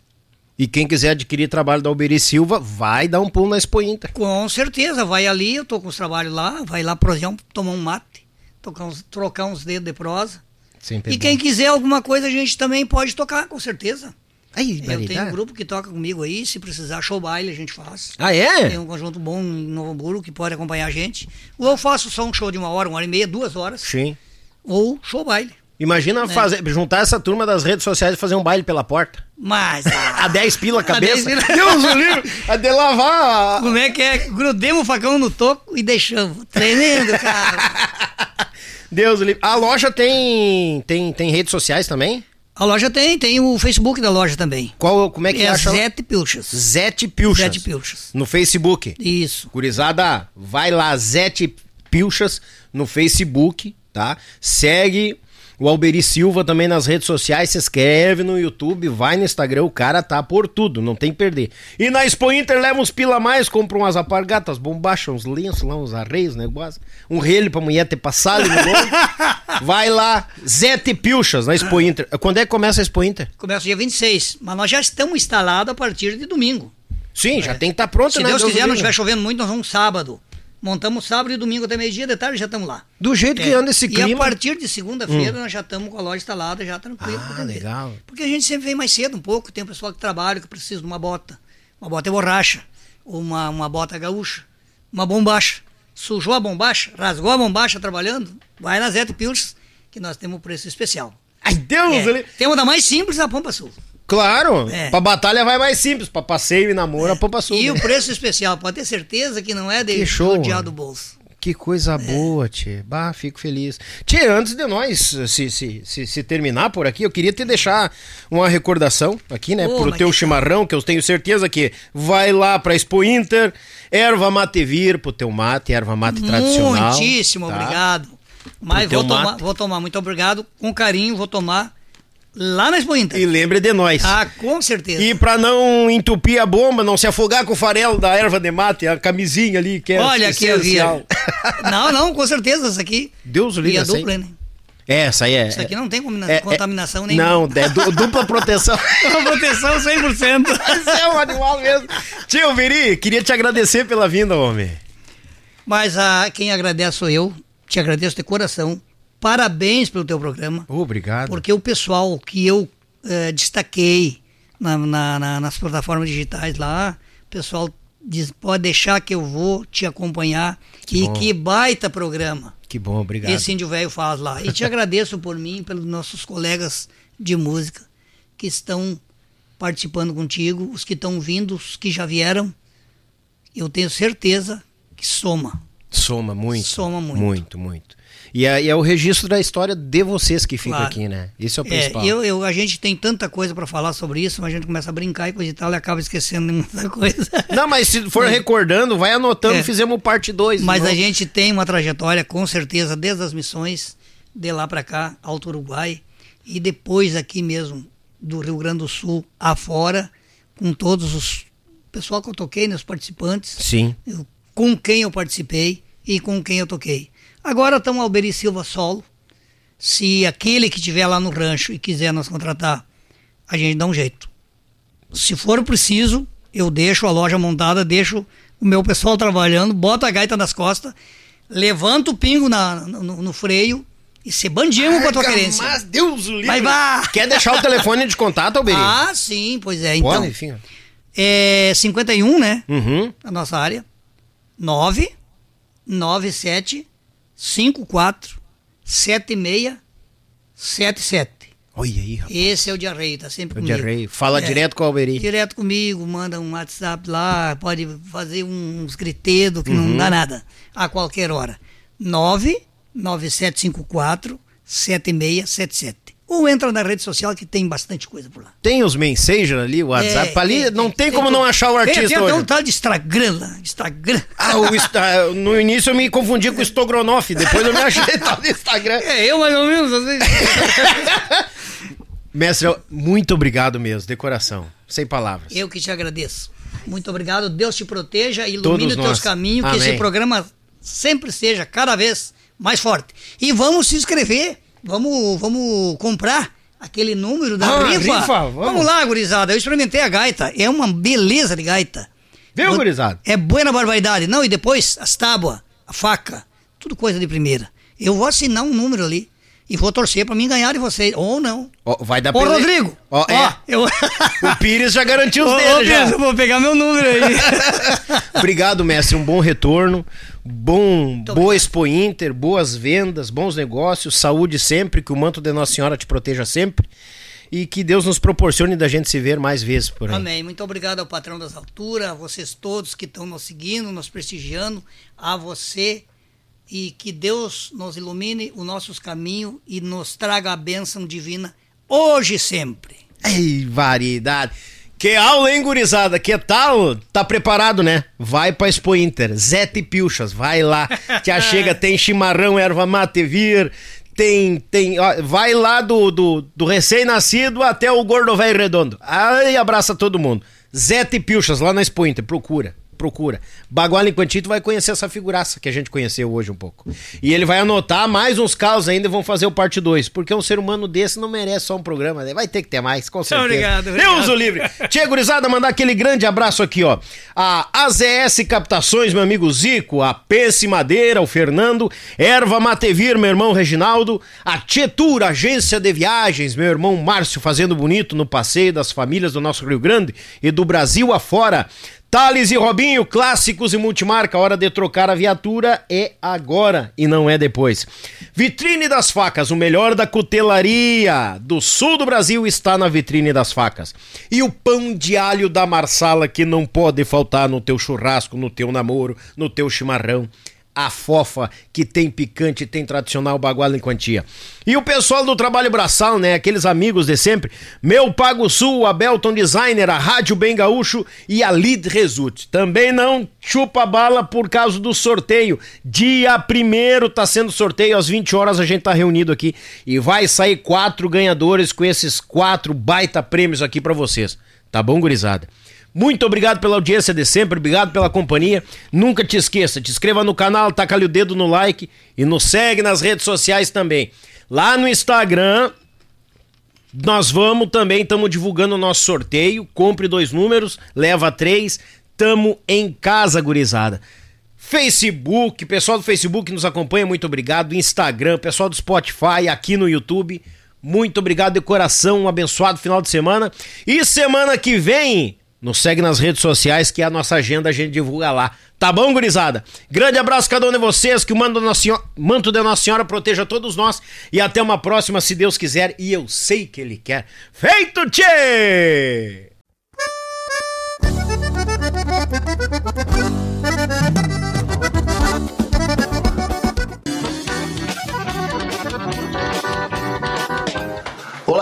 E quem quiser adquirir trabalho da Alberi Silva, vai dar um pulo na Expo Inter. Com certeza, vai ali, eu tô com os trabalhos lá, vai lá, por exemplo, tomar um mate, trocar uns, trocar uns dedos de prosa Sempre e bom. quem quiser alguma coisa, a gente também pode tocar, com certeza. Aí, eu tenho um grupo que toca comigo aí, se precisar show baile a gente faz. Ah, é? Tem um conjunto bom em Novo Hamburgo que pode acompanhar a gente. Ou eu faço só um show de uma hora, uma hora e meia, duas horas. Sim. Ou show baile. Imagina né? fazer, juntar essa turma das redes sociais e fazer um baile pela porta. Mas. <laughs> a 10 pila a cabeça. A <laughs> Deus o livro. A de lavar. Como é que é? Grudemos o facão no toco e deixamos. Tremendo, cara. <laughs> Deus livre. A loja tem, tem, tem redes sociais também? A loja tem, tem o Facebook da loja também. Qual, como é que é? acha? Zete Pilchas. Zete Pilchas. Zete Pilchas. No Facebook. Isso. Curizada, vai lá, Zete Pilchas no Facebook, tá? Segue o Alberi Silva também nas redes sociais, se inscreve no YouTube, vai no Instagram, o cara tá por tudo, não tem que perder. E na Expo Inter leva uns pila mais, compra umas apargatas, bombachas, uns lenços lá, uns arreios, negócio. Um relho pra mulher ter passado no nome. <laughs> Vai lá, Zete Pilchas na Expo Inter. Quando é que começa a Expo Inter? Começa dia 26, mas nós já estamos instalados a partir de domingo. Sim, é. já tem que estar tá pronto, Se né? Deus, Deus quiser, não estiver chovendo muito, nós vamos sábado. Montamos sábado e domingo até meio-dia, de tarde já estamos lá. Do jeito é. que anda esse clima. E a partir de segunda-feira hum. nós já estamos com a loja instalada, já tranquilo. Ah, legal. Porque a gente sempre vem mais cedo um pouco, tem um pessoal que trabalha, que precisa de uma bota. Uma bota é borracha, uma, uma bota gaúcha, uma bombacha. Sujou a bombacha, rasgou a bombacha trabalhando, vai na Zete Pills, que nós temos um preço especial. Ai, Deus! É. Ele... Temos da mais simples a Pampa Sul. Claro, é. pra batalha vai mais simples, pra passeio e namoro é. a Pampa Sul. E o preço especial, pode ter certeza que não é de que show, do bolso. Que coisa é. boa, Tchê. Bah, fico feliz. Tchê, antes de nós se, se, se, se, terminar por aqui, eu queria te deixar uma recordação aqui, né? Oh, pro teu chimarrão, que eu tenho certeza que vai lá pra Expo Inter, erva mate vir pro teu mate, erva mate tradicional. Muitíssimo tá? obrigado. Mas vou tomar, vou tomar, muito obrigado. Com carinho, vou tomar lá na Expo Inter. E lembre de nós. Ah, com certeza. E para não entupir a bomba, não se afogar com o farelo da erva de mate, a camisinha ali, que é Olha aqui, eu <laughs> não, não, com certeza, essa aqui. Deus o livre. E a dupla, né? É, essa aí é. Isso aqui não tem é, é, contaminação é, nenhuma. Não, é du, dupla proteção. <laughs> proteção 100%. <laughs> Esse é um animal mesmo. Tio Viri, queria te agradecer pela vinda, homem. Mas a, quem agradece sou eu. Te agradeço de coração parabéns pelo teu programa. Obrigado. Porque o pessoal que eu eh, destaquei na, na, na, nas plataformas digitais lá, o pessoal diz, pode deixar que eu vou te acompanhar. Que, que baita programa. Que bom, obrigado. Esse índio velho faz lá. E te <laughs> agradeço por mim, pelos nossos colegas de música que estão participando contigo, os que estão vindo, os que já vieram. Eu tenho certeza que soma. Soma muito. Soma muito. Muito, muito. E é, e é, o registro da história de vocês que fica claro. aqui, né? Isso é o principal. É, eu, eu, a gente tem tanta coisa para falar sobre isso, mas a gente começa a brincar e coisa e tal e acaba esquecendo muita <laughs> coisa. Não, mas se for recordando, vai anotando, é. fizemos parte 2. Mas a gente tem uma trajetória, com certeza, desde as missões, de lá para cá, Alto Uruguai, e depois aqui mesmo, do Rio Grande do Sul afora, com todos os pessoal que eu toquei, né, os participantes. Sim. Eu, com quem eu participei e com quem eu toquei. Agora estamos Alberi Silva solo. Se aquele que estiver lá no rancho e quiser nos contratar, a gente dá um jeito. Se for preciso, eu deixo a loja montada, deixo o meu pessoal trabalhando, boto a gaita nas costas, levanto o pingo na, no, no freio e se bandimos com a tua querência. Mas Deus o livre. Vai, vá. Quer deixar o telefone de contato, Alberi? Ah, sim, pois é. Então, Pode, enfim. É 51, né? Uhum. A nossa área. 9 97 54 76 77. Olha aí, rapaz. Esse é o Diarreio, tá sempre é o comigo. Diarreio. Fala é, direto com o Alberi. Direto comigo, manda um WhatsApp lá, pode fazer uns gritedos que uhum. não dá nada. A qualquer hora. 99754 7677. Ou entra na rede social que tem bastante coisa por lá. Tem os mensagers ali, o WhatsApp é, ali, não tem, tem como não achar o artista tem. Tem um tal de Instagram lá, Instagram. Ah, o, no início eu me confundi com o Stogronoff, depois eu me achei tal de Instagram. É, eu mais ou menos, vezes. <laughs> Mestre, muito obrigado mesmo, de coração, sem palavras. Eu que te agradeço. Muito obrigado, Deus te proteja, ilumine os teus caminhos, Amém. que esse programa sempre seja cada vez mais forte. E vamos se inscrever Vamos, vamos comprar aquele número da ah, rifa. rifa vamos. vamos. lá, gurizada. Eu experimentei a gaita. É uma beleza de gaita. Viu, gurizada? É boa na barbaridade. Não, e depois as tábuas, a faca, tudo coisa de primeira. Eu vou assinar um número ali. E vou torcer para mim ganhar de vocês. Ou não. Oh, vai dar Ô, pele... Rodrigo! Oh, é. eu... <laughs> o Pires já garantiu os dedos. Ô, Pires, eu vou pegar meu número aí. <laughs> Obrigado, mestre. Um bom retorno. Bom, boa Expo Inter, boas vendas, bons negócios, saúde sempre, que o manto de Nossa Senhora te proteja sempre e que Deus nos proporcione da gente se ver mais vezes por aí. Amém. Muito obrigado ao patrão das alturas, a vocês todos que estão nos seguindo, nos prestigiando, a você e que Deus nos ilumine os nossos caminhos e nos traga a bênção divina hoje e sempre. Ei, variedade. Que aula, hein, gurizada? Que tal? Tá preparado, né? Vai pra Expo Inter. Zete Pilchas, vai lá. <laughs> Te achega, tem chimarrão, erva mate, vir. Tem, tem, ó, vai lá do, do, do recém-nascido até o gordo velho redondo. Aí abraça todo mundo. Zete Pilchas, lá na Expo Inter, procura procura. Baguala enquanto tu vai conhecer essa figuraça que a gente conheceu hoje um pouco. E ele vai anotar mais uns casos ainda e vão fazer o parte 2. Porque um ser humano desse não merece só um programa. Né? Vai ter que ter mais, com certeza. Obrigado, obrigado. Deus o livre. Tia Gurizada, mandar aquele grande abraço aqui, ó. A AZS Captações, meu amigo Zico, a Pense Madeira, o Fernando, Erva Matevir, meu irmão Reginaldo, a Tietur, Agência de Viagens, meu irmão Márcio, fazendo bonito no passeio das famílias do nosso Rio Grande e do Brasil afora. Thales e Robinho, clássicos e multimarca. Hora de trocar a viatura é agora e não é depois. Vitrine das Facas, o melhor da cutelaria do sul do Brasil está na Vitrine das Facas. E o pão de alho da Marsala que não pode faltar no teu churrasco, no teu namoro, no teu chimarrão a fofa que tem picante, tem tradicional baguala em quantia. E o pessoal do Trabalho Braçal, né? Aqueles amigos de sempre. Meu Pago Sul, a Belton Designer, a Rádio Bem Gaúcho e a Lead Result. Também não chupa bala por causa do sorteio. Dia primeiro tá sendo sorteio, às 20 horas a gente tá reunido aqui e vai sair quatro ganhadores com esses quatro baita prêmios aqui para vocês. Tá bom, gurizada? Muito obrigado pela audiência de sempre, obrigado pela companhia. Nunca te esqueça, te inscreva no canal, taca ali o dedo no like e nos segue nas redes sociais também. Lá no Instagram, nós vamos também, estamos divulgando o nosso sorteio. Compre dois números, leva três. Tamo em casa, gurizada. Facebook, pessoal do Facebook nos acompanha, muito obrigado. Instagram, pessoal do Spotify, aqui no YouTube. Muito obrigado de coração, um abençoado final de semana. E semana que vem nos segue nas redes sociais, que é a nossa agenda, a gente divulga lá. Tá bom, gurizada? Grande abraço a cada um de vocês, que o manto da Nossa Senhora, manto da Nossa Senhora proteja todos nós. E até uma próxima, se Deus quiser. E eu sei que Ele quer. Feito, tchê!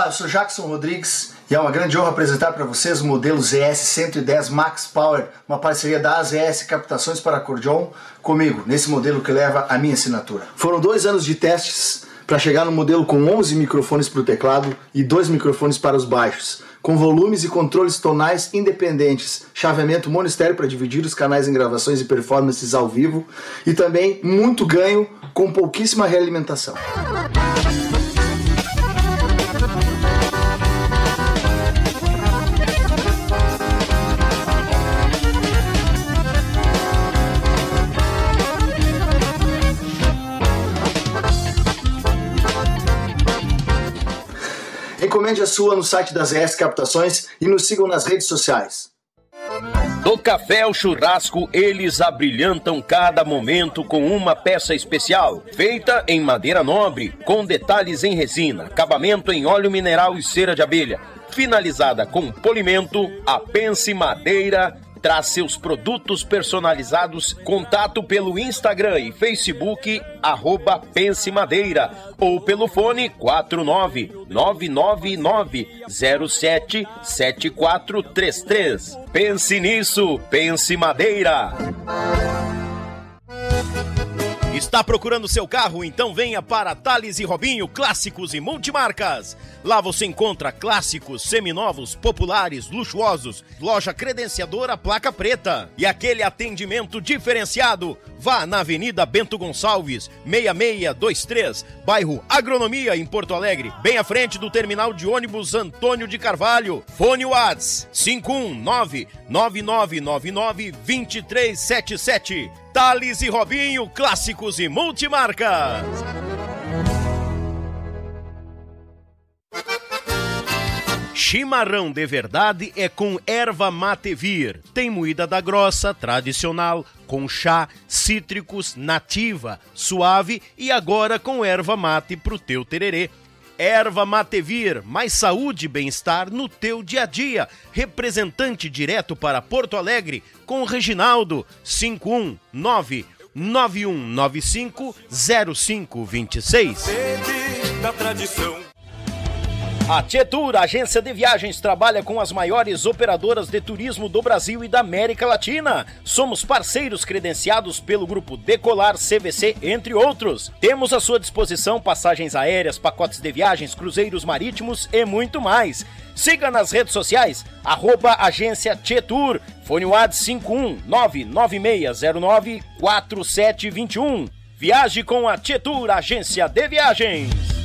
Olá, eu sou Jackson Rodrigues e é uma grande honra apresentar para vocês o modelo ZS 110 Max Power, uma parceria da AZS Captações para Acordeon comigo, nesse modelo que leva a minha assinatura. Foram dois anos de testes para chegar no modelo com 11 microfones para o teclado e dois microfones para os baixos, com volumes e controles tonais independentes, chaveamento monistério para dividir os canais em gravações e performances ao vivo e também muito ganho com pouquíssima realimentação. Encomende a sua no site das ES Captações e nos sigam nas redes sociais. Do café ao churrasco, eles abrilhantam cada momento com uma peça especial, feita em madeira nobre, com detalhes em resina, acabamento em óleo mineral e cera de abelha, finalizada com polimento, a Pense Madeira traz seus produtos personalizados. Contato pelo Instagram e Facebook, arroba Pense Madeira, ou pelo fone 49999077433. Pense nisso, Pense Madeira. Está procurando seu carro? Então venha para Thales e Robinho Clássicos e Multimarcas. Lá você encontra clássicos, seminovos, populares, luxuosos, loja credenciadora placa preta e aquele atendimento diferenciado. Vá na Avenida Bento Gonçalves, 6623, bairro Agronomia, em Porto Alegre, bem à frente do terminal de ônibus Antônio de Carvalho. Fone Whats 519 9999 2377. Thales e Robinho, clássicos e multimarcas. Chimarrão de verdade é com erva mate vir. Tem moída da grossa, tradicional, com chá, cítricos, nativa, suave e agora com erva mate pro teu tererê. Erva Matevir, mais saúde e bem-estar no teu dia a dia. Representante direto para Porto Alegre com Reginaldo 519 9195 0526. da tradição. A Tietur, agência de viagens, trabalha com as maiores operadoras de turismo do Brasil e da América Latina. Somos parceiros credenciados pelo grupo Decolar CVC, entre outros. Temos à sua disposição passagens aéreas, pacotes de viagens, cruzeiros marítimos e muito mais. Siga nas redes sociais, arroba agência Tietur, fone WAD 51996094721. Viaje com a Tietur, agência de viagens.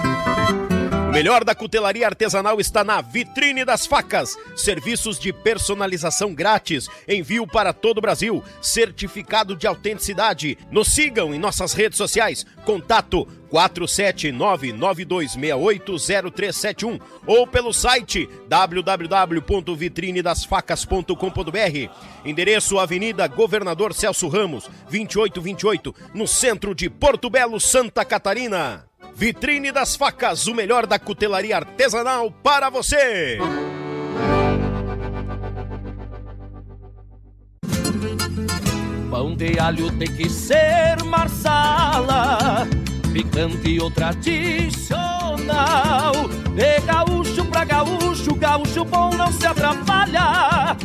O melhor da cutelaria artesanal está na Vitrine das Facas. Serviços de personalização grátis, envio para todo o Brasil, certificado de autenticidade. Nos sigam em nossas redes sociais. Contato 47992680371 ou pelo site www.vitrinedasfacas.com.br. Endereço Avenida Governador Celso Ramos, 2828, no centro de Porto Belo, Santa Catarina. Vitrine das Facas, o melhor da cutelaria artesanal para você. Pão de alho tem que ser marsala, picante ou tradicional. De gaúcho pra gaúcho, gaúcho bom não se atrapalha.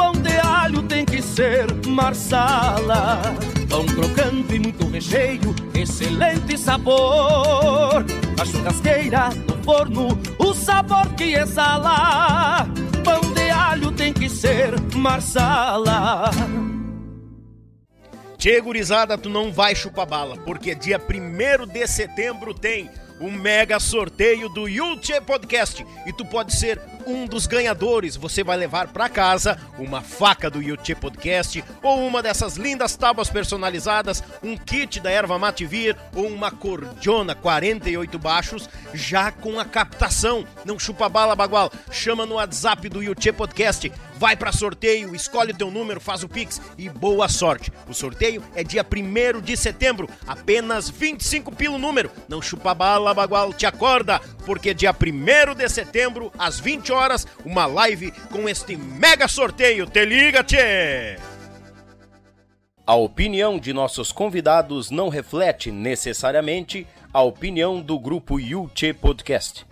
Pão de alho tem que ser marsala. Pão crocante e muito recheio, excelente sabor. A churrasqueira, no forno, o sabor que exala. Pão de alho tem que ser marsala. Tchê, gurizada, tu não vai chupar bala, porque dia 1 de setembro tem um mega sorteio do Yulche Podcast e tu pode ser um dos ganhadores. Você vai levar para casa uma faca do Yuchê Podcast ou uma dessas lindas tábuas personalizadas, um kit da Erva Mate Vir ou uma cordiona 48 baixos já com a captação. Não chupa bala, bagual. Chama no WhatsApp do Yuchê Podcast. Vai para sorteio, escolhe o teu número, faz o Pix e boa sorte. O sorteio é dia 1 de setembro, apenas 25 pelo número. Não chupa bala, bagual, te acorda, porque dia 1 de setembro, às 20 horas, uma live com este mega sorteio. Te liga, tchê! A opinião de nossos convidados não reflete necessariamente a opinião do grupo Yuchê Podcast.